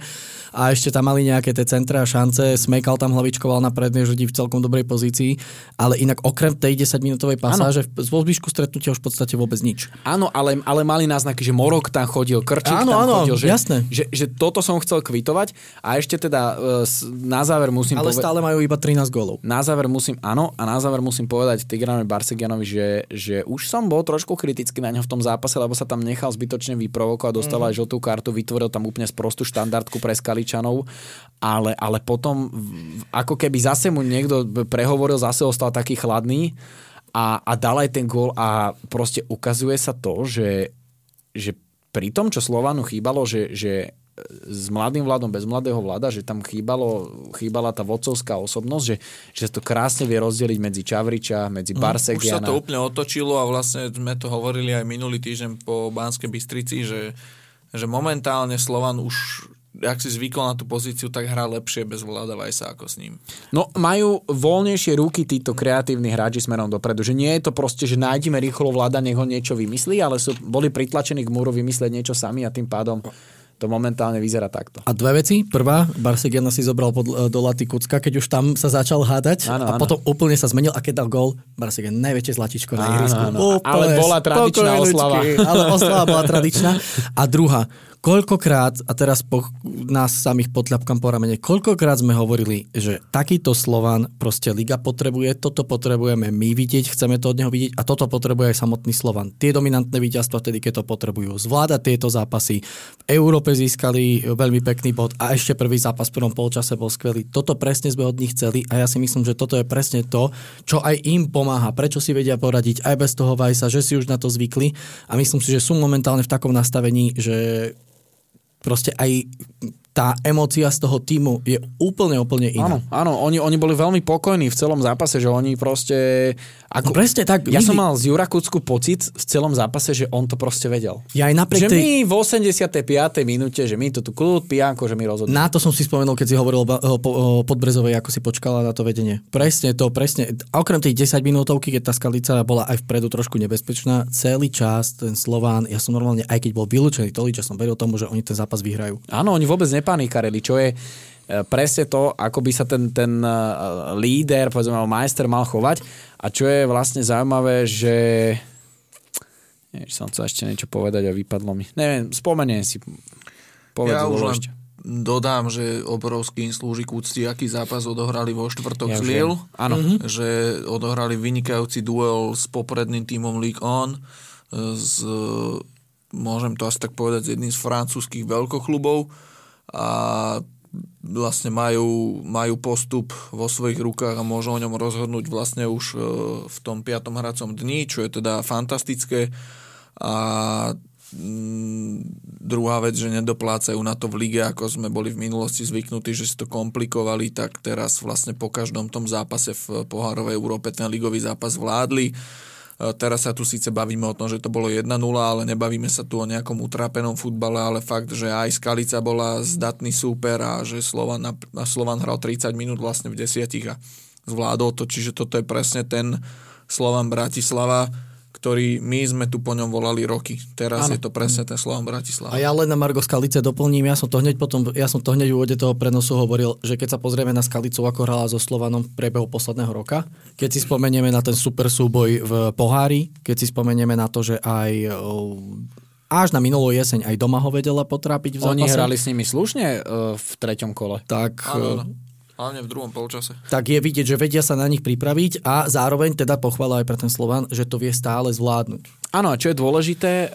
A ešte tam mali nejaké tie centra a šance, Smekal tam hlavičkoval na prednej žudi v celkom dobrej pozícii, ale inak okrem tej 10-minútovej pasáže v- z stretnutia už v podstate vôbec nič. Áno, ale, ale mali náznaky, že Morok tam chodil, Krčík Áno, tam áno, chodil. Že, jasné. Že, že toto som chcel kvitovať. A ešte teda e, na záver musím Ale povedať... stále majú iba 13 gólov. Na záver musím, áno, a na záver musím povedať Tigranovi Barsegianovi, že, že už som bol trošku kritický na ňo v tom zápase, lebo sa tam nechal zbytočne vyprovokovať, dostal aj žltú kartu, vytvoril tam úplne sprostú štandardku pre Skaličanov, ale, ale potom ako keby zase mu niekto prehovoril, zase ostal taký chladný a, a dal aj ten gól a proste ukazuje sa to, že, že pri tom, čo Slovanu chýbalo, že, že s mladým vládom, bez mladého vláda, že tam chýbalo, chýbala tá vodcovská osobnosť, že, že to krásne vie rozdeliť medzi Čavriča, medzi Už sa Barsegiana. to úplne otočilo a vlastne sme to hovorili aj minulý týždeň po Banskej Bystrici, že, že momentálne Slovan už ak si zvykol na tú pozíciu, tak hrá lepšie bez vláda Vajsa ako s ním. No majú voľnejšie ruky títo kreatívni hráči smerom dopredu, že nie je to proste, že nájdeme rýchlo vláda, nech ho niečo vymyslí, ale sú, boli pritlačení k múru vymyslieť niečo sami a tým pádom to momentálne vyzerá takto. A dve veci. Prvá, Barsegiana si zobral pod, do laty Kucka, keď už tam sa začal hádať Áno, a áno. potom úplne sa zmenil a keď dal gól, Barsegian najväčšie zlatičko na ihrisku. Ale bola tradičná oslava. Ale oslava bola tradičná. A druhá, koľkokrát, a teraz po nás samých potľapkám po ramene, koľkokrát sme hovorili, že takýto Slovan proste Liga potrebuje, toto potrebujeme my vidieť, chceme to od neho vidieť a toto potrebuje aj samotný Slovan. Tie dominantné víťazstva vtedy, keď to potrebujú. Zvládať tieto zápasy. V Európe získali veľmi pekný bod a ešte prvý zápas v prvom polčase bol skvelý. Toto presne sme od nich chceli a ja si myslím, že toto je presne to, čo aj im pomáha. Prečo si vedia poradiť aj bez toho Vajsa, že si už na to zvykli a myslím si, že sú momentálne v takom nastavení, že proste aj tá emócia z toho týmu je úplne, úplne iná. Áno, áno, oni, oni boli veľmi pokojní v celom zápase, že oni proste... Ako, No presne tak, Ja nikdy- som mal z Jura Kucku pocit v celom zápase, že on to proste vedel. Ja aj napriek Že tej... my v 85. minúte, že my to tu kľud, pijanko, že my rozhodneme. Na to som si spomenul, keď si hovoril o, o, o Podbrezovej, ako si počkala na to vedenie. Presne to, presne. A okrem tej 10 minútovky, keď tá skalica bola aj vpredu trošku nebezpečná, celý čas ten Slován, ja som normálne, aj keď bol vylúčený Tolič, ja som veril tomu, že oni ten zápas vyhrajú. Áno, oni vôbec nepanikarili, čo je e, presne to, ako by sa ten, ten e, líder, povedzme, majster mal chovať. A čo je vlastne zaujímavé, že... Že som chcel ešte niečo povedať a vypadlo mi. Neviem, spomeniem si. Povedz, ja už len ešte. dodám, že obrovský slúži k úcti, aký zápas odohrali vo štvrtok Ja už Lille. Áno. Že odohrali vynikajúci duel s popredným tímom League On. S, môžem to asi tak povedať, s jedným z francúzských veľkoklubov. A vlastne majú, majú postup vo svojich rukách a môžu o ňom rozhodnúť vlastne už e, v tom piatom hracom dni, čo je teda fantastické. A mm, druhá vec, že nedoplácajú na to v lige, ako sme boli v minulosti zvyknutí, že si to komplikovali, tak teraz vlastne po každom tom zápase v pohárovej Európe ten ligový zápas vládli. E, Teraz sa tu síce bavíme o tom, že to bolo 1-0, ale nebavíme sa tu o nejakom utrápenom futbale, ale fakt, že aj Skalica bola zdatný súper a že Slovan, a Slovan hral 30 minút vlastne v desiatich a zvládol to, čiže toto je presne ten Slovan Bratislava, ktorý my sme tu po ňom volali roky. Teraz Áno. je to presne ten Slovan Bratislava. A ja len na Margo Skalice doplním, ja som to hneď potom, ja som to hneď v úvode toho prenosu hovoril, že keď sa pozrieme na Skalicu, ako hrala so Slovanom v priebehu posledného roka, keď si spomenieme na ten super súboj v pohári, keď si spomenieme na to, že aj o, až na minulú jeseň aj doma ho vedela potrápiť v zápase. Oni hrali s nimi slušne e, v treťom kole. tak, Áno, áno. Hlavne v druhom polčase. tak je vidieť, že vedia sa na nich pripraviť a zároveň teda pochvala aj pre ten Slovan, že to vie stále zvládnuť. Áno, a čo je dôležité, e,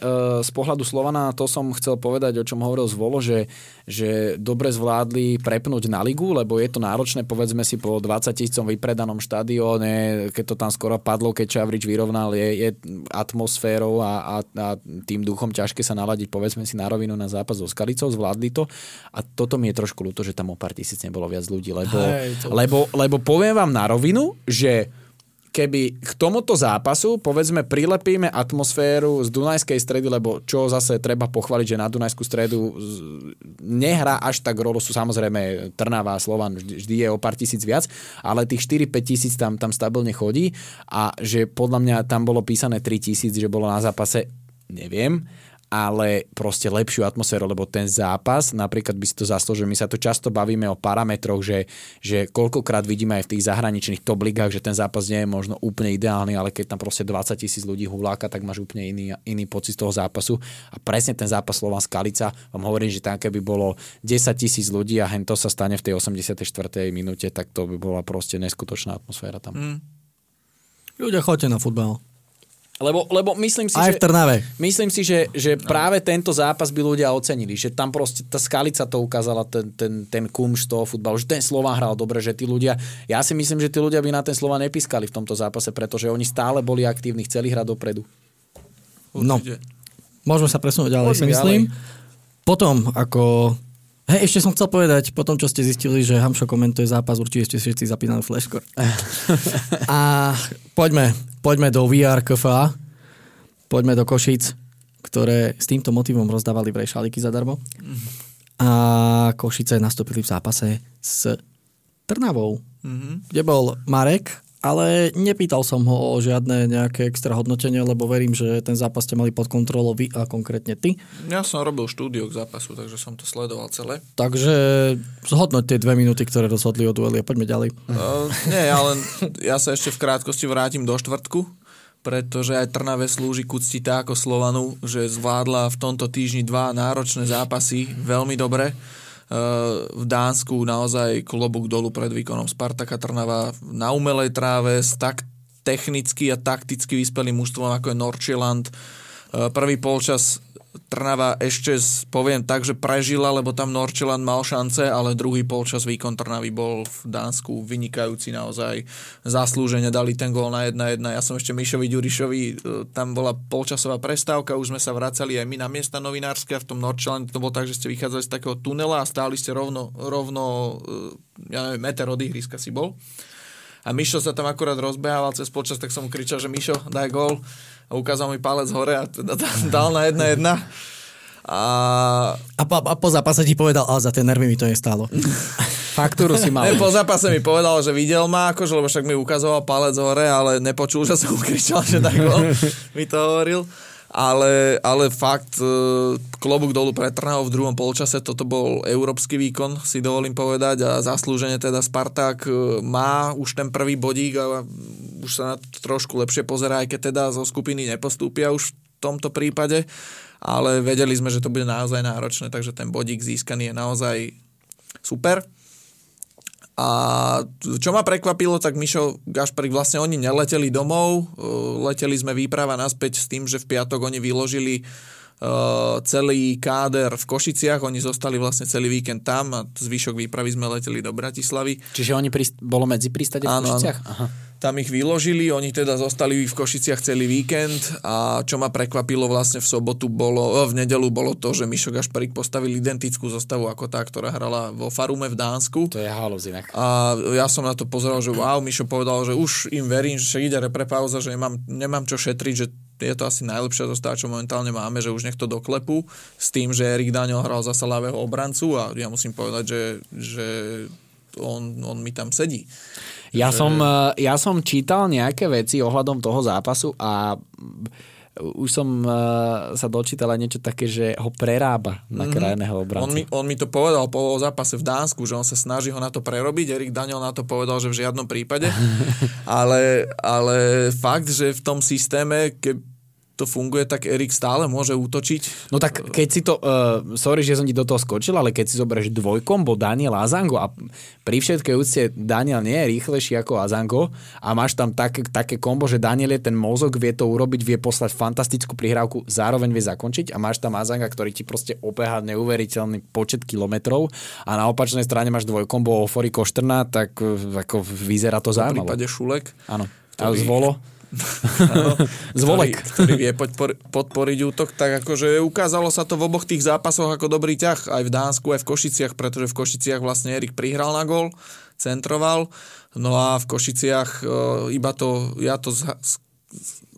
z pohľadu Slovana, to som chcel povedať, o čom hovoril Zvolo, že, že dobre zvládli prepnúť na ligu, lebo je to náročné, povedzme si po 20 tisícom vypredanom štadióne, keď to tam skoro padlo, keď Čavrič vyrovnal, je, je atmosférou a, a, a tým duchom ťažké sa naladiť, povedzme si na rovinu na zápas so Skalicou, zvládli to. A toto mi je trošku ľúto, že tam o pár tisíc nebolo viac ľudí, lebo, Hej, to- lebo, lebo poviem vám na rovinu, že keby k tomuto zápasu, povedzme, prilepíme atmosféru z Dunajskej stredy, lebo čo zase treba pochváliť, že na Dunajskú stredu nehrá až tak rolu, sú samozrejme Trnava a Slovan, vždy je o pár tisíc viac, ale tých 4-5 tisíc tam, tam stabilne chodí a že podľa mňa tam bolo písané 3 tisíc, že bolo na zápase, neviem, ale proste lepšiu atmosféru, lebo ten zápas, napríklad by si to zaslúžil, my sa tu často bavíme o parametroch, že, že koľkokrát vidíme aj v tých zahraničných top ligách, že ten zápas nie je možno úplne ideálny, ale keď tam proste 20 tisíc ľudí huláka, tak máš úplne iný, iný pocit z toho zápasu. A presne ten zápas Slovan Skalica, vám hovorím, že tam keby bolo 10 tisíc ľudí a hento sa stane v tej 84. minúte, tak to by bola proste neskutočná atmosféra tam. Mm. Ľudia, choďte na futbal. Lebo, lebo myslím si, Aj že... v Trnave. Myslím si, že, že práve tento zápas by ľudia ocenili, že tam proste tá skalica to ukázala, ten, ten, ten kumš toho futbalu, že ten Slovan hral dobre, že tí ľudia, ja si myslím, že tí ľudia by na ten Slovan nepískali v tomto zápase, pretože oni stále boli aktívni, chceli hrať dopredu. No, môžeme sa presunúť ďalej, si myslím. Potom, ako... Hej, ešte som chcel povedať, po tom, čo ste zistili, že Hamšo komentuje zápas, určite ste všetci zapínali flashcore. *laughs* A poďme, poďme do VR KFA, poďme do Košic, ktoré s týmto motivom rozdávali vraj šaliky zadarmo. A Košice nastúpili v zápase s Trnavou, Mhm. kde bol Marek, ale nepýtal som ho o žiadne nejaké extra hodnotenie, lebo verím, že ten zápas ste mali pod kontrolou vy a konkrétne ty. Ja som robil štúdio k zápasu, takže som to sledoval celé. Takže zhodnoť tie dve minúty, ktoré rozhodli o dueli a poďme ďalej. Uh, *laughs* nie, ale ja sa ešte v krátkosti vrátim do štvrtku, pretože aj Trnave slúži ku cti tak ako Slovanu, že zvládla v tomto týždni dva náročné zápasy veľmi dobre. V Dánsku naozaj klobúk dolu pred výkonom Spartaka Trnava na umelej tráve s tak technicky a takticky vyspelým mužstvom ako je Norčeland. Uh, Prvý polčas Trnava ešte poviem tak, že prežila, lebo tam Norčeland mal šance, ale druhý polčas výkon Trnavy bol v Dánsku vynikajúci naozaj. Zaslúžene dali ten gól na 1-1. Ja som ešte Mišovi Ďurišovi, e, tam bola polčasová prestávka, už sme sa vracali aj my na miesta novinárske a v tom Norčelande to bolo tak, že ste vychádzali z takého tunela a stáli ste rovno, rovno e, ja neviem, meter od ihriska si bol. A Mišo sa tam akurát rozbehával cez počas, tak som mu kričal, že Mišo, daj gól. A ukázal mi palec hore a teda *laughs* dal na 1-1. A A po, a po zápase ti povedal, ale za tie nervy mi to nestálo. *laughs* Faktúru si mal. ne, po zápase mi povedal, že videl ma, akože, lebo však mi ukazoval palec hore, ale nepočul, že som kričal, že daj gól. *laughs* mi to hovoril. Ale, ale fakt, e, klobúk dolu pre Trnavou v druhom polčase, toto bol európsky výkon, si dovolím povedať a zaslúžene teda Spartak e, má už ten prvý bodík a už sa na to trošku lepšie pozerá, aj keď teda zo skupiny nepostúpia už v tomto prípade, ale vedeli sme, že to bude naozaj náročné, takže ten bodík získaný je naozaj super. A čo ma prekvapilo, tak Mišo Gašparik, vlastne oni neleteli domov, e, leteli sme výprava naspäť s tým, že v piatok oni vyložili celý káder v Košiciach, oni zostali vlastne celý víkend tam a zvyšok výpravy sme leteli do Bratislavy. Čiže oni prist- bolo medzi prístade v Áno, Košiciach? áno. Aha. Tam ich vyložili, oni teda zostali v Košiciach celý víkend a čo ma prekvapilo vlastne v sobotu bolo, v nedelu bolo to, že Mišo Gašparik postavil identickú zostavu ako tá, ktorá hrala vo Farume v Dánsku. To je halus inak. A ja som na to pozeral, že wow, Mišo povedal, že už im verím, že ide reprepauza, že nemám, nemám čo šetriť, že je to asi najlepšia zostava, čo momentálne máme, že už nech to doklepú s tým, že Erik Daniel hral zasa ľavého obrancu a ja musím povedať, že, že on, on mi tam sedí. Ja, som, eh, ja som čítal nejaké veci ohľadom toho zápasu a už som eh, sa dočítal aj niečo také, že ho prerába na krajného On obrancu. mi, on mi to povedal po zápase v Dánsku, že on sa snaží ho na to prerobiť. Erik Daniel na to povedal, že v žiadnom prípade. *laughs* ale, ale fakt, že v tom systéme, ke, to funguje, tak Erik stále môže útočiť. No tak keď si to, uh, sorry, že som ti do toho skočil, ale keď si zoberieš dvojkombo Daniel Azango a pri všetkej úcte Daniel nie je rýchlejší ako Azango a máš tam tak, také kombo, že Daniel je ten mozog, vie to urobiť, vie poslať fantastickú prihrávku, zároveň vie zakončiť a máš tam Azanga, ktorý ti proste obeha neuveriteľný počet kilometrov a na opačnej strane máš dvojkombo Ofori Koštrna, tak uh, ako vyzerá to zaujímavé. V prípade Šulek. Áno. A zvolo? *laughs* Zvolek. Ktorý, ktorý vie podpor, podporiť útok, tak akože ukázalo sa to v oboch tých zápasoch ako dobrý ťah, aj v Dánsku, aj v Košiciach, pretože v Košiciach vlastne Erik prihral na gol, centroval, no a v Košiciach e, iba to, ja to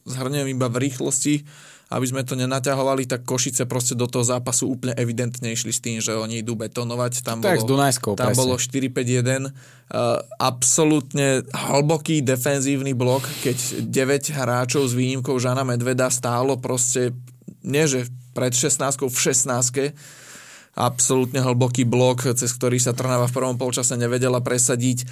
zhrnem iba v rýchlosti, aby sme to nenaťahovali, tak Košice proste do toho zápasu úplne evidentne išli s tým, že oni idú betonovať. Tam tak bolo, Dunajskou, tam presne. bolo 4-5-1. Uh, absolútne hlboký defenzívny blok, keď 9 hráčov s výnimkou Žana Medveda stálo proste, nie že pred 16 v 16 absolútne hlboký blok, cez ktorý sa Trnava v prvom polčase nevedela presadiť.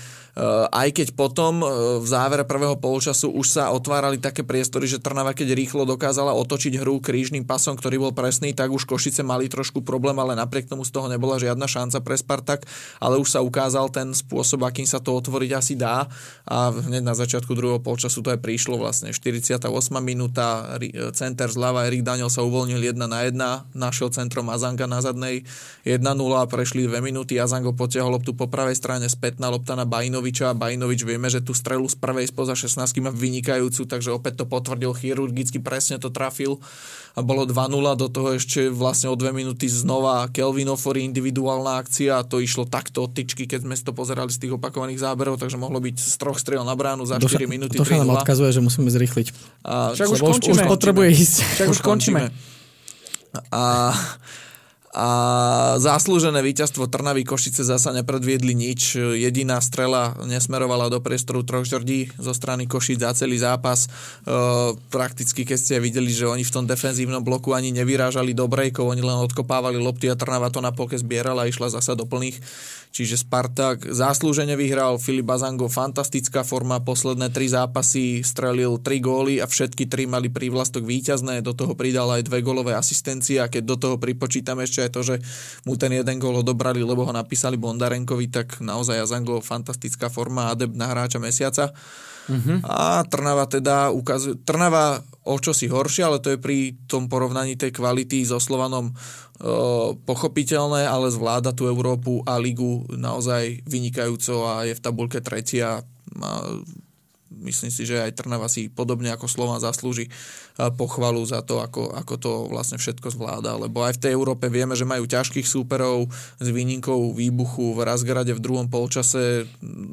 Aj keď potom e, v závere prvého polčasu už sa otvárali také priestory, že Trnava keď rýchlo dokázala otočiť hru krížnym pasom, ktorý bol presný, tak už Košice mali trošku problém, ale napriek tomu z toho nebola žiadna šanca pre Spartak, ale už sa ukázal ten spôsob, akým sa to otvoriť asi dá a hneď na začiatku druhého polčasu to aj prišlo vlastne 48 minúta, center zľava Erik Daniel sa uvoľnil 1 na 1, našiel centrom Azanga na zadnej 1-0 a prešli 2 minúty. Azango potiahol loptu po pravej strane spätná lopta na Bajnoviča a Bajnovič vieme, že tú strelu z prvej spoza 16 má vynikajúcu, takže opäť to potvrdil chirurgicky, presne to trafil a bolo 2-0, do toho ešte vlastne o 2 minúty znova Kelvin Ofori individuálna akcia a to išlo takto od tyčky, keď sme si to pozerali z tých opakovaných záberov, takže mohlo byť z troch striel na bránu za 4 Doša, minúty To sa nám odkazuje, že musíme zrýchliť. A, Však už končíme. Už potrebuje ísť. Však už končíme. A a zaslúžené víťazstvo Trnavy Košice zasa nepredviedli nič. Jediná strela nesmerovala do priestoru troch žrdí zo strany Košic za celý zápas. E, prakticky, keď ste videli, že oni v tom defenzívnom bloku ani nevyrážali do brejkov, oni len odkopávali lopty a Trnava to na polke zbierala a išla zasa do plných Čiže Spartak zaslúžene vyhral, Filip Bazango fantastická forma, posledné tri zápasy strelil tri góly a všetky tri mali prívlastok víťazné, do toho pridal aj dve gólové asistencie a keď do toho pripočítam ešte aj to, že mu ten jeden gól odobrali, lebo ho napísali Bondarenkovi, tak naozaj Azango fantastická forma, adept na hráča mesiaca. Uh-huh. A Trnava teda ukazuje, Trnava o čo si horšie, ale to je pri tom porovnaní tej kvality so Slovanom pochopiteľné, ale zvláda tú Európu a ligu naozaj vynikajúco a je v tabulke tretia. A myslím si, že aj Trnava si podobne ako Slovan zaslúži pochvalu za to, ako, ako to vlastne všetko zvláda. Lebo aj v tej Európe vieme, že majú ťažkých súperov s výnimkou výbuchu v Razgrade v druhom polčase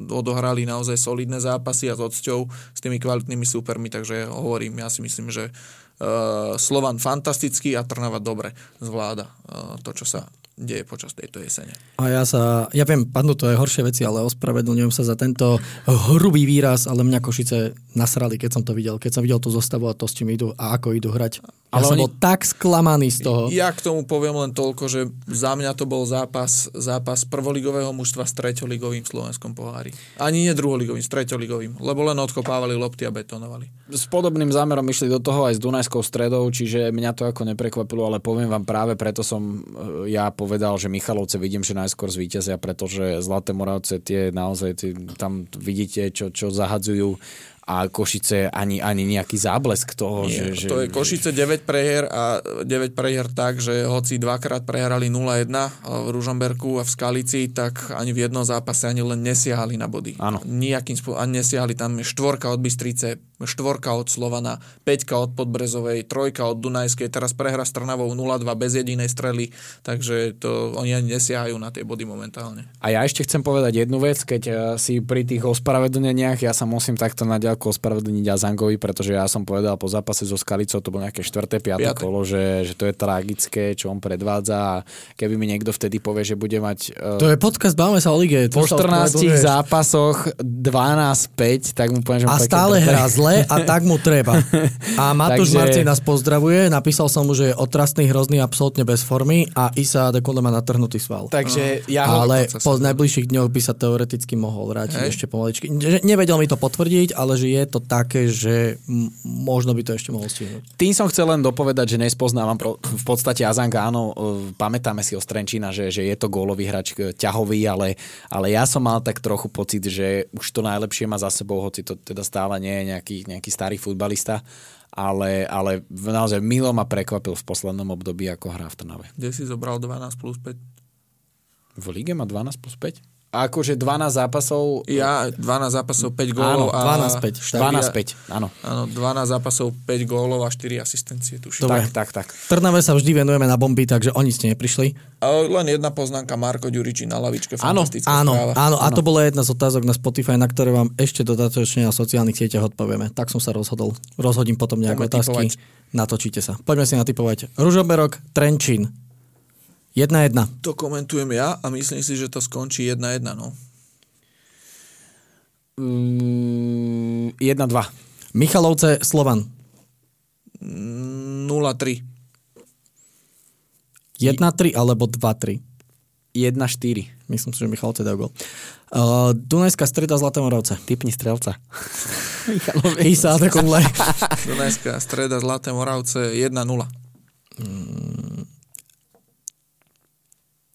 odohrali naozaj solidné zápasy a s odsťou s tými kvalitnými súpermi, takže hovorím, ja si myslím, že Uh, Slovan fantastický a Trnava dobre zvláda uh, to, čo sa deje počas tejto jesene. A ja sa, ja viem, padnú to aj horšie veci, ale ospravedlňujem sa za tento hrubý výraz, ale mňa Košice nasrali, keď som to videl. Keď som videl tú zostavu a to, s čím idú a ako idú hrať. Ja ale som oni... bol tak sklamaný z toho. Ja k tomu poviem len toľko, že za mňa to bol zápas, zápas prvoligového mužstva s treťoligovým slovenskom pohári. Ani nie druholigovým, s treťoligovým, lebo len odkopávali lopty a betonovali. S podobným zámerom išli do toho aj s Dunajskou stredou, čiže mňa to ako neprekvapilo, ale poviem vám práve preto som e, ja povedal, že Michalovce vidím, že najskôr zvíťazia, pretože Zlaté Moravce tie naozaj tie, tam vidíte, čo, čo zahadzujú a Košice ani, ani nejaký záblesk toho. Nie, že, to je Košice 9 prehier a 9 prehier tak, že hoci dvakrát prehrali 0-1 v Ružomberku a v Skalici, tak ani v jednom zápase ani len nesiahali na body. Áno. Nijakým spôsobom, ani nesiahali tam štvorka od Bystrice, štvorka od Slovana, peťka od Podbrezovej, trojka od Dunajskej, teraz prehra s Trnavou 0-2 bez jedinej strely, takže to oni ani nesiahajú na tie body momentálne. A ja ešte chcem povedať jednu vec, keď eh, si pri tých ospravedlneniach, ja sa musím takto na ďalku ospravedlniť Azangovi, pretože ja som povedal po zápase so Skalicou, to bolo nejaké 4. 5. kolo, že, že to je tragické, čo on predvádza a keby mi niekto vtedy povie, že bude mať... Uh, to je podcast, bávame sa o lige. Po 14 zápasoch 12-5, tak mu poviem, že... A stále hrá zle zle a *laughs* tak mu treba. A Matúš Takže- Marci nás pozdravuje, napísal som mu, že je otrasný, hrozný, absolútne bez formy a Isa Adekunle má natrhnutý sval. Takže ja ho... ale po najbližších dňoch by sa teoreticky mohol vrátiť Hej. ešte pomaličky. Nevedel mi to potvrdiť, ale že je to také, že možno by to ešte mohol stihnúť. Tým som chcel len dopovedať, že nespoznávam pro, v podstate Azanka, áno, e, pamätáme si o Strenčína, že, že je to gólový hráč e, ťahový, ale, ale ja som mal tak trochu pocit, že už to najlepšie má za sebou, hoci to teda stále nie je nejaký, nejaký starý futbalista, ale, ale naozaj Milo ma prekvapil v poslednom období, ako hrá v Trnave. Kde si zobral 12 plus 5? V lige má 12 plus 5? Akože 12 zápasov... Ja 12 zápasov 5 Áno, gólov a... 12-5. 12 5, áno. Áno, 12 zápasov 5 gólov a 4 asistencie, tuším. Dobre. Tak, tak, tak. Trnave sa vždy venujeme na bomby, takže oni ste neprišli. A len jedna poznámka, Marko Ďuriči na lavičke, Áno, fantastická Áno, správa. áno, a to bola jedna z otázok na Spotify, na ktoré vám ešte dodatočne na sociálnych sieťach odpovieme. Tak som sa rozhodol. Rozhodím potom nejaké Poďme otázky. tipovať. Natočíte sa. Poďme si natypovať. Ružomberok, Trenčín. 1-1. To komentujem ja a myslím si, že to skončí 1-1, no. Mm, 1-2. Michalovce, Slovan. 0-3. 1-3 alebo 2-3. 1-4. Myslím si, že Michalovce dajú gol. Uh, Dunajská streda, Zlaté Moravce. Typni strelca. *laughs* Isa. Dunajská streda, Zlaté Moravce 1-0.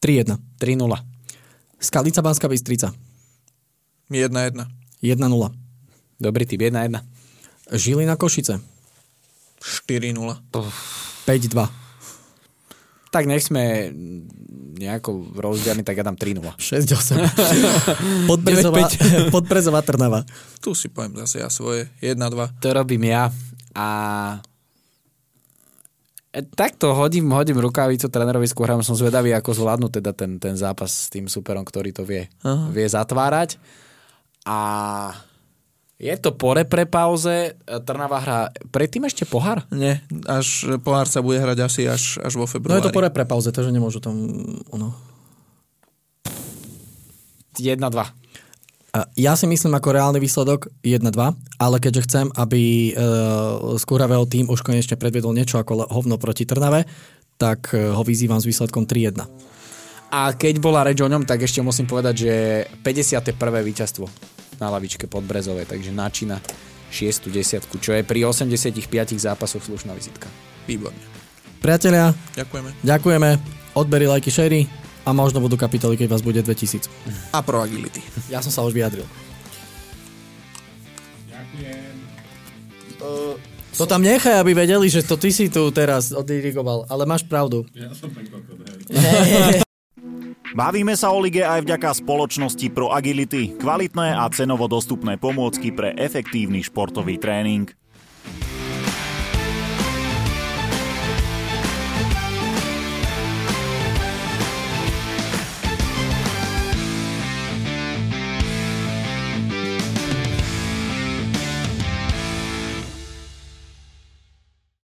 3-1. 3-0. Skalica, Banská Bystrica. 1-1. 1-0. Dobrý typ, 1-1. Žilina, Košice. 4-0. 5-2. Tak nech sme nejako rozdielni, tak ja dám 3-0. 6-8. *laughs* Podbrezová, *laughs* Podbrezová Trnava. Tu si poviem zase ja svoje. 1-2. To robím ja a takto hodím, hodím rukavicu trénerovi skôr, som zvedavý, ako zvládnu teda ten, ten zápas s tým superom, ktorý to vie, vie zatvárať. A je to po repre pauze, Trnava hrá predtým ešte pohár? Nie, až pohár sa bude hrať asi až, až vo No februári. je to po repre pauze, takže nemôžu tam... Ono. 1-2. Ja si myslím ako reálny výsledok 1-2, ale keďže chcem, aby uh, skúravého tým už konečne predviedol niečo ako hovno proti Trnave, tak uh, ho vyzývam s výsledkom 3-1. A keď bola reč o ňom, tak ešte musím povedať, že 51. víťazstvo na lavičke pod Brezové, takže načína 6. desiatku, čo je pri 85 zápasoch slušná vizitka. Výborne. Priatelia, Ďakujeme. ďakujeme, odbery, lajky, šery a možno budú kapitoly, keď vás bude 2000. A pro agility. Ja som sa už vyjadril. To tam nechaj, aby vedeli, že to ty si tu teraz odirigoval, ale máš pravdu. *laughs* Bavíme sa o lige aj vďaka spoločnosti Pro Agility, kvalitné a cenovo dostupné pomôcky pre efektívny športový tréning.